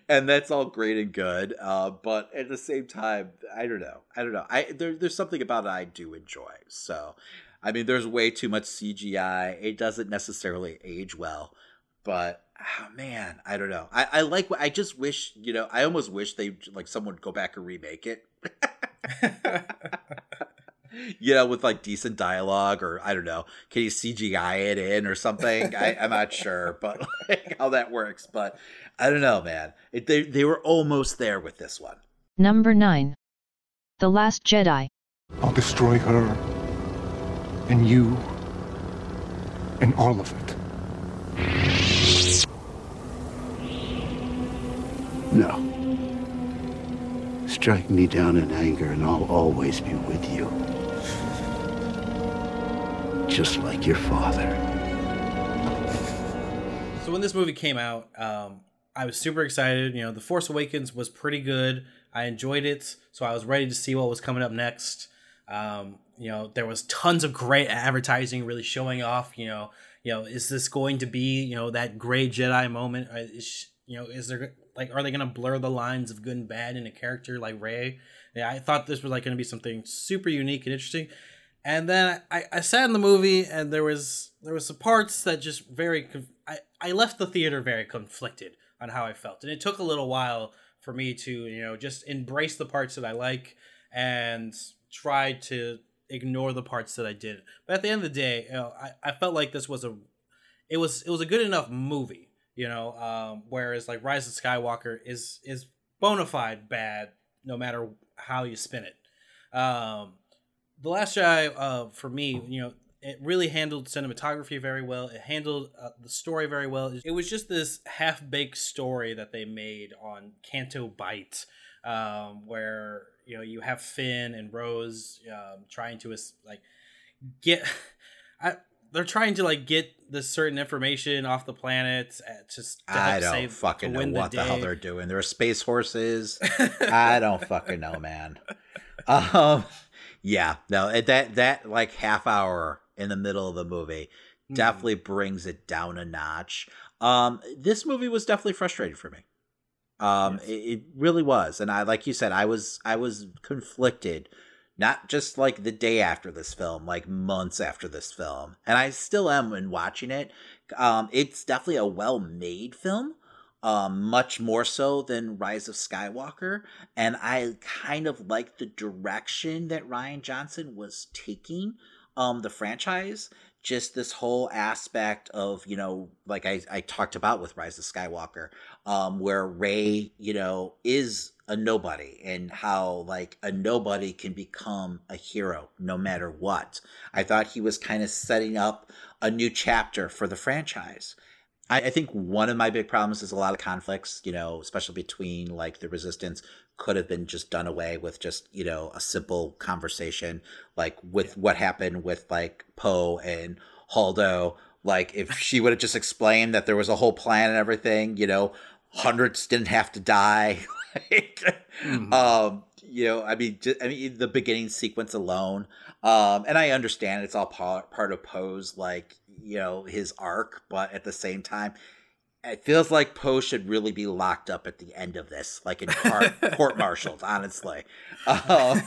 and that's all great and good. Uh, but at the same time, I don't know. I don't know. I there, there's something about it I do enjoy. So, I mean, there's way too much CGI. It doesn't necessarily age well, but. Oh, man, I don't know. I, I like. What I just wish you know. I almost wish they like someone would go back and remake it. (laughs) you know, with like decent dialogue, or I don't know, can you CGI it in or something? I, I'm not sure, but (laughs) like how that works. But I don't know, man. It, they they were almost there with this one. Number 9. The Last Jedi. I'll destroy her. And you. And all of it. No. Strike me down in anger and I'll always be with you. Just like your father. So when this movie came out, um, I was super excited. You know, The Force Awakens was pretty good. I enjoyed it, so I was ready to see what was coming up next. Um, you know, there was tons of great advertising, really showing off. You know, you know, is this going to be you know that gray Jedi moment? Is, you know, is there like are they to blur the lines of good and bad in a character like Rey? Yeah, I thought this was like to be something super unique and interesting. And then I, I sat in the movie and there was there was some parts that just very I, I left the theater very conflicted on how I felt. And it took a little while for me to, you know, just embrace the parts that I like and try to ignore the parts that I didn't. But at the end of the day, you know, I, I felt like this was a it was it was a good enough movie, you know, um, whereas like Rise of Skywalker is is bona fide bad no matter how you spin it. Um, the Last Jedi, uh, for me, you know, it really handled cinematography very well. It handled uh, the story very well. It was just this half baked story that they made on Canto Bight, um, where you know you have Finn and Rose um, trying to like get. (laughs) I, they're trying to like get this certain information off the planet uh, just I don't save, fucking know the what the, hell they're doing. There are space horses. (laughs) I don't fucking know, man. Um, yeah, no, that that like half hour in the middle of the movie Hmm. definitely brings it down a notch. Um, this movie was definitely frustrating for me. Um, it, it really was, and I like you said, I was I was conflicted. Not just like the day after this film, like months after this film, and I still am when watching it. Um, it's definitely a well-made film, um, much more so than Rise of Skywalker, and I kind of like the direction that Rian Johnson was taking um the franchise just this whole aspect of you know like I, I talked about with rise of skywalker um where Rey you know is a nobody and how like a nobody can become a hero no matter what. I thought he was kind of setting up a new chapter for the franchise I, I think one of my big problems is a lot of conflicts, you know, especially between like the resistance could have been just done away with just, you know, a simple conversation, like with what happened with like Poe and Haldo. Like if she would have just explained that there was a whole plan and everything, you know, hundreds didn't have to die. (laughs) like, um, you know, I mean, just, I mean, the beginning sequence alone, um, and I understand it's all part part of Poe's like you know his arc, but at the same time, it feels like Poe should really be locked up at the end of this, like in court (laughs) martialed, honestly. Um,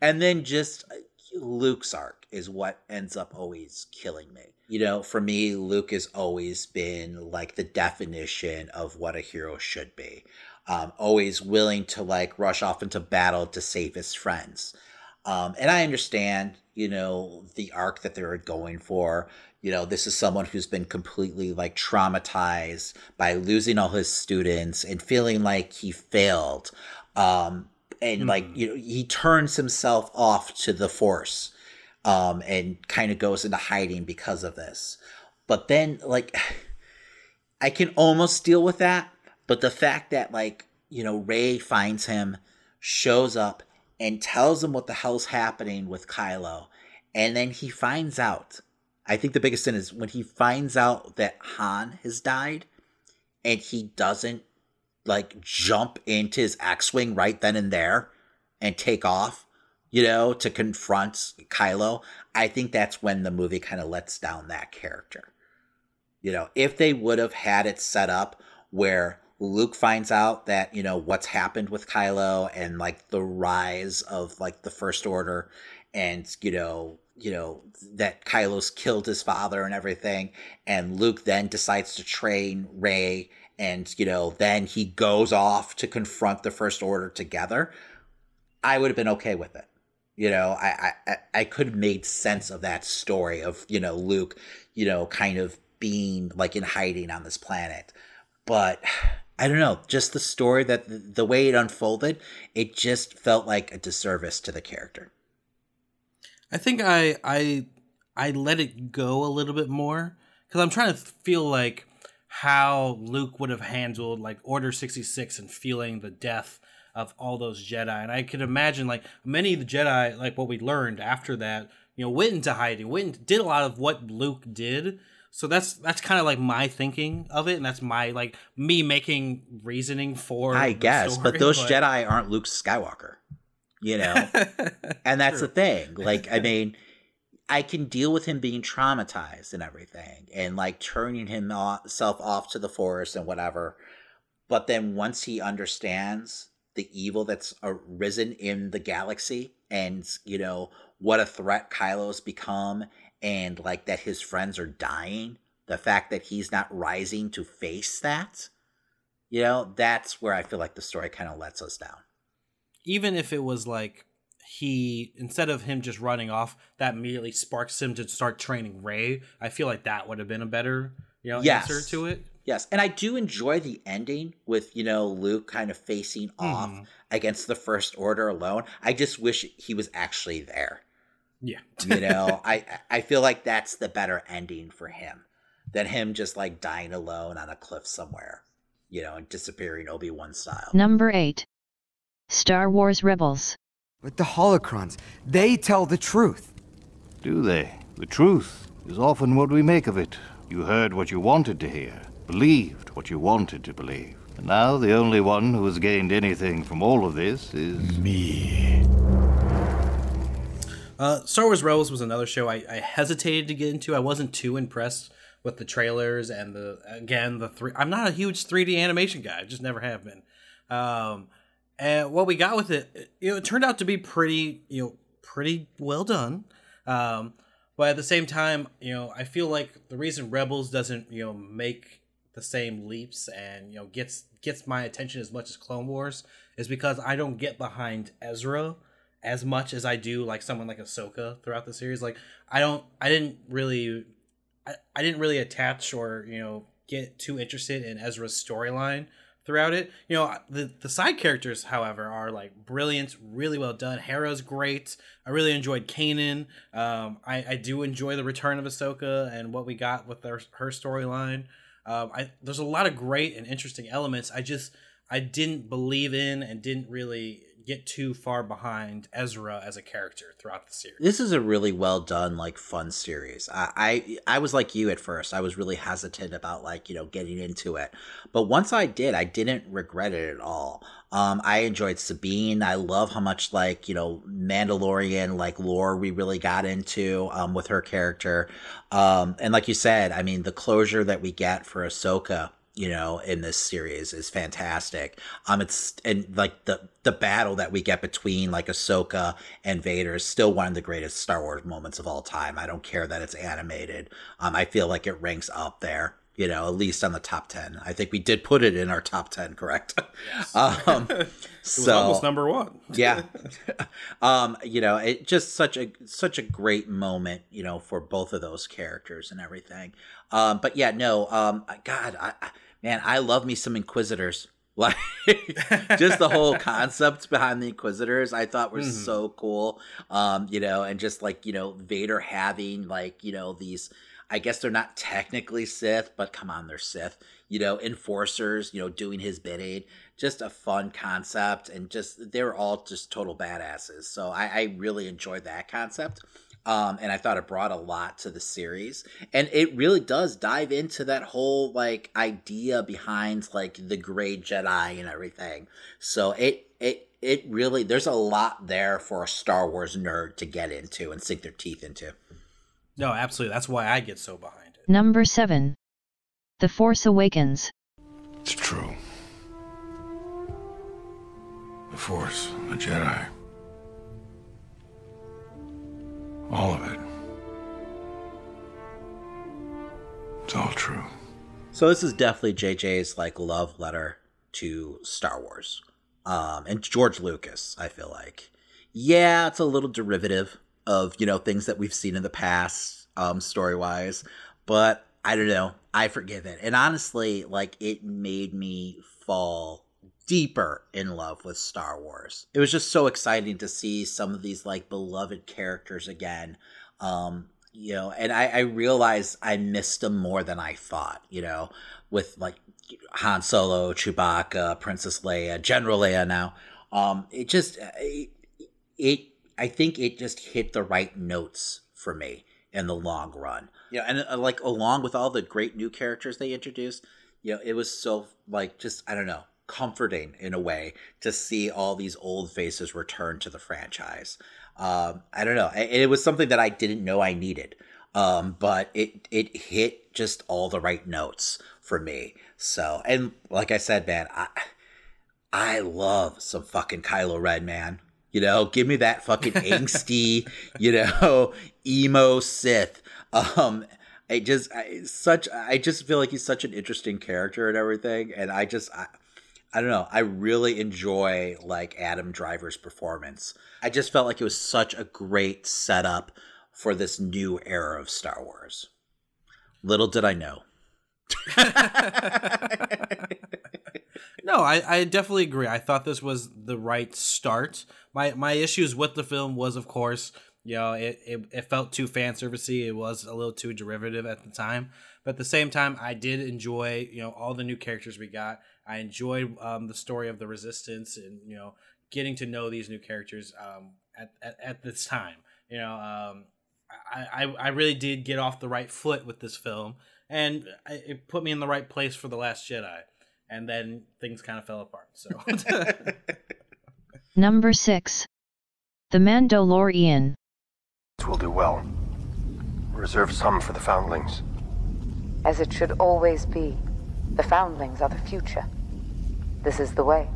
and then just uh, Luke's arc is what ends up always killing me. You know, for me, Luke has always been like the definition of what a hero should be. Um, always willing to like rush off into battle to save his friends. Um, and I understand, you know, the arc that they're going for. You know, this is someone who's been completely like traumatized by losing all his students and feeling like he failed. Um, and like, you know, he turns himself off to the force um, and kind of goes into hiding because of this. But then, like, (sighs) I can almost deal with that. But the fact that, like, you know, Rey finds him, shows up, and tells him what the hell's happening with Kylo. And then he finds out. I think the biggest sin is when he finds out that Han has died and he doesn't like jump into his X-Wing right then and there and take off, you know, to confront Kylo. I think that's when the movie kind of lets down that character. You know, if they would have had it set up where Luke finds out that, you know, what's happened with Kylo and like the rise of like the First Order and, you know, you know, that Kylo's killed his father and everything. And Luke then decides to train Rey and, you know, then he goes off to confront the First Order together. I would have been okay with it. You know, I, I, I could have made sense of that story of, you know, Luke, you know, kind of being like in hiding on this planet. But (sighs) I don't know, just the story that the, the way it unfolded, it just felt like a disservice to the character. I think I I I let it go a little bit more because I'm trying to feel like how Luke would have handled like Order 66 and feeling the death of all those Jedi. And I could imagine like many of the Jedi, like what we learned after that, you know, went into hiding, went did a lot of what Luke did. So that's that's kind of like my thinking of it, and that's my like me making reasoning for. I guess, story, (laughs) but those Jedi aren't Luke Skywalker, you (laughs) know, and that's the thing. Like, I (laughs) mean, I can deal with him being traumatized and everything, and like turning himself off to the forest and whatever. But then once he understands the evil that's arisen in the galaxy, and you know what a threat Kylo's become, and like that his friends are dying, the fact that he's not rising to face that, you know, that's where I feel like the story kind of lets us down. Even if it was like he instead of him just running off, that immediately sparks him to start training Rey. I feel like that would have been a better, you know, Yes. answer to it. Yes, and I do enjoy the ending with you know Luke kind of facing off Mhm. against the First Order alone. I just wish he was actually there. Yeah. you (laughs) know, I I feel like that's the better ending for him than him just like dying alone on a cliff somewhere, you know, and disappearing Obi Wan style. Number 8. Star Wars Rebels. But the holocrons, they tell the truth. Do they? The truth is often what we make of it. You heard what you wanted to hear, believed what you wanted to believe. And now the only one who has gained anything from all of this is me. Uh, Star Wars Rebels was another show I, I hesitated to get into. I wasn't too impressed with the trailers and the again the three. I'm not a huge 3D animation guy. I just never have been. Um, and what we got with it, you know, it turned out to be pretty, you know, pretty well done. Um, but at the same time, you know, I feel like the reason Rebels doesn't, you know, make the same leaps and you know gets gets my attention as much as Clone Wars is because I don't get behind Ezra as much as I do like someone like Ahsoka throughout the series. Like I don't, I didn't really, I, I didn't really attach or you know get too interested in Ezra's storyline throughout it. You know the the side characters, however, are like brilliant, really well done. Hera's great. I really enjoyed Kanan. Um, I I do enjoy the return of Ahsoka and what we got with her her storyline. Um, I there's a lot of great and interesting elements. I just I didn't believe in and didn't really get too far behind Ezra as a character throughout the series. This is a really well done, like fun series. I, I I was like you at first. I was really hesitant about like you know getting into it, but once I did, I didn't regret it at all. Um, I enjoyed Sabine. I love how much like you know Mandalorian like lore we really got into um, with her character. Um, and like you said, I mean the closure that we get for Ahsoka you know in this series is fantastic. Um it's and like the the battle that we get between like Ahsoka and Vader is still one of the greatest Star Wars moments of all time. I don't care that it's animated. Um I feel like it ranks up there you know at least on the top 10 I think we did put it in our top 10 correct? (laughs) Um (laughs) It was so almost number one. (laughs) yeah. Um you know it just such a such a great moment you know for both of those characters and everything. Um but yeah no um god I, I man i love me some inquisitors. (laughs) Like (laughs) just the whole concept behind the inquisitors i thought was Mhm. so cool. Um you know and just like you know vader having like you know these i guess they're not technically sith but come on they're sith you know enforcers you know doing his bidding just a fun concept and just they were all just total badasses. So i, I really enjoyed that concept um, and I thought it brought a lot to the series, and it really does dive into that whole like idea behind like the Gray Jedi and everything. So it it it really there's a lot there for a Star Wars nerd to get into and sink their teeth into. No, absolutely. That's why I get so behind it. Number 7. The Force Awakens. It's true. The Force, the Jedi. All of it. It's all true. So this is definitely JJ's like love letter to Star Wars. Um and George Lucas, I feel like. Yeah, it's a little derivative of, you know, things that we've seen in the past, um, story-wise, but I don't know. I forgive it. And honestly, like it made me fall deeper in love with Star Wars. It was just so exciting to see some of these like beloved characters again. Um, you know, and I, I realized I missed them more than I thought, you know, with like Han Solo, Chewbacca, Princess Leia, General Leia now. Um, it just it, it I think it just hit the right notes for me in the long run. Yeah, and uh, like along with all the great new characters they introduced, you know, it was so like just I don't know, comforting in a way to see all these old faces return to the franchise. Um, I don't know, it, it was something that I didn't know I needed, um, but it it hit just all the right notes for me. So, and like I said, man, I I love some fucking Kylo Ren, man. You know, give me that fucking (laughs) angsty, you know, emo Sith. Um, I just I, such I just feel like he's such an interesting character and everything, and I just I, I don't know. I really enjoy like Adam Driver's performance. I just felt like it was such a great setup for this new era of Star Wars. Little did I know. (laughs) no, I, I definitely agree. I thought this was the right start. My my issues with the film was, of course, you know, it, it, it felt too fan servicey. It was a little too derivative at the time. But at the same time, I did enjoy, you know, all the new characters we got. I enjoyed um, the story of the resistance and, you know, getting to know these new characters um, at, at, at this time. You know, um, I, I, I really did get off the right foot with this film. And it put me in the right place for The Last Jedi and then things kind of fell apart. So, (laughs) number six, The Mandalorian. Will do well. Reserve some for the foundlings. As it should always be. The foundlings are the future. This is the way.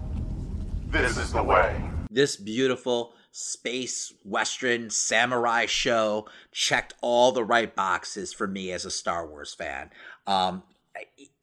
This is the way. This beautiful space western samurai show checked all the right boxes for me as a Star Wars fan. Um,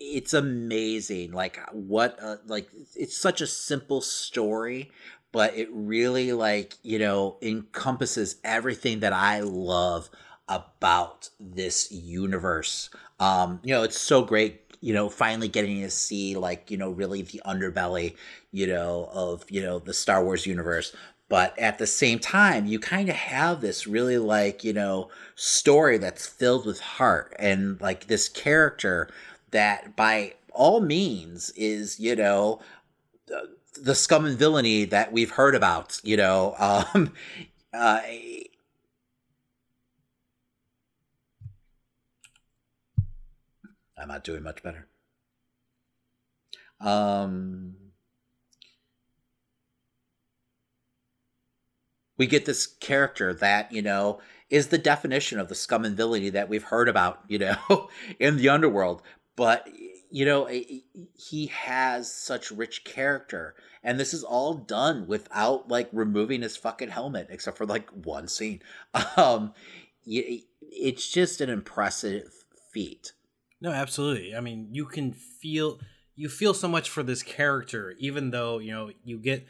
it's amazing like what uh, like it's such a simple story but it really like you know encompasses everything that i love about this universe um you know it's so great you know finally getting to see like you know really the underbelly you know of you know the star wars universe. But at the same time you kind of have this really like you know story that's filled with heart and like this character that by all means is, you know, the scum and villainy that we've heard about, you know, (laughs) um, uh, I'm not doing much better. Um, we get this character that, you know, is the definition of the scum and villainy that we've heard about, (laughs) you know, in the underworld. But you know he has such rich character and this is all done without like removing his fucking helmet except for like one scene. (laughs) Um it's just an impressive feat no absolutely. I mean you can feel you feel so much for this character even though you know you get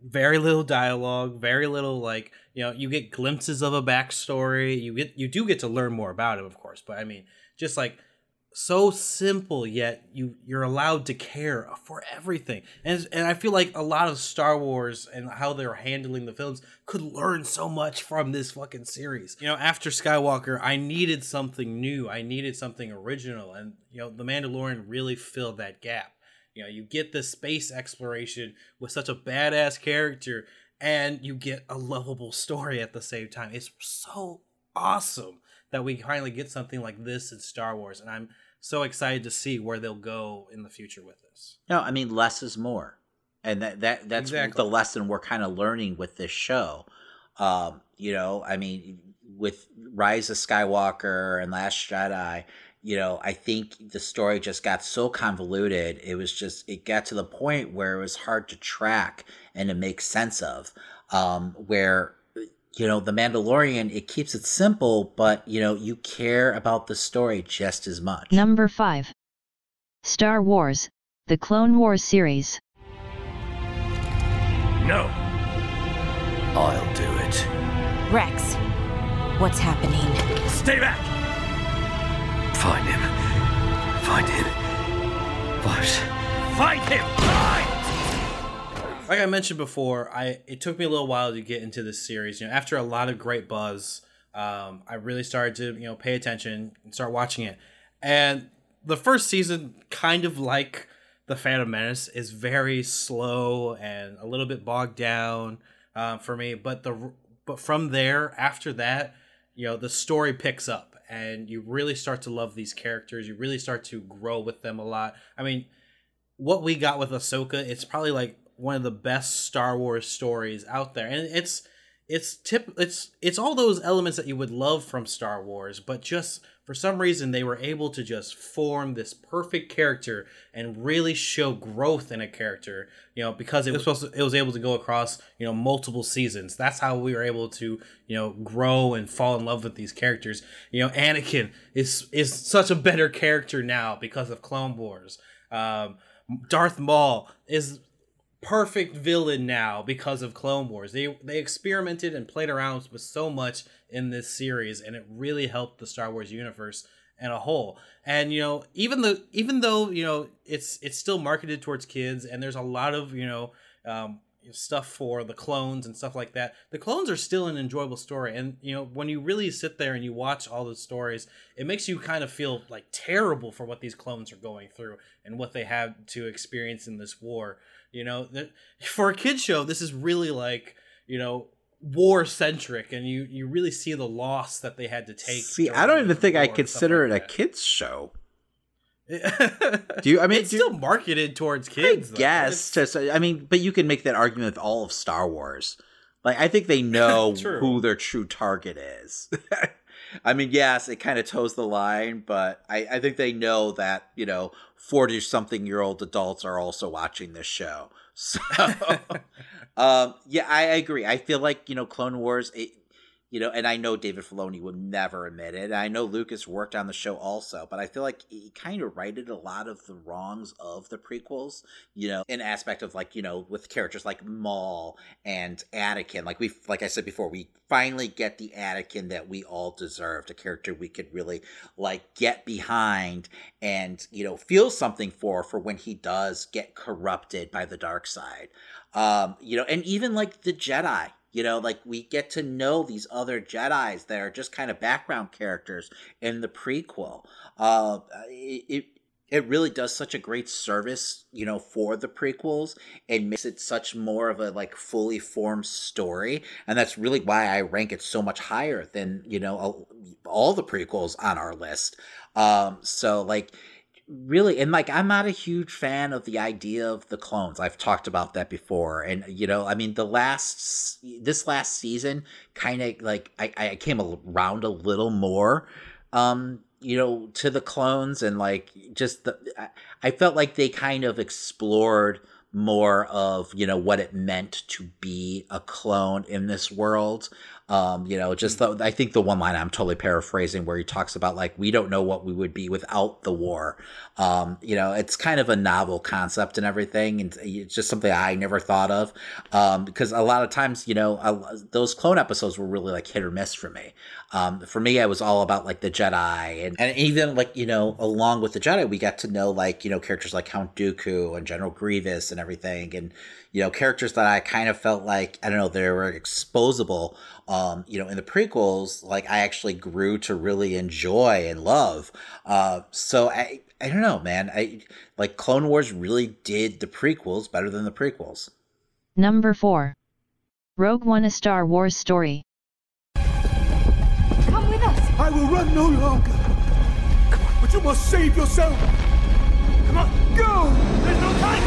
very little dialogue very little like you know you get glimpses of a backstory. You get you do get to learn more about him of course but i mean just like so simple yet you you're allowed to care for everything. And and I feel like a lot of Star Wars and how they're handling the films could learn so much from this fucking series. You know after Skywalker I needed something new. I needed something original. And you know the Mandalorian really filled that gap. You know you get the space exploration with such a badass character and you get a lovable story at the same time. It's so awesome that we finally get something like this in Star Wars. And I'm so excited to see where they'll go in the future with this. No, I mean less is more, and that that that's exactly. the lesson we're kind of learning with this show. Um, you know, I mean, with Rise of Skywalker and Last Jedi, you know, I think the story just got so convoluted. It was just it got to the point where it was hard to track and to make sense of. Um, where you know, The Mandalorian, it keeps it simple, but, you know, you care about the story just as much. Number 5. Star Wars, the Clone Wars series. No. I'll do it. Rex, what's happening? Stay back! Find him. Find him. What? Find him! Find! Like I mentioned before, I it took me a little while to get into this series. You know, after a lot of great buzz, um, I really started to you know pay attention and start watching it. And the first season, kind of like the Phantom Menace, is very slow and a little bit bogged down uh, for me. But the but from there, after that, you know the story picks up and you really start to love these characters. You really start to grow with them a lot. I mean, what we got with Ahsoka, it's probably like one of the best Star Wars stories out there, and it's it's tip it's it's all those elements that you would love from Star Wars, but just for some reason they were able to just form this perfect character and really show growth in a character you know because it was supposed to, it was able to go across you know multiple seasons. That's how we were able to you know grow and fall in love with these characters. You know anakin is is such a better character now because of clone wars. Um, darth maul is perfect villain now because of Clone Wars. They they experimented and played around with so much in this series, and it really helped the Star Wars universe and a whole. And you know, even the even though you know it's it's still marketed towards kids, and there's a lot of you know um, stuff for the clones and stuff like that. The clones are still an enjoyable story, and you know when you really sit there and you watch all the stories, it makes you kind of feel like terrible for what these clones are going through and what they have to experience in this war. You know, for a kid show, this is really like you know war centric, and you you really see the loss that they had to take. See, I don't even think I consider it a kids show. (laughs) do you? I mean, it's do, still marketed towards kids. I guess. Just, I mean, but you can make that argument with all of Star Wars. Like, I think they (laughs) know who their true target is. (laughs) I mean, yes, it kind of toes the line, but I, I think they know that you know forty something year old adults are also watching this show. (laughs) So, (laughs) um, yeah, I, I agree. I feel like you know Clone Wars. It, you know, and I know David Filoni would never admit it. I know Lucas worked on the show also, but I feel like he kind of righted a lot of the wrongs of the prequels, you know, in aspect of like, you know, with characters like Maul and Anakin. Like we like I said before, we finally get the Anakin that we all deserved, a character we could really like get behind and, you know, feel something for for when he does get corrupted by the dark side. Um, you know, and even like the Jedi, you know, like we get to know these other Jedi's that are just kind of background characters in the prequel. Uh, it, it really does such a great service, you know, for the prequels and makes it such more of a like fully formed story, and that's really why I rank it so much higher than you know all the prequels on our list. Um, so like really and like i'm not a huge fan of the idea of the clones. I've talked about that before and you know i mean the last this last season kind of like I, I came around a little more um you know to the clones and like just the I, I felt like they kind of explored more of you know what it meant to be a clone in this world um, you know, just the, I think the one line I'm totally paraphrasing where he talks about like we don't know what we would be without the war. Um, you know, it's kind of a novel concept and everything, and it's just something I never thought of um, because a lot of times, you know, I, those clone episodes were really like hit or miss for me. Um, for me, I was all about like the Jedi, and, and even like you know, along with the Jedi, we got to know like you know characters like Count Dooku and General Grievous and everything, and you know characters that I kind of felt like I don't know they were exposable um, you know, in the prequels, like I actually grew to really enjoy and love. Uh, so I, I don't know, man. I like Clone Wars really did the prequels better than the prequels. Number four, Rogue One: A Star Wars Story. Come with us. I will run no longer. Come on, but you must save yourself. Come on, go. There's no time.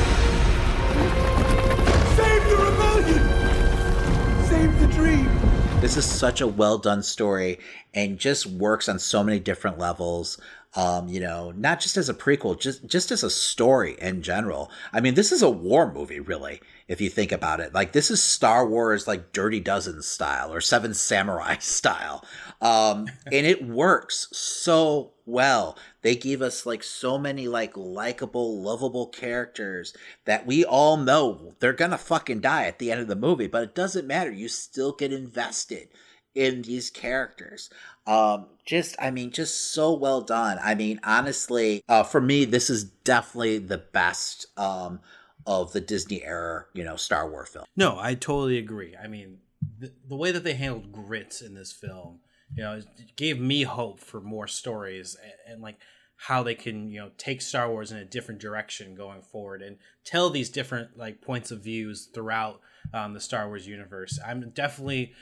Save the rebellion. Save the dream. This is such a well done story and just works on so many different levels. Um, you know, not just as a prequel, just just as a story in general. I mean, this is a war movie, really if you think about it. Like this is Star Wars like Dirty Dozen style or Seven Samurai (laughs) style. Um, (laughs) and it works so well. They give us like so many like likable, lovable characters that we all know they're gonna fucking die at the end of the movie, but it doesn't matter. You still get invested in these characters. Um, just, I mean, just so well done. I mean, honestly, uh, for me, this is definitely the best um, of the Disney era, you know, Star Wars film. No, I totally agree. I mean, the, the way that they handled grits in this film, you know, it gave me hope for more stories and, and like how they can, you know, take Star Wars in a different direction going forward and tell these different like points of views throughout um, the Star Wars universe. I'm definitely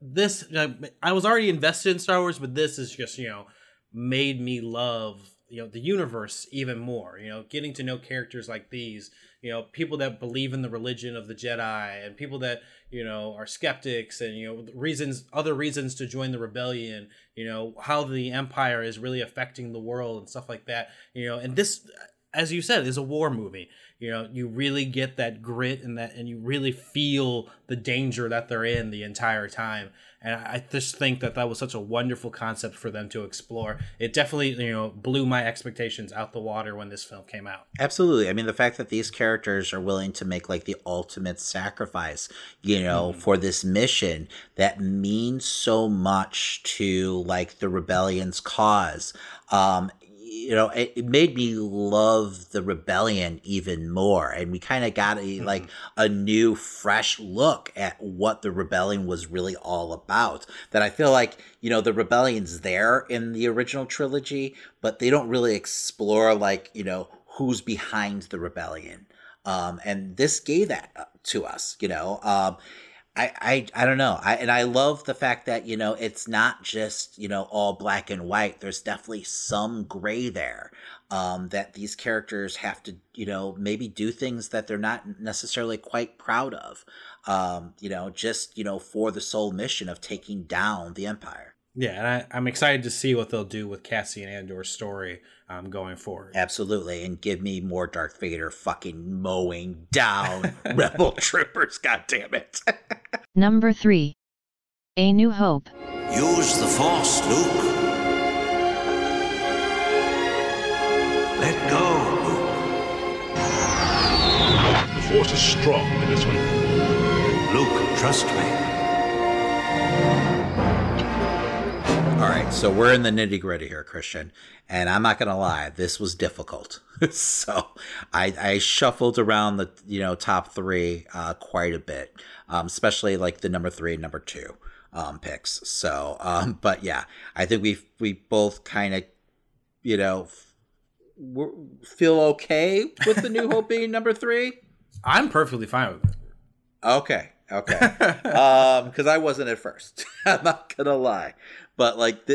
this I was already invested in Star Wars, but this is just you know made me love you know the universe even more. You know, getting to know characters like these, you know, people that believe in the religion of the Jedi, and people that you know are skeptics, and you know reasons, other reasons to join the rebellion. You know how the Empire is really affecting the world and stuff like that. You know, and this, as you said, is a war movie you know you really get that grit and that and you really feel the danger that they're in the entire time and i just think that that was such a wonderful concept for them to explore. It definitely you know blew my expectations out the water when this film came out. Absolutely. I mean the fact that these characters are willing to make like the ultimate sacrifice you know mm-hmm. for this mission that means so much to like the rebellion's cause um you know, it, it, made me love the rebellion even more, and we kind of got a mm-hmm. like a new, fresh look at what the rebellion was really all about. That I feel like you know the rebellion's there in the original trilogy, but they don't really explore like you know who's behind the rebellion. Um, and this gave that uh, to us, you know. Um, I, I I don't know. I and I love the fact that you know it's not just you know all black and white. There's definitely some gray there. Um, that these characters have to you know maybe do things that they're not necessarily quite proud of. Um, you know, just you know for the sole mission of taking down the empire. Yeah, and I, I'm excited to see what they'll do with Cassian Andor's story um, going forward. Absolutely, and give me more Darth Vader fucking mowing down (laughs) rebel troopers. God damn it. (laughs) Number three, A New Hope. Use the Force, Luke. Let go, Luke. The Force is strong in this one. Luke, trust me. All right, so we're in the nitty gritty here, Christian, and I'm not gonna lie, this was difficult. (laughs) so I, I, shuffled around the you know top three uh, quite a bit, um, especially like the number three and number two um, picks. So, um, (laughs) but yeah, I think we we both kind of you know feel okay with the New Hope being number three. (laughs) I'm perfectly fine with it. Okay, okay, um, because I wasn't at first. I'm not gonna lie. But like,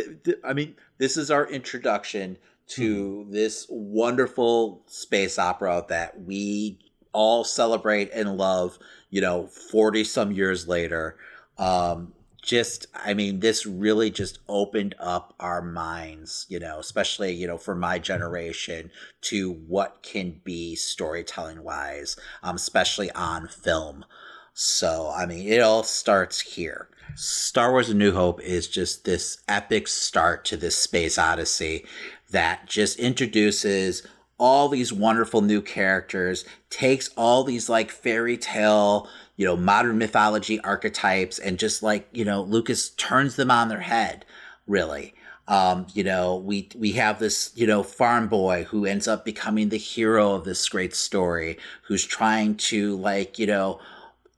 I mean, this is our introduction to mm. this wonderful space opera that we all celebrate and love. You know, forty some years later. Um, just i mean this really just opened up our minds you know especially you know for my generation to what can be storytelling wise um, especially on film so i mean it all starts here Star Wars A New Hope is just this epic start to this space odyssey that just introduces all these wonderful new characters, takes all these like fairy tale, you know, modern mythology archetypes and just like, you know, Lucas turns them on their head, really. Um, you know, we we have this, you know, farm boy who ends up becoming the hero of this great story, who's trying to like, you know,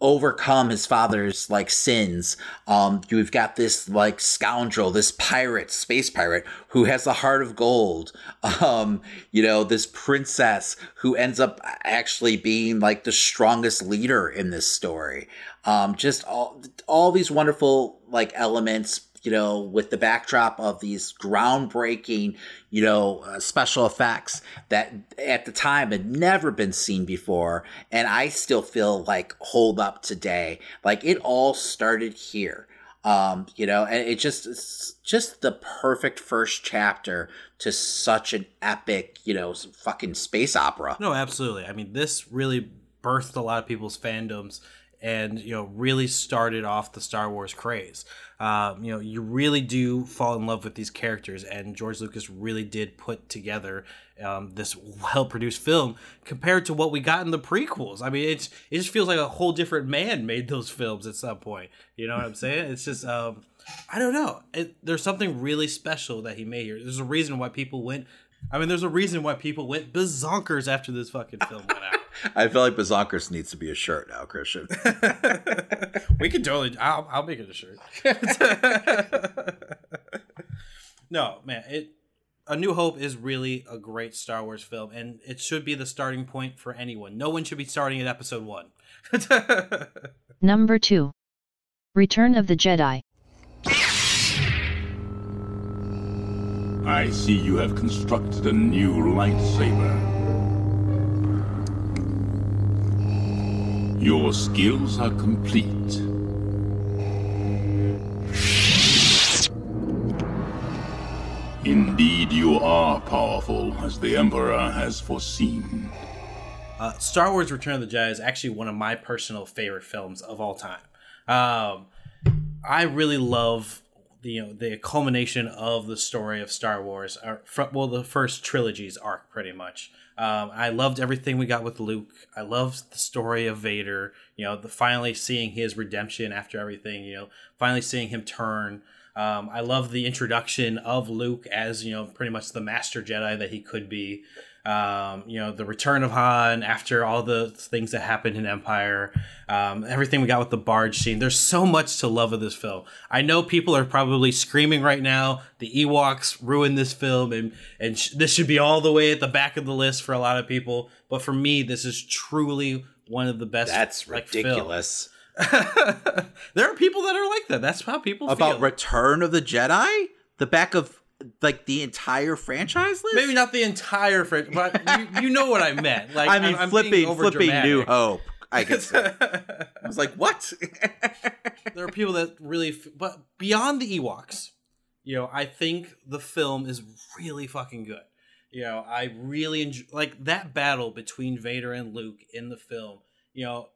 overcome his father's like sins. Um, you've got this like scoundrel, this pirate, space pirate, who has a heart of gold. (laughs) Um, you know, this princess who ends up actually being like the strongest leader in this story. Um, just all all these wonderful like elements you know, with the backdrop of these groundbreaking, you know, uh, special effects that at the time had never been seen before. And I still feel like hold up today. Like it all started here. Um, you know, and it just, it's just the perfect first chapter to such an epic, you know, fucking space opera. No, absolutely. I mean, this really birthed a lot of people's fandoms and you know really started off the Star Wars craze. Um, you know, you really do fall in love with these characters, and George Lucas really did put together um, this well-produced film compared to what we got in the prequels. I mean, it's it just feels like a whole different man made those films at some point. You know what I'm saying? It's just um, I don't know. It, there's something really special that he made here. There's a reason why people went. I mean, there's a reason why people went bazonkers after this fucking film. I feel like Bazonkers needs to be a shirt now, Christian. (laughs) we can totally. I'll, I'll make it a shirt. (laughs) no, man. It. A New Hope is really a great Star Wars film, and it should be the starting point for anyone. No one should be starting at Episode One. (laughs) Number two. Return of the Jedi. I see you have constructed a new lightsaber. Your skills are complete. Indeed, you are powerful, as the Emperor has foreseen. Uh, Star Wars: Return of the Jedi is actually one of my personal favorite films of all time. Um, I really love you know the culmination of the story of Star Wars. Or, well, the first trilogy's arc, pretty much. Um, I loved everything we got with Luke. I loved the story of Vader. You know, the finally seeing his redemption after everything. You know, finally seeing him turn. Um, I love the introduction of Luke as you know pretty much the master Jedi that he could be. Um, you know the return of Han after all the things that happened in Empire. Um, everything we got with the barge scene. There's so much to love of this film. I know people are probably screaming right now. The Ewoks ruined this film, and and sh- this should be all the way at the back of the list for a lot of people. But for me, this is truly one of the best. That's like, ridiculous. (laughs) there are people that are like that. That's how people About feel. Return of the Jedi? The back of like the entire franchise list? Maybe not the entire franchise, but you, you know what I meant. (laughs) Like I mean, I'm, I'm flipping, flipping. New Hope. I guess. (laughs) I was like, what? (laughs) there are people that really, f- but beyond the Ewoks, you know, I think the film is really fucking good. You know, I really enjoy like that battle between Vader and Luke in the film. You know,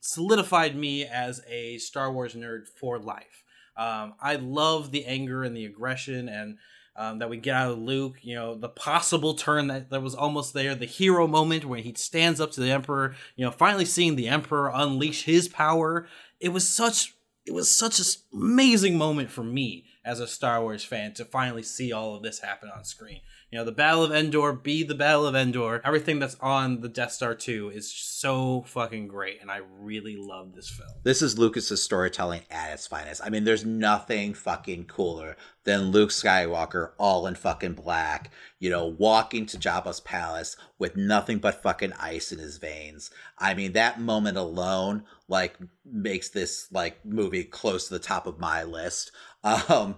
solidified me as a Star Wars nerd for life. Um, I love the anger and the aggression and um, that we get out of Luke. You know, the possible turn that, that was almost there, the hero moment when he stands up to the Emperor. You know, finally seeing the Emperor unleash his power. It was such it was such an amazing moment for me as a Star Wars fan to finally see all of this happen on screen. You know, the Battle of Endor, be the Battle of Endor. Everything that's on the Death Star 2 is so fucking great, and I really love this film. This is Lucas's storytelling at its finest. I mean, there's nothing fucking cooler than Luke Skywalker all in fucking black, you know, walking to Jabba's palace with nothing but fucking ice in his veins. I mean, that moment alone, like, makes this like movie close to the top of my list. (laughs) Um,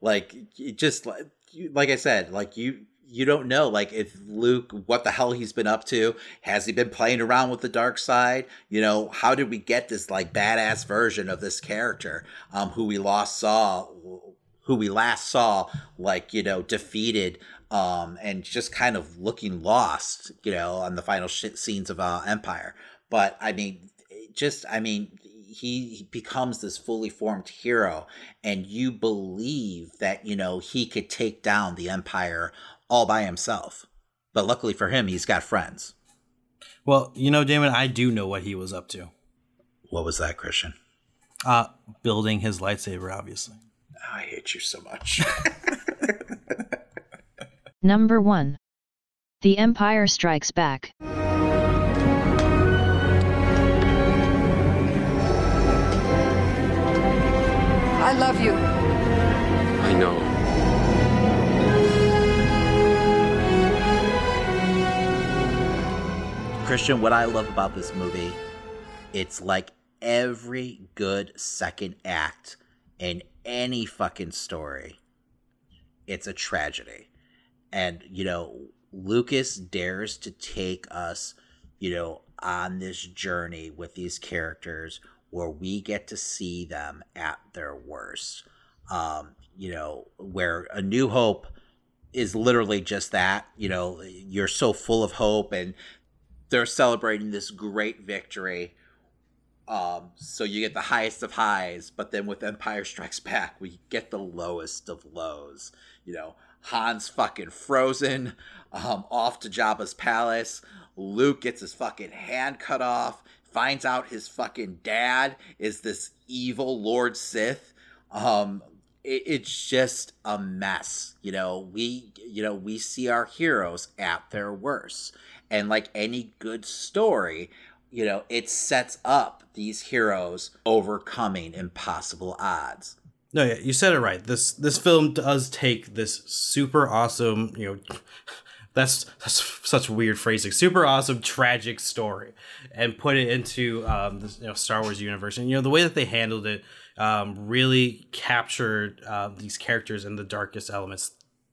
like, just like like I said, like you you don't know like if Luke what the hell he's been up to. Has he been playing around with the dark side? You know how did we get this like badass version of this character um who we lost saw who we last saw like you know defeated um and just kind of looking lost you know on the final sh- scenes of uh, empire. But i mean just i mean he, he becomes this fully formed hero and you believe that you know he could take down the empire all by himself but luckily for him he's got friends Well, you know, Damon, I do know what he was up to. what was that christian Uh, building his lightsaber, obviously. i hate you so much (laughs) Number 1. The Empire Strikes Back. I love you. I know. Christian, what I love about this movie, it's like every good second act in any fucking story, it's a tragedy. And, you know, Lucas dares to take us, you know, on this journey with these characters where we get to see them at their worst. Um, you know, where A New Hope is literally just that. You know, you're so full of hope and they're celebrating this great victory. Um, so you get the highest of highs, but then with Empire Strikes Back, we get the lowest of lows. You know, Han's fucking frozen, um, off to Jabba's palace. Luke gets his fucking hand cut off, finds out his fucking dad is this evil Lord Sith. Um, it, it's just a mess. You know, we you know we see our heroes at their worst, and like any good story, you know, it sets up these heroes overcoming impossible odds. No, yeah, you said it right. This this film does take this super awesome, you know, (laughs) that's that's such weird phrasing. Super awesome, tragic story, and put it into um, the you know, Star Wars universe. And you know the way that they handled it um, really captured uh, these characters in the darkest elements,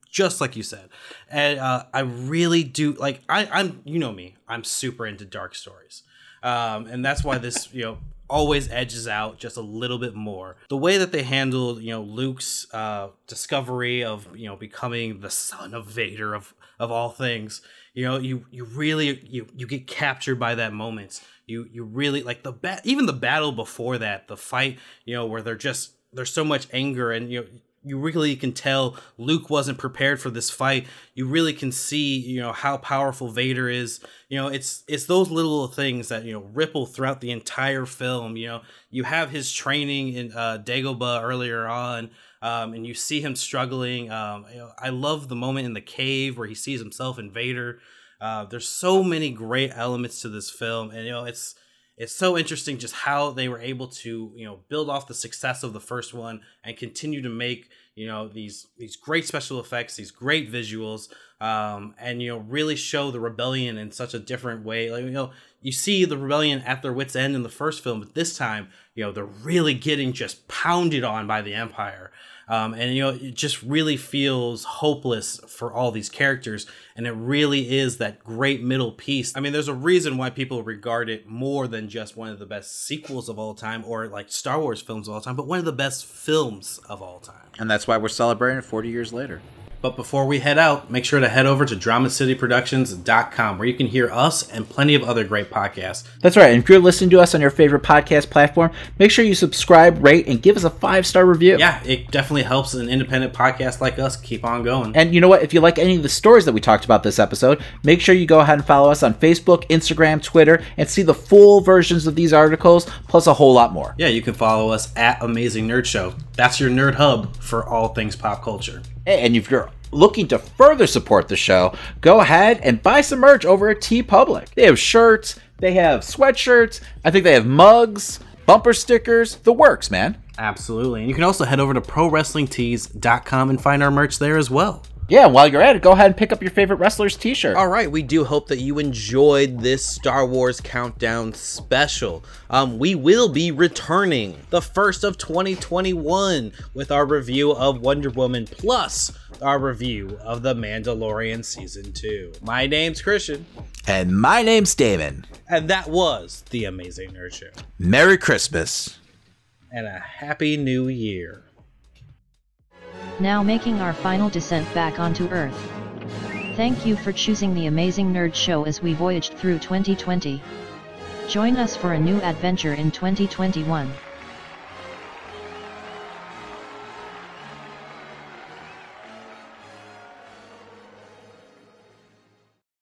just like you said. And uh, I really do like. I, I'm you know me. I'm super into dark stories, um, and that's why this you know always edges out just a little bit more. The way that they handled, you know, Luke's uh, discovery of, you know, becoming the son of Vader of of all things, you know, you you really you you get captured by that moment. You you really like the bat even the battle before that, the fight, you know, where they're just there's so much anger and you know you really can tell Luke wasn't prepared for this fight. You really can see, you know, how powerful Vader is. You know, it's it's those little things that you know ripple throughout the entire film. You know, you have his training in uh, Dagobah earlier on, um, and you see him struggling. Um, you know, I love the moment in the cave where he sees himself in Vader. Uh, there's so many great elements to this film, and you know, it's it's so interesting just how they were able to you know build off the success of the first one and continue to make you know these these great special effects these great visuals um, and you know really show the rebellion in such a different way. Like you know you see the rebellion at their wits end in the first film but this time you know they're really getting just pounded on by the empire um, and you know it just really feels hopeless for all these characters and it really is that great middle piece i mean there's a reason why people regard it more than just one of the best sequels of all time or like star wars films of all time but one of the best films of all time And that's why we're celebrating 40 years later. But before we head out, make sure to head over to DramaCityProductions.com where you can hear us and plenty of other great podcasts. That's right. And if you're listening to us on your favorite podcast platform, make sure you subscribe, rate, and give us a five star review. Yeah, it definitely helps an independent podcast like us keep on going. And you know what? If you like any of the stories that we talked about this episode, make sure you go ahead and follow us on Facebook, Instagram, Twitter, and see the full versions of these articles, plus a whole lot more. Yeah, you can follow us at Amazing Nerd Show. That's your nerd hub for all things pop culture. And if you're looking to further support the show, go ahead and buy some merch over at Teepublic. They have shirts, they have sweatshirts, I think they have mugs, bumper stickers, the works, man. Absolutely. And you can also head over to ProWrestlingTees.com and find our merch there as well. Yeah, while you're at it, go ahead and pick up your favorite wrestler's t shirt. All right, we do hope that you enjoyed this Star Wars Countdown special. Um, we will be returning the first of 2021 with our review of Wonder Woman plus our review of The Mandalorian Season 2. My name's Christian, And my name's Damon. and that was The Amazing Nerd Show. Merry Christmas. And a Happy New Year. Now making our final descent back onto Earth. Thank you for choosing the Amazing Nerd Show as we voyaged through 2020. Join us for a new adventure in 2021.